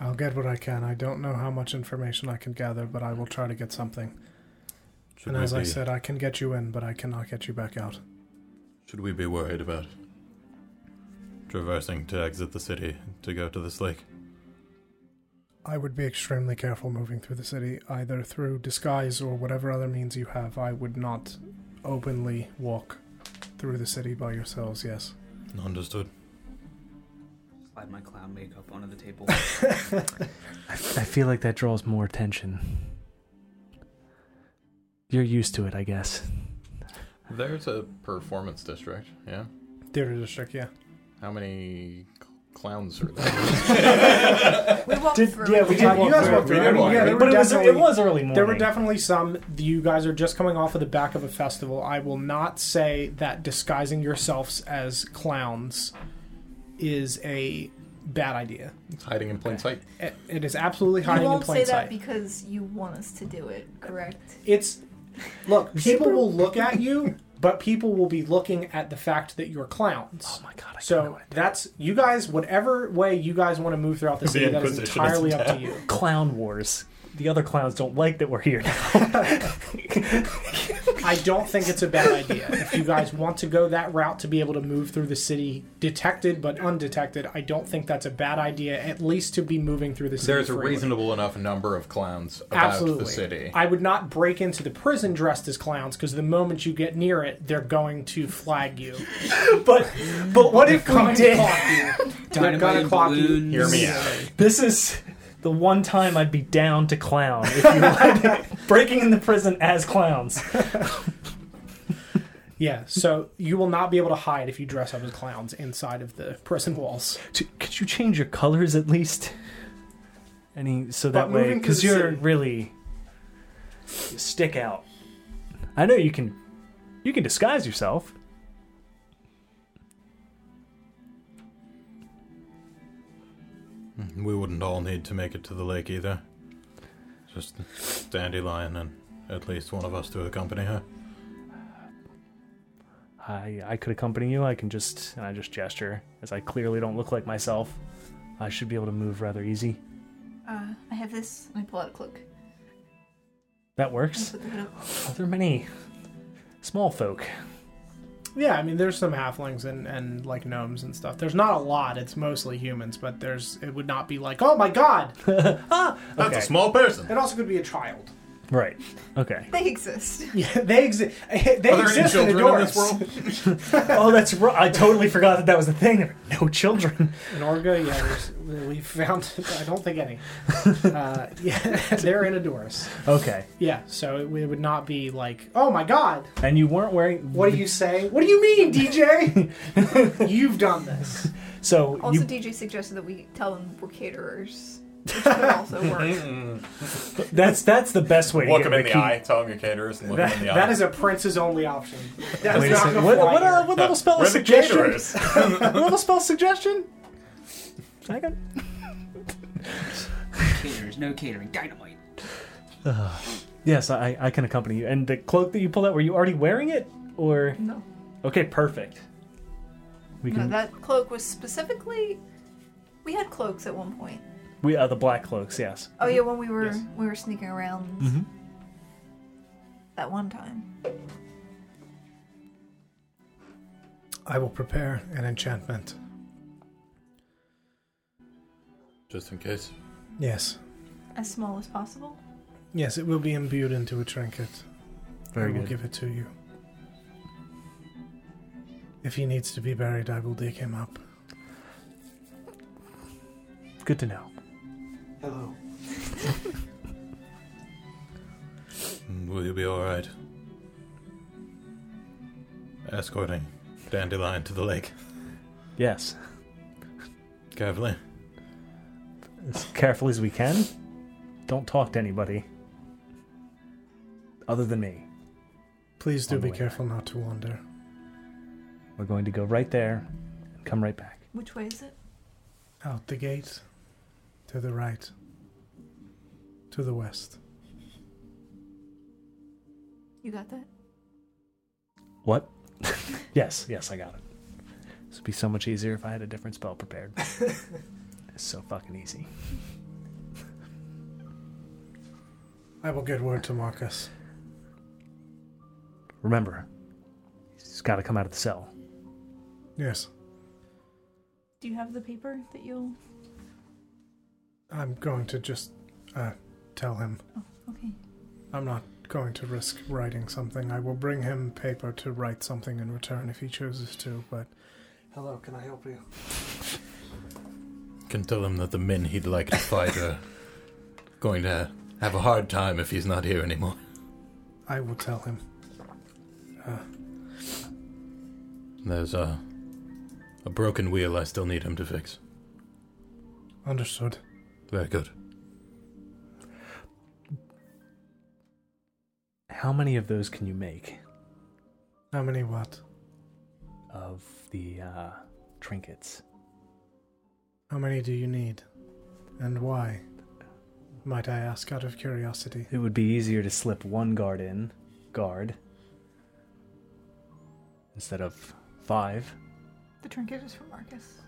Speaker 2: I'll get what I can. I don't know how much information I can gather, but I will try to get something.
Speaker 7: Should
Speaker 2: and as I said, I can get you in, but I cannot get you back out.
Speaker 7: Should we be worried about traversing to exit the city to go to this lake?
Speaker 2: I would be extremely careful moving through the city, either through disguise or whatever other means you have. I would not openly walk through the city by yourselves, yes.
Speaker 7: Understood.
Speaker 6: Slide my clown makeup onto the table.
Speaker 3: I, I feel like that draws more attention. You're used to it, I guess.
Speaker 7: There's a performance district, yeah?
Speaker 2: Theater district, yeah.
Speaker 7: How many c- clowns are there?
Speaker 1: We walked
Speaker 3: Did-
Speaker 1: through.
Speaker 3: yeah, we did walk
Speaker 2: you guys
Speaker 3: through
Speaker 2: walked
Speaker 3: it.
Speaker 2: through
Speaker 7: We
Speaker 2: it. Yeah, there were
Speaker 3: But it was, it
Speaker 2: definitely-
Speaker 3: was early morning.
Speaker 2: There were definitely some. You guys are just coming off of the back of a festival. I will not say that disguising yourselves as clowns is a bad idea.
Speaker 7: It's hiding in plain sight.
Speaker 2: It, it is absolutely hiding in
Speaker 1: won't
Speaker 2: plain
Speaker 1: say that
Speaker 2: sight.
Speaker 1: because you want us to do it, correct?
Speaker 2: it's look. People will look at you, but people will be looking at the fact that you're clowns.
Speaker 3: Oh my god! I
Speaker 2: So
Speaker 3: went-
Speaker 2: that's you guys. Whatever way you guys want to move throughout the
Speaker 7: The
Speaker 2: city, that is
Speaker 7: Inquisition is
Speaker 2: entirely up to you.
Speaker 3: Clown Wars. The other clowns don't like that we're here now.
Speaker 2: I don't think it's a bad idea. If you guys want to go that route to be able to move through the city detected but undetected, I don't think that's a bad idea, at least to be moving through the city.
Speaker 7: There's a reasonable enough number of clowns about
Speaker 2: Absolutely.
Speaker 7: the city.
Speaker 2: I would not break into the prison dressed as clowns because the moment you get near it, they're going to flag you.
Speaker 3: but but what if we
Speaker 2: Gonna
Speaker 3: did?
Speaker 2: clock you. They're
Speaker 6: Dynamite
Speaker 2: gonna clock you.
Speaker 6: balloons.
Speaker 7: Hear me out.
Speaker 3: This is the one time I'd be down to clown if you would breaking in the prison as clowns.
Speaker 2: Yeah, so you will not be able to hide if you dress up as clowns inside of the prison walls.
Speaker 3: T- Could you change your colors at least? Any so that
Speaker 2: But
Speaker 3: way
Speaker 2: moving through
Speaker 3: because
Speaker 2: the
Speaker 3: you're
Speaker 2: city-
Speaker 3: really you stick out. I know you can you can disguise yourself.
Speaker 7: Hmm, we wouldn't all need to make it to the lake either. Just Dandelion and at least one of us to accompany her.
Speaker 3: I I could accompany you. I can just and I just gesture as I clearly don't look like myself. I should be able to move rather easy.
Speaker 1: Uh, I have this. and I pull out a cloak.
Speaker 3: That works.
Speaker 1: put the.
Speaker 3: Are there many small folk?
Speaker 2: Yeah, I mean, there's some halflings and, and like gnomes and stuff. There's not a lot. It's mostly humans, but there's it would not be like, oh my god.
Speaker 3: ah,
Speaker 7: That's
Speaker 3: okay.
Speaker 7: a small person.
Speaker 2: It also could be a child.
Speaker 3: Right. Okay.
Speaker 1: They exist.
Speaker 2: Yeah, they exist. They
Speaker 7: Are there any
Speaker 2: exist in
Speaker 7: children in this world?
Speaker 3: oh, that's right. I totally forgot that that was the thing. There are no children.
Speaker 2: In Orga, yeah, we found. I don't think any. Uh, yeah, they're in Adoris.
Speaker 3: Okay.
Speaker 2: Yeah, so it, it would not be like, oh my god.
Speaker 3: And you weren't wearing.
Speaker 2: What do you say? What do you mean, DJ? You've done this.
Speaker 3: So
Speaker 1: Also,
Speaker 3: you.
Speaker 1: DJ suggested that we tell them we're caterers, which could also work.
Speaker 3: That's that's the best way to
Speaker 7: Look
Speaker 3: get
Speaker 7: him in
Speaker 3: Ricky.
Speaker 7: the eye, tell him you're caterers, and look him in the eye.
Speaker 2: that is a prince's only option. That's
Speaker 3: Wait a
Speaker 2: not
Speaker 3: second.
Speaker 2: gonna
Speaker 3: What,
Speaker 2: fly
Speaker 3: what, uh,
Speaker 2: here.
Speaker 3: what little spell
Speaker 7: We're
Speaker 3: of
Speaker 7: the
Speaker 3: suggestion?
Speaker 7: caterers.
Speaker 3: what little spell of suggestion? Second.
Speaker 6: Caterers, no catering, dynamite.
Speaker 3: Yes, I, I can accompany you. And the cloak that you pulled out, were you already wearing it, or?
Speaker 1: No.
Speaker 3: Okay, perfect. We
Speaker 1: No,
Speaker 3: can.
Speaker 1: that cloak was specifically. We had cloaks at one point.
Speaker 3: We uh, the black cloaks. Yes.
Speaker 1: Oh yeah, when we were
Speaker 2: Yes.
Speaker 1: we were sneaking around
Speaker 3: Mhm.
Speaker 1: that one time.
Speaker 2: I will prepare an enchantment.
Speaker 7: Just in case.
Speaker 2: Yes.
Speaker 1: As small as possible.
Speaker 2: Yes, it will be imbued into a trinket.
Speaker 3: Very
Speaker 2: I will
Speaker 3: good.
Speaker 2: give it to you. If he needs to be buried, I will dig him up.
Speaker 3: Good to know.
Speaker 2: Hello.
Speaker 7: Will you be alright? Escorting Dandelion to the lake.
Speaker 3: Yes.
Speaker 7: Carefully.
Speaker 3: As careful as we can. Don't talk to anybody. Other than me.
Speaker 2: Please do
Speaker 3: On the
Speaker 2: be
Speaker 3: way
Speaker 2: careful not to wander.
Speaker 3: We're going to go right there and come right back.
Speaker 1: Which way is it?
Speaker 2: Out the gate. To the right. To the west.
Speaker 1: You got that?
Speaker 3: What? yes, yes, I got it. This would be so much easier if I had a different spell prepared. it's so fucking easy.
Speaker 2: I will get word to Marcus.
Speaker 3: Remember, he's got to come out of the cell.
Speaker 2: Yes,
Speaker 8: Do you have the paper that you'll?
Speaker 2: I'm going to just uh, tell him.
Speaker 1: Oh, okay.
Speaker 2: I'm not going to risk writing something. I will bring him paper to write something in return if he chooses to, but. Hello, can I help you?
Speaker 7: Can tell him that the men he'd like to fight are going to have a hard time if he's not here anymore.
Speaker 2: I will tell him. Uh,
Speaker 7: There's a a broken wheel I still need him to fix.
Speaker 2: understood.
Speaker 7: Very good.
Speaker 3: How many of those can you make
Speaker 2: How many what?
Speaker 3: of the uh, trinkets?
Speaker 2: How many do you need? And why? Might I ask out of curiosity?
Speaker 3: It would be easier to slip one guard in, guard, instead of five.
Speaker 1: The trinket is for Marcus.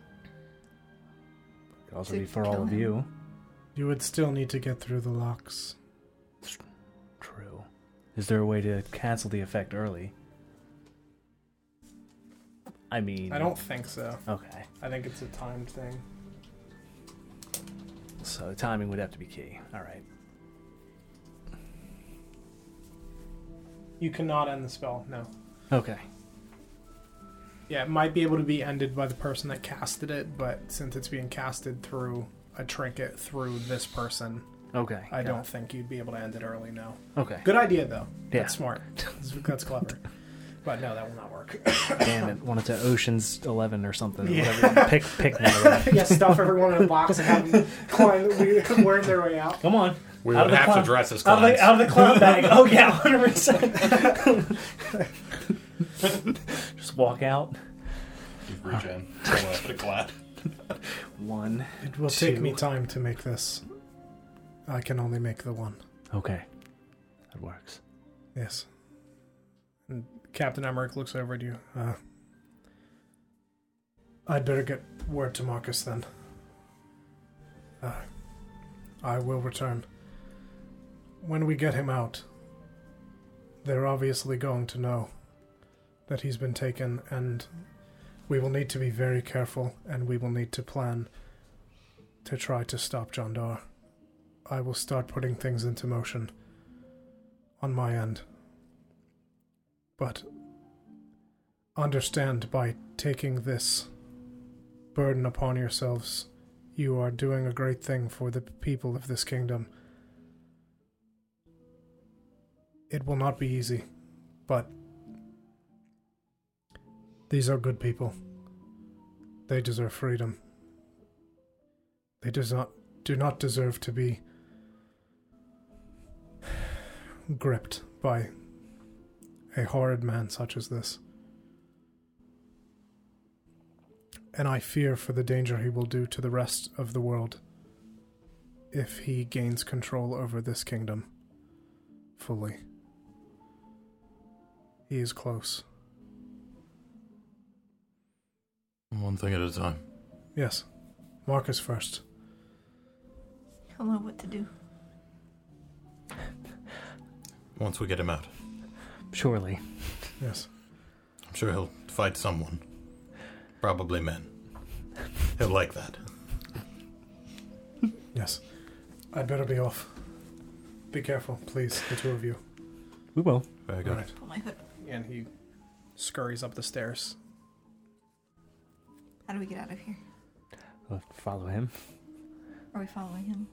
Speaker 3: Could also
Speaker 1: To
Speaker 3: be for all
Speaker 1: kill
Speaker 3: of
Speaker 1: him.
Speaker 3: you.
Speaker 2: You would still need to get through the locks.
Speaker 3: True. Is there a way to cancel the effect early? I mean,
Speaker 9: I don't think so.
Speaker 3: Okay,
Speaker 9: I think it's a timed thing.
Speaker 3: so timing would have to be key. All right.
Speaker 9: You cannot end the spell. No.
Speaker 3: Okay.
Speaker 9: Yeah, it might be able to be ended by the person that casted it, but since it's being casted through a trinket through this person,
Speaker 3: Okay.
Speaker 9: I
Speaker 3: yeah.
Speaker 9: don't think you'd be able to end it early. No.
Speaker 3: Okay.
Speaker 9: Good idea though.
Speaker 3: Yeah.
Speaker 9: That's smart. That's, that's clever. But no, that will not work.
Speaker 3: Damn it! Want it to Ocean's Eleven or something?
Speaker 9: Yeah.
Speaker 3: Whatever. Pick pick one of them.
Speaker 9: yeah, stuff everyone in a box and have them climb, worm their way out.
Speaker 3: Come on.
Speaker 7: We
Speaker 3: Out
Speaker 7: would have
Speaker 3: clown-
Speaker 7: to dress as
Speaker 3: Out of,
Speaker 7: clowns.
Speaker 3: the, out of the clown bag. Oh yeah, hundred percent. Just walk out.
Speaker 7: Reach in, pull out the glad.
Speaker 3: One.
Speaker 2: It will take me time to make this. I can only make the one.
Speaker 3: Okay. That works.
Speaker 2: Yes.
Speaker 9: And Captain Emmerich looks over at you.
Speaker 2: Uh, I'd better get word to Marcus then. Uh, I will return. When we get him out, they're obviously going to know that he's been taken, and we will need to be very careful, and we will need to plan to try to stop Jandar. I will start putting things into motion on my end. But understand by taking this burden upon yourselves, you are doing a great thing for the people of this kingdom. It will not be easy, but these are good people. They deserve freedom. They does not do not deserve to be gripped by a horrid man such as this. And I fear for the danger he will do to the rest of the world if he gains control over this kingdom fully. He is close.
Speaker 7: One thing at a time.
Speaker 2: Yes. Marcus first.
Speaker 1: He'll know what to do.
Speaker 7: Once we get him out,
Speaker 3: Surely.
Speaker 2: Yes.
Speaker 7: I'm sure he'll fight someone. Probably men. He'll like that.
Speaker 2: Yes. I'd better be off. Be careful, please, the two of you.
Speaker 3: We will.
Speaker 7: Very
Speaker 2: All
Speaker 7: good.
Speaker 2: right.
Speaker 1: Pull my hood.
Speaker 9: And he scurries up the stairs.
Speaker 1: How do we get out of here?
Speaker 3: We'll follow him.
Speaker 1: Are we following him?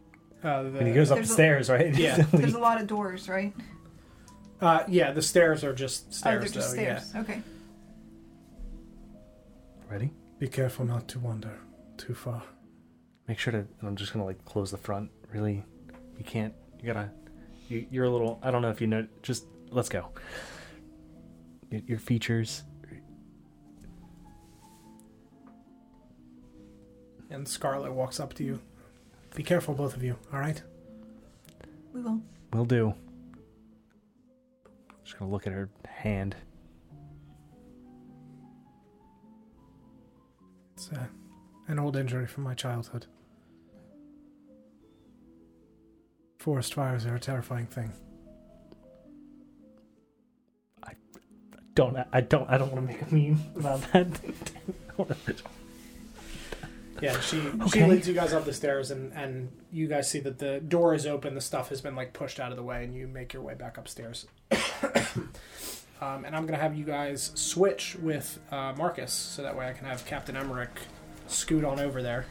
Speaker 9: Uh, the,
Speaker 3: And he goes up
Speaker 1: There's
Speaker 3: the
Speaker 1: a-
Speaker 3: stairs, right?
Speaker 9: Yeah.
Speaker 1: There's a lot of doors, right?
Speaker 9: uh, yeah, the stairs are just
Speaker 1: oh,
Speaker 9: stairs.
Speaker 1: they're just
Speaker 9: though, yeah.
Speaker 1: stairs. Okay.
Speaker 3: Ready?
Speaker 2: Be careful not to wander too far.
Speaker 3: Make sure to. And I'm just gonna like close the front. Really, you can't. You gotta. You, you're a little. I don't know if you know. Just let's go. Your, your features.
Speaker 9: And Scarlet walks up to you. Be careful, both of you. All right.
Speaker 1: We will.
Speaker 3: Will do. Just gonna look at her hand.
Speaker 10: It's uh, an old injury from my childhood. Forest fires are a terrifying thing.
Speaker 3: I Don't I don't I don't want to make a meme about that.
Speaker 2: Yeah, she she
Speaker 3: Okay.
Speaker 2: leads you guys up the stairs, and and you guys see that the door is open. The stuff has been like pushed out of the way, and you make your way back upstairs. um, and I'm gonna have you guys switch with uh, Marcus, so that way I can have Captain Emmerich scoot on over there.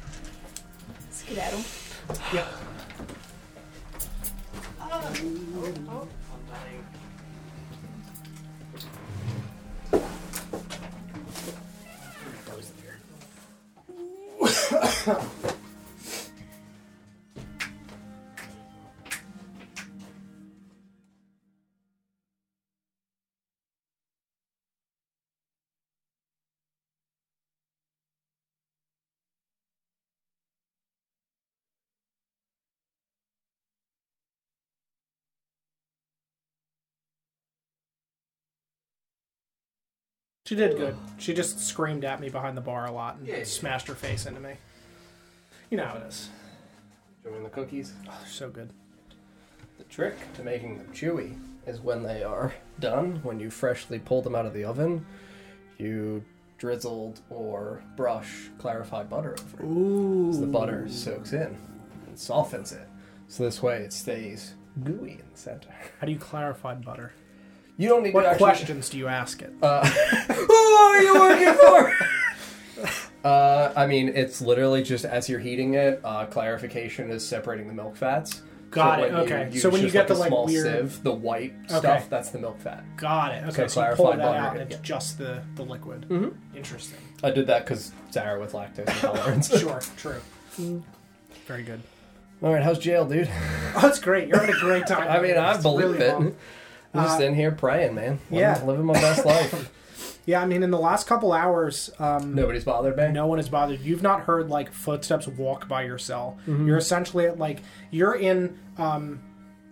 Speaker 1: Skedaddle.
Speaker 2: Yep. She did good. She just screamed at me behind the bar a lot and
Speaker 4: Yeah,
Speaker 2: smashed her face into me. You know how it is.
Speaker 4: Enjoying the cookies.
Speaker 2: Oh, they're so good.
Speaker 4: The trick to making them chewy is when they are done, when you freshly pull them out of the oven, you drizzled or brush clarified butter over it.
Speaker 2: Ooh.
Speaker 4: So the butter soaks in and softens it. So this way it stays gooey in the center.
Speaker 2: How do you clarify butter?
Speaker 4: You don't need
Speaker 2: What
Speaker 4: to actually.
Speaker 2: questions do you ask it?
Speaker 4: Uh, who are you working for? uh, I mean, it's literally just as you're heating it, uh, clarification is separating the milk fats.
Speaker 2: Got
Speaker 4: so
Speaker 2: it, okay. So when you get
Speaker 4: like
Speaker 2: the, like,
Speaker 4: small
Speaker 2: weird-
Speaker 4: sieve, the white
Speaker 2: Okay.
Speaker 4: stuff, that's the milk fat.
Speaker 2: Got it. Okay,
Speaker 4: So
Speaker 2: so, you pull that out and
Speaker 4: yeah.
Speaker 2: it's just the, the liquid.
Speaker 4: Mhm.
Speaker 2: Interesting.
Speaker 4: I did that because Sarah with lactose intolerance.
Speaker 2: Sure, true. Very good.
Speaker 4: All right, how's jail, dude?
Speaker 2: Oh, that's great. You're having a great time.
Speaker 4: I mean, I believe
Speaker 2: really
Speaker 4: it.
Speaker 2: fun.
Speaker 4: I'm just
Speaker 2: Uh,
Speaker 4: in here praying, man. Living,
Speaker 2: yeah.
Speaker 4: living my best life.
Speaker 2: Yeah, I mean, in the last couple hours, um,
Speaker 4: Nobody's bothered me.
Speaker 2: no one is bothered. You've not heard like footsteps walk by your cell.
Speaker 4: Mm-hmm.
Speaker 2: You're essentially at, like you're in um,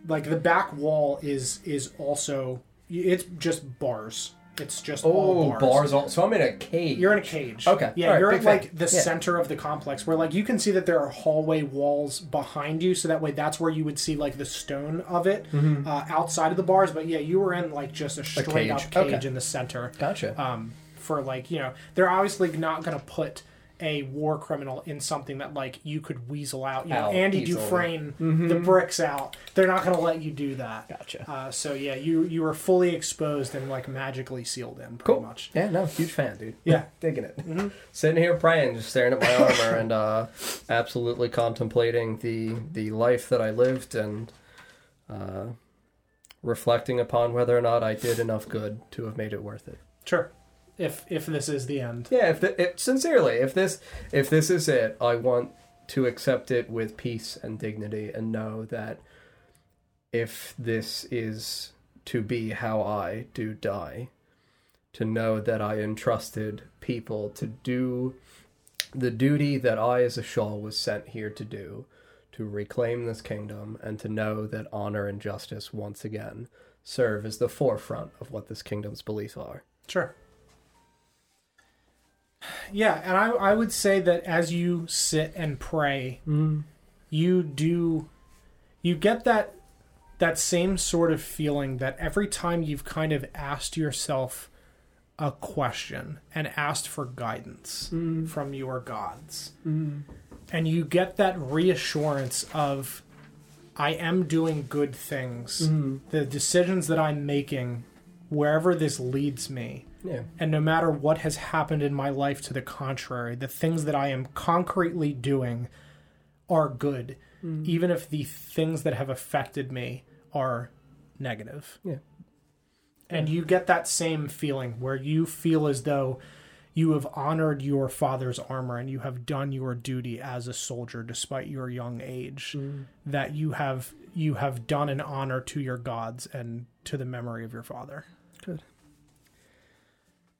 Speaker 2: like the back wall is is also it's just bars. It's just all
Speaker 4: Oh,
Speaker 2: bars.
Speaker 4: bars. all, so I'm in a cage.
Speaker 2: You're in a cage.
Speaker 4: Okay.
Speaker 2: Yeah,
Speaker 4: All right,
Speaker 2: you're
Speaker 4: big
Speaker 2: at
Speaker 4: fan.
Speaker 2: like the
Speaker 4: Yeah.
Speaker 2: center of the complex where like you can see that there are hallway walls behind you, so that way that's where you would see like the stone of it uh, outside of the bars. But yeah, you were in like just a straight
Speaker 4: cage.
Speaker 2: up cage
Speaker 4: Okay.
Speaker 2: in the center.
Speaker 4: Gotcha.
Speaker 2: Um, for like you know, they're obviously not going to put a war criminal in something that like you could weasel out. You know,
Speaker 4: Out
Speaker 2: Andy
Speaker 4: easily.
Speaker 2: Dufresne, the bricks out. They're not going to let you do that.
Speaker 4: Gotcha.
Speaker 2: Uh, so yeah, you you were fully exposed and like magically sealed in, pretty
Speaker 4: Cool.
Speaker 2: much.
Speaker 4: Yeah, no, huge fan, dude.
Speaker 2: Yeah.
Speaker 4: Digging it. Sitting here praying, just staring at my armor and uh, absolutely contemplating the the life that I lived and uh, reflecting upon whether or not I did enough good to have made it worth it.
Speaker 2: Sure. If if this is the end.
Speaker 4: Yeah, if, the, if sincerely, if this if this is it, I want to accept it with peace and dignity and know that if this is to be how I do die, to know that I entrusted people to do the duty that I as a Shaw was sent here to do, to reclaim this kingdom, and to know that honor and justice once again serve as the forefront of what this kingdom's beliefs are.
Speaker 2: Sure. Yeah, and I I would say that as you sit and pray, mm-hmm. you do you get that that same sort of feeling that every time you've kind of asked yourself a question and asked for guidance mm-hmm. from your gods. Mm-hmm. And you get that reassurance of I am doing good things. The decisions that I'm making wherever this leads me
Speaker 4: Yeah.
Speaker 2: and no matter what has happened in my life to the contrary, the things that I am concretely doing are good, mm. even if the things that have affected me are negative.
Speaker 4: Yeah.
Speaker 2: And you get that same feeling where you feel as though you have honored your father's armor and you have done your duty as a soldier despite your young age mm. that you have you have done an honor to your gods and to the memory of your father
Speaker 4: Good.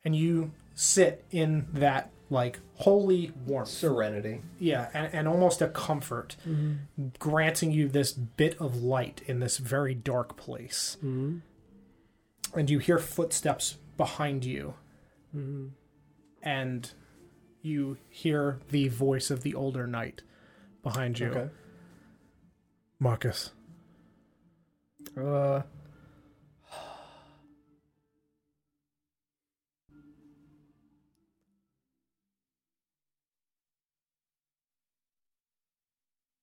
Speaker 2: And you sit in that
Speaker 11: like holy warmth.
Speaker 4: Serenity.
Speaker 11: Yeah, and, and almost a comfort, granting you this bit of light in this very dark place.
Speaker 4: Mm-hmm.
Speaker 11: And you hear footsteps behind you,
Speaker 4: Mm-hmm.
Speaker 11: and you hear the voice of the older knight behind you.
Speaker 4: Okay.
Speaker 2: Marcus,
Speaker 4: Uh,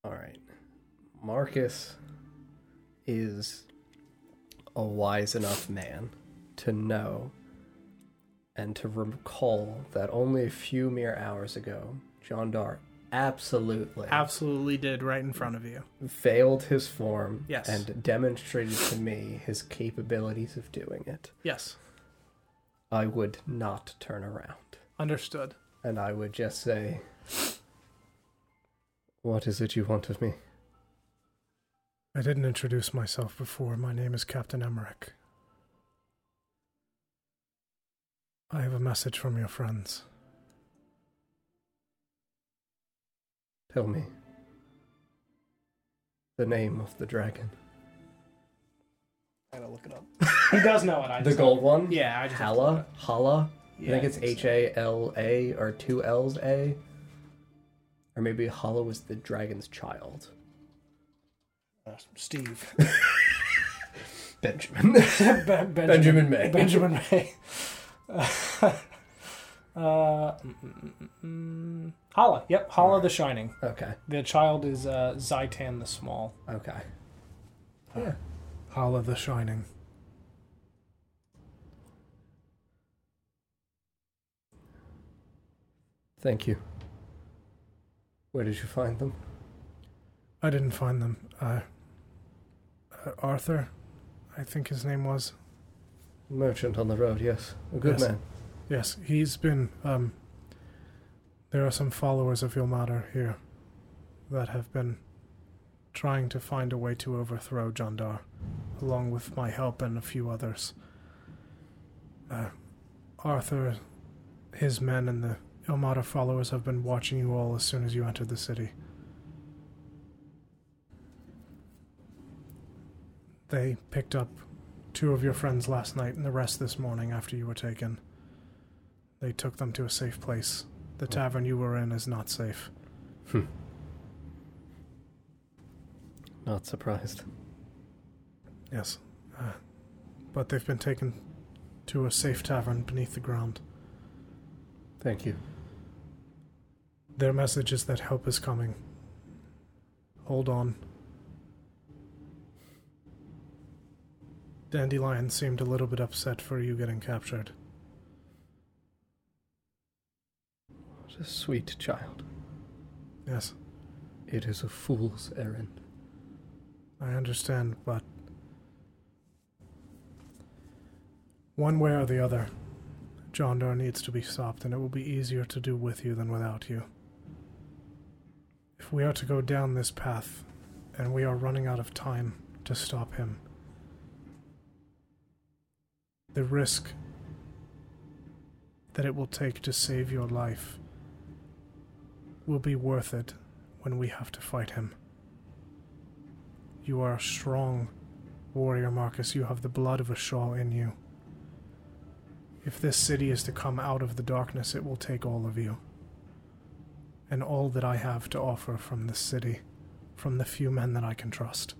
Speaker 4: all right. Marcus is a wise enough man to know and to recall that only a few mere hours ago, John Dart absolutely
Speaker 11: Absolutely did right in front of you.
Speaker 4: veiled his form
Speaker 11: Yes.
Speaker 4: and demonstrated to me his capabilities of doing it.
Speaker 11: Yes,
Speaker 4: I would not turn around.
Speaker 11: understood.
Speaker 4: And I would just say, What is it you want of me?
Speaker 2: I didn't introduce myself before. My name is Captain Emmerich. I have a message from your friends.
Speaker 4: Tell me the name of the dragon.
Speaker 11: I gotta look it up. he does know it. I
Speaker 4: The
Speaker 11: just
Speaker 4: gold one?
Speaker 11: Yeah, I just have to look it
Speaker 4: Hala? Hala?
Speaker 11: Yeah,
Speaker 4: I think it's. H A L A or two L's A. Or maybe Hala was the dragon's child.
Speaker 11: Uh, Steve.
Speaker 4: Benjamin.
Speaker 11: Ben-
Speaker 4: Benjamin May.
Speaker 11: Benjamin May. uh, mm, mm, mm, mm, mm. Hala. Yep, Hala the Shining.
Speaker 4: okay.
Speaker 11: The child is uh, Zaitan the Small.
Speaker 4: Okay. Yeah.
Speaker 2: Hala the Shining.
Speaker 4: Thank you. Where did you find them?
Speaker 2: I didn't find them. Uh, uh, Arthur, I think his name was.
Speaker 4: Merchant on the road, yes. A good
Speaker 2: Yes.
Speaker 4: man.
Speaker 2: Yes, he's been. Um, there are some followers of Ilmater here that have been trying to find a way to overthrow Jandar, along with my help and a few others. Uh, Arthur, his men, and the Ilmater followers have been watching you all as soon as you entered the city. They picked up two of your friends last night and the rest this morning after you were taken. They took them to a safe place. The tavern you were in is not safe. Hmm.
Speaker 4: Not surprised.
Speaker 2: Yes. Uh, but they've been taken to a safe tavern beneath the ground.
Speaker 4: Thank you.
Speaker 2: Their message is that help is coming. Hold on. Dandelion seemed a little bit upset for you getting captured.
Speaker 4: What a sweet child.
Speaker 2: Yes,
Speaker 4: It is a fool's errand.
Speaker 2: I understand, but. One way or the other, John Jondar needs to be stopped, and it will be easier to do with you than without you. We are to go down this path, and we are running out of time to stop him, the risk that it will take to save your life will be worth it when we have to fight him. You are a strong warrior, Marcus. You have the blood of a Shaw in you. If this city is to come out of the darkness, it will take all of you. And all that I have to offer from this city, from the few men that I can trust.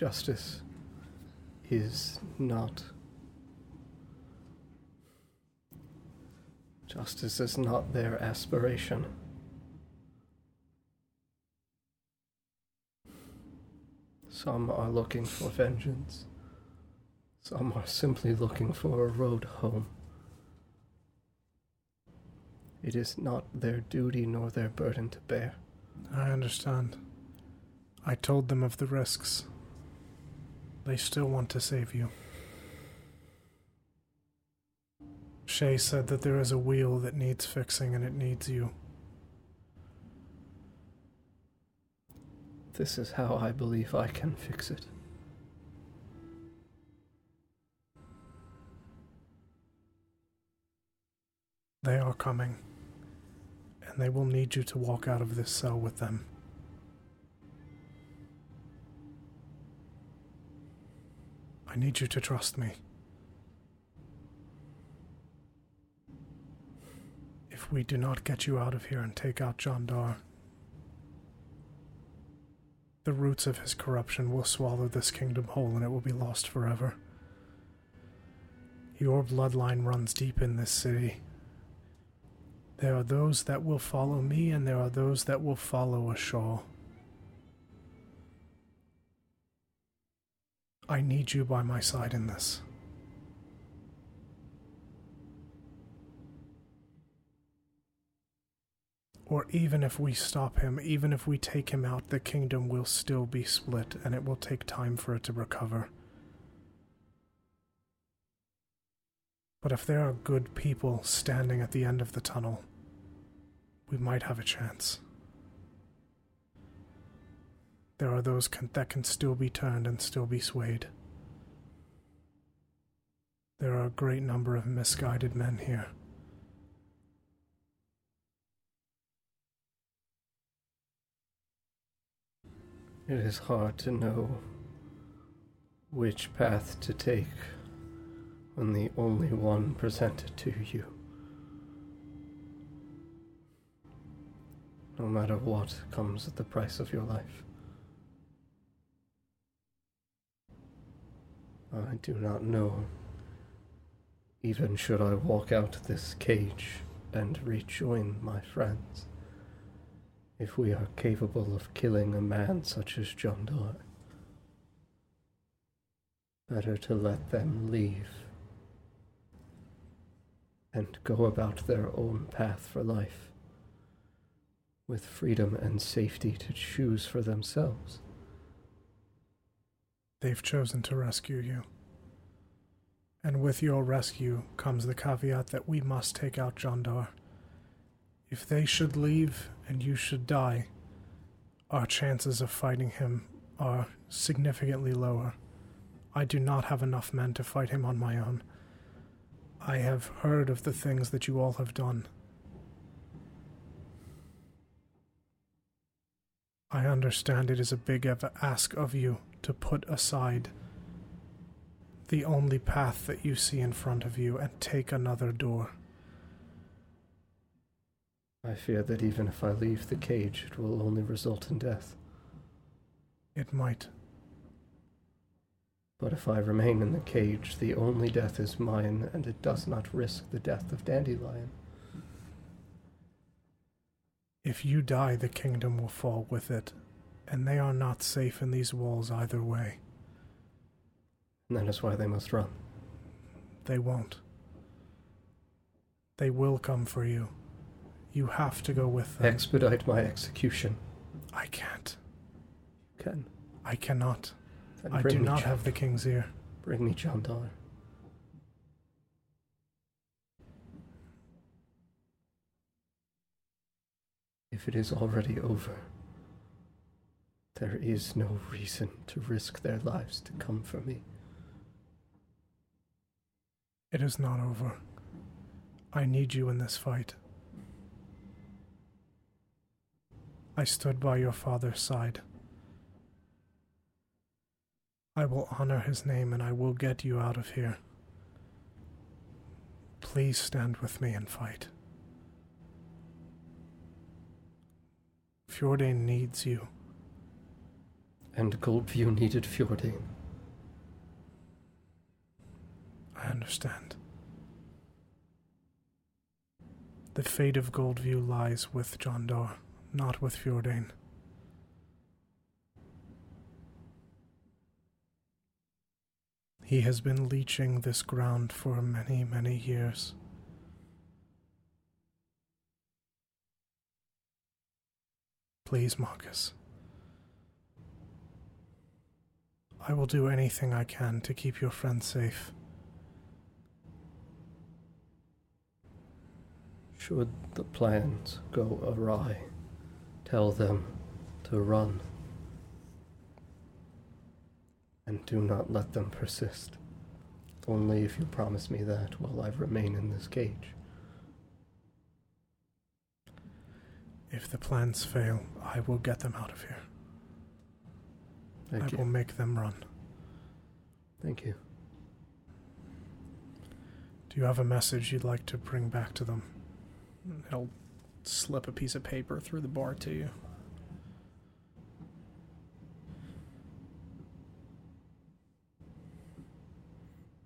Speaker 4: Justice is not. Justice is not their aspiration. Some are looking for vengeance. Some are simply looking for a road home. It is not their duty nor their burden to bear.
Speaker 2: I understand. I told them of the risks. They still want to save you. Shay said that there is a wheel that needs fixing and it needs you.
Speaker 4: This is how I believe I can fix it.
Speaker 2: They are coming, and they will need you to walk out of this cell with them. I need you to trust me. If we do not get you out of here and take out John Dar, the roots of his corruption will swallow this kingdom whole and it will be lost forever. Your bloodline runs deep in this city. There are those that will follow me, and there are those that will follow Ashal. I need you by my side in this. Or even if we stop him, even if we take him out, the kingdom will still be split and it will take time for it to recover. But if there are good people standing at the end of the tunnel, we might have a chance. There are those can, that can still be turned and still be swayed. There are a great number of misguided men here.
Speaker 4: It is hard to know which path to take when the only one presented to you. No matter what comes at the price of your life. I do not know. Even should I walk out of this cage and rejoin my friends, if we are capable of killing a man such as John Dar, better to let them leave and go about their own path for life, with freedom and safety to choose for themselves.
Speaker 2: They've chosen to rescue you. And with your rescue comes the caveat that we must take out Jandar. If they should leave and you should die, our chances of fighting him are significantly lower. I do not have enough men to fight him on my own. I have heard of the things that you all have done. I understand it is a big ask of you to put aside the only path that you see in front of you and take another door.
Speaker 4: I fear that even if I leave the cage, it will only result in death.
Speaker 2: It might.
Speaker 4: But if I remain in the cage, the only death is mine, and it does not risk the death of Dandelion.
Speaker 2: If you die, the kingdom will fall with it, and they are not safe in these walls either way.
Speaker 4: And that is why they must run.
Speaker 2: They won't. They will come for you. You have to go with them.
Speaker 4: Expedite my execution.
Speaker 2: I can't.
Speaker 4: Ken.
Speaker 2: I cannot.
Speaker 4: Then
Speaker 2: I do not
Speaker 4: John-
Speaker 2: have the king's ear.
Speaker 4: Bring me John Dar. If it is already over, there is no reason to risk their lives to come for me.
Speaker 2: It is not over. I need you in this fight. I stood by your father's side. I will honor his name and I will get you out of here. Please stand with me and fight. Fjordain needs you.
Speaker 4: And Goldview needed Fjordain.
Speaker 2: I understand. The fate of Goldview lies with John Jondar, not with Fjordain. He has been leeching this ground for many, many years. Please, Marcus. I will do anything I can to keep your friend safe.
Speaker 4: Should the plans go awry, tell them to run And do not let them persist. Only if you promise me that while I remain in this cage.
Speaker 10: If the plans fail, I will get them out of here.
Speaker 4: Thank
Speaker 10: I
Speaker 4: you.
Speaker 10: will make them run.
Speaker 4: Thank you.
Speaker 10: Do you have a message you'd like to bring back to them?
Speaker 2: He'll slip a piece of paper through the bar to you.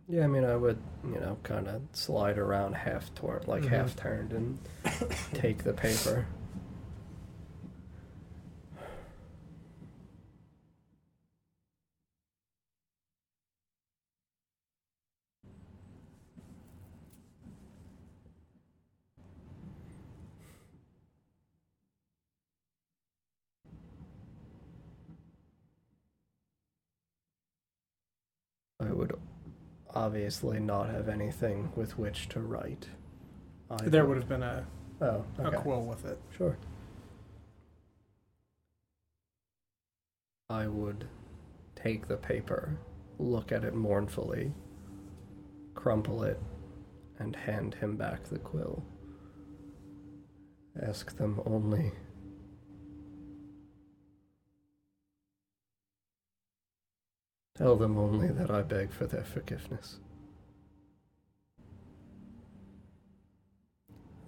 Speaker 4: Yeah, I mean, I would, you know, kind of slide around half toward, like
Speaker 2: Mhm.
Speaker 4: half turned, and take the paper. I would obviously not have anything with which to write. either.
Speaker 2: There would have been a,
Speaker 4: Oh, okay.
Speaker 2: a quill with it.
Speaker 4: Sure. I would take the paper, look at it mournfully, crumple it, and hand him back the quill. Ask them only. Tell them only that I beg for their forgiveness.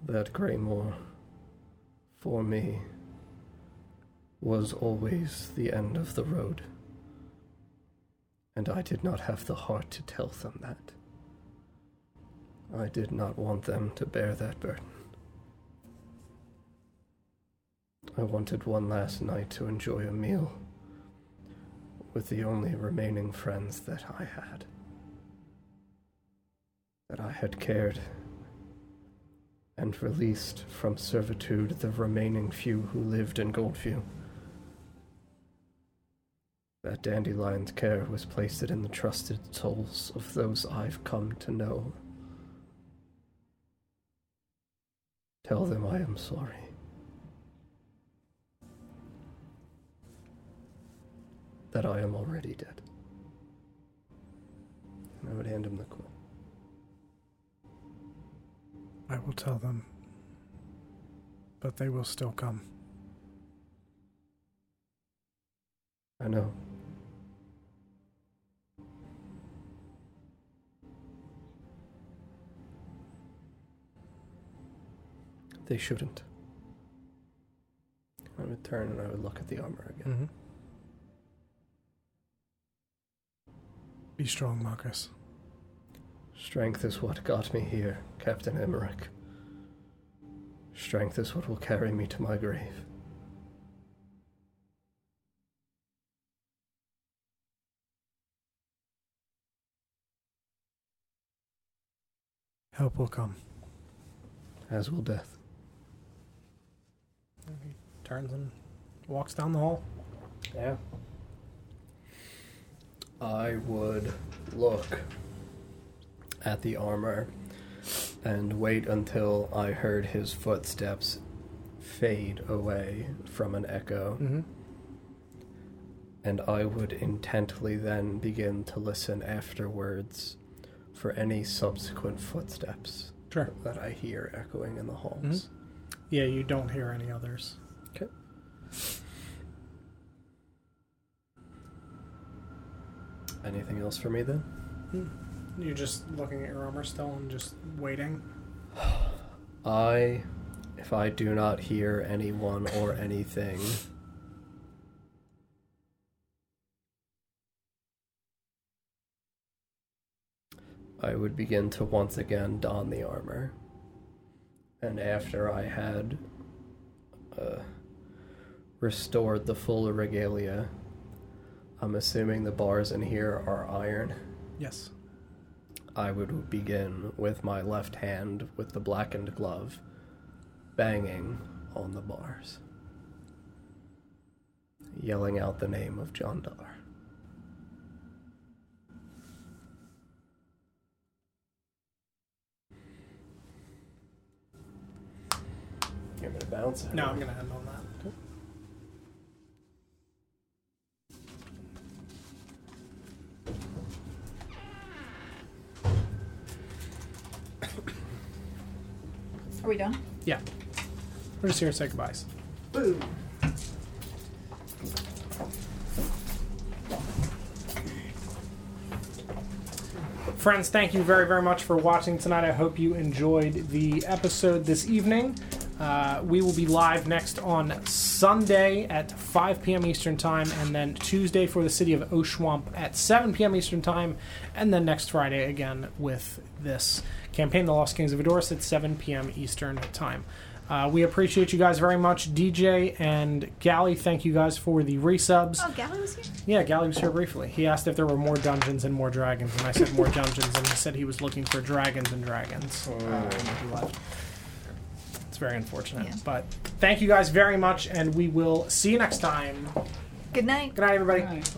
Speaker 4: That Greymore, for me, was always the end of the road. And I did not have the heart to tell them that. I did not want them to bear that burden. I wanted one last night to enjoy a meal with the only remaining friends that I had. That I had cared and released from servitude the remaining few who lived in Goldview. That Dandelion's care was placed in the trusted souls of those I've come to know. Tell them I am sorry. That I am already dead. And I would hand him the quill.
Speaker 10: I will tell them. But they will still come.
Speaker 4: I know. They shouldn't. I would turn and I would look at the armor again.
Speaker 10: Mm-hmm. Be strong, Marcus.
Speaker 4: Strength is what got me here, Captain Emmerich. Strength is what will carry me to my grave.
Speaker 10: Help will come.
Speaker 4: As will death.
Speaker 2: He turns and walks down the hall.
Speaker 4: Yeah. I would look at the armor and wait until I heard his footsteps fade away from an echo,
Speaker 2: Mm-hmm.
Speaker 4: and I would intently then begin to listen afterwards for any subsequent footsteps
Speaker 2: Sure.
Speaker 4: that I hear echoing in the halls.
Speaker 2: Yeah, you don't hear any others.
Speaker 4: Anything else for me then?
Speaker 2: You're just looking at your armor still and just waiting.
Speaker 4: I, if I do not hear anyone or anything, I would begin to once again don the armor. And after I had uh, restored the full regalia, I'm assuming the bars in here are iron.
Speaker 2: Yes.
Speaker 4: I would begin with my left hand with the blackened glove, banging on the bars, yelling out the name of John Dar. You want me to bounce?
Speaker 2: No, I'm gonna end on
Speaker 1: Are we done?
Speaker 2: Yeah. We're just here to say goodbyes. Boom. Friends, thank you very, very much for watching tonight. I hope you enjoyed the episode this evening. Uh, we will be live next on Sunday at 5 p.m. Eastern Time, and then Tuesday for the city of Oshwamp at 7 p.m. Eastern Time, and then next Friday again with this campaign, The Lost Kings of Edoras, at 7 p.m. Eastern Time. Uh, we appreciate you guys very much. DJ and Gally, thank you guys for the resubs.
Speaker 1: Oh, Gally was here.
Speaker 2: Yeah, Gally was here briefly. He asked if there were more dungeons and more dragons, and I said more dungeons, and he said he was looking for dragons and dragons. Uh, and he left. It's very unfortunate.
Speaker 1: Yeah.
Speaker 2: But thank you guys very much, and we will see you next time.
Speaker 1: Good night.
Speaker 2: Good night, everybody.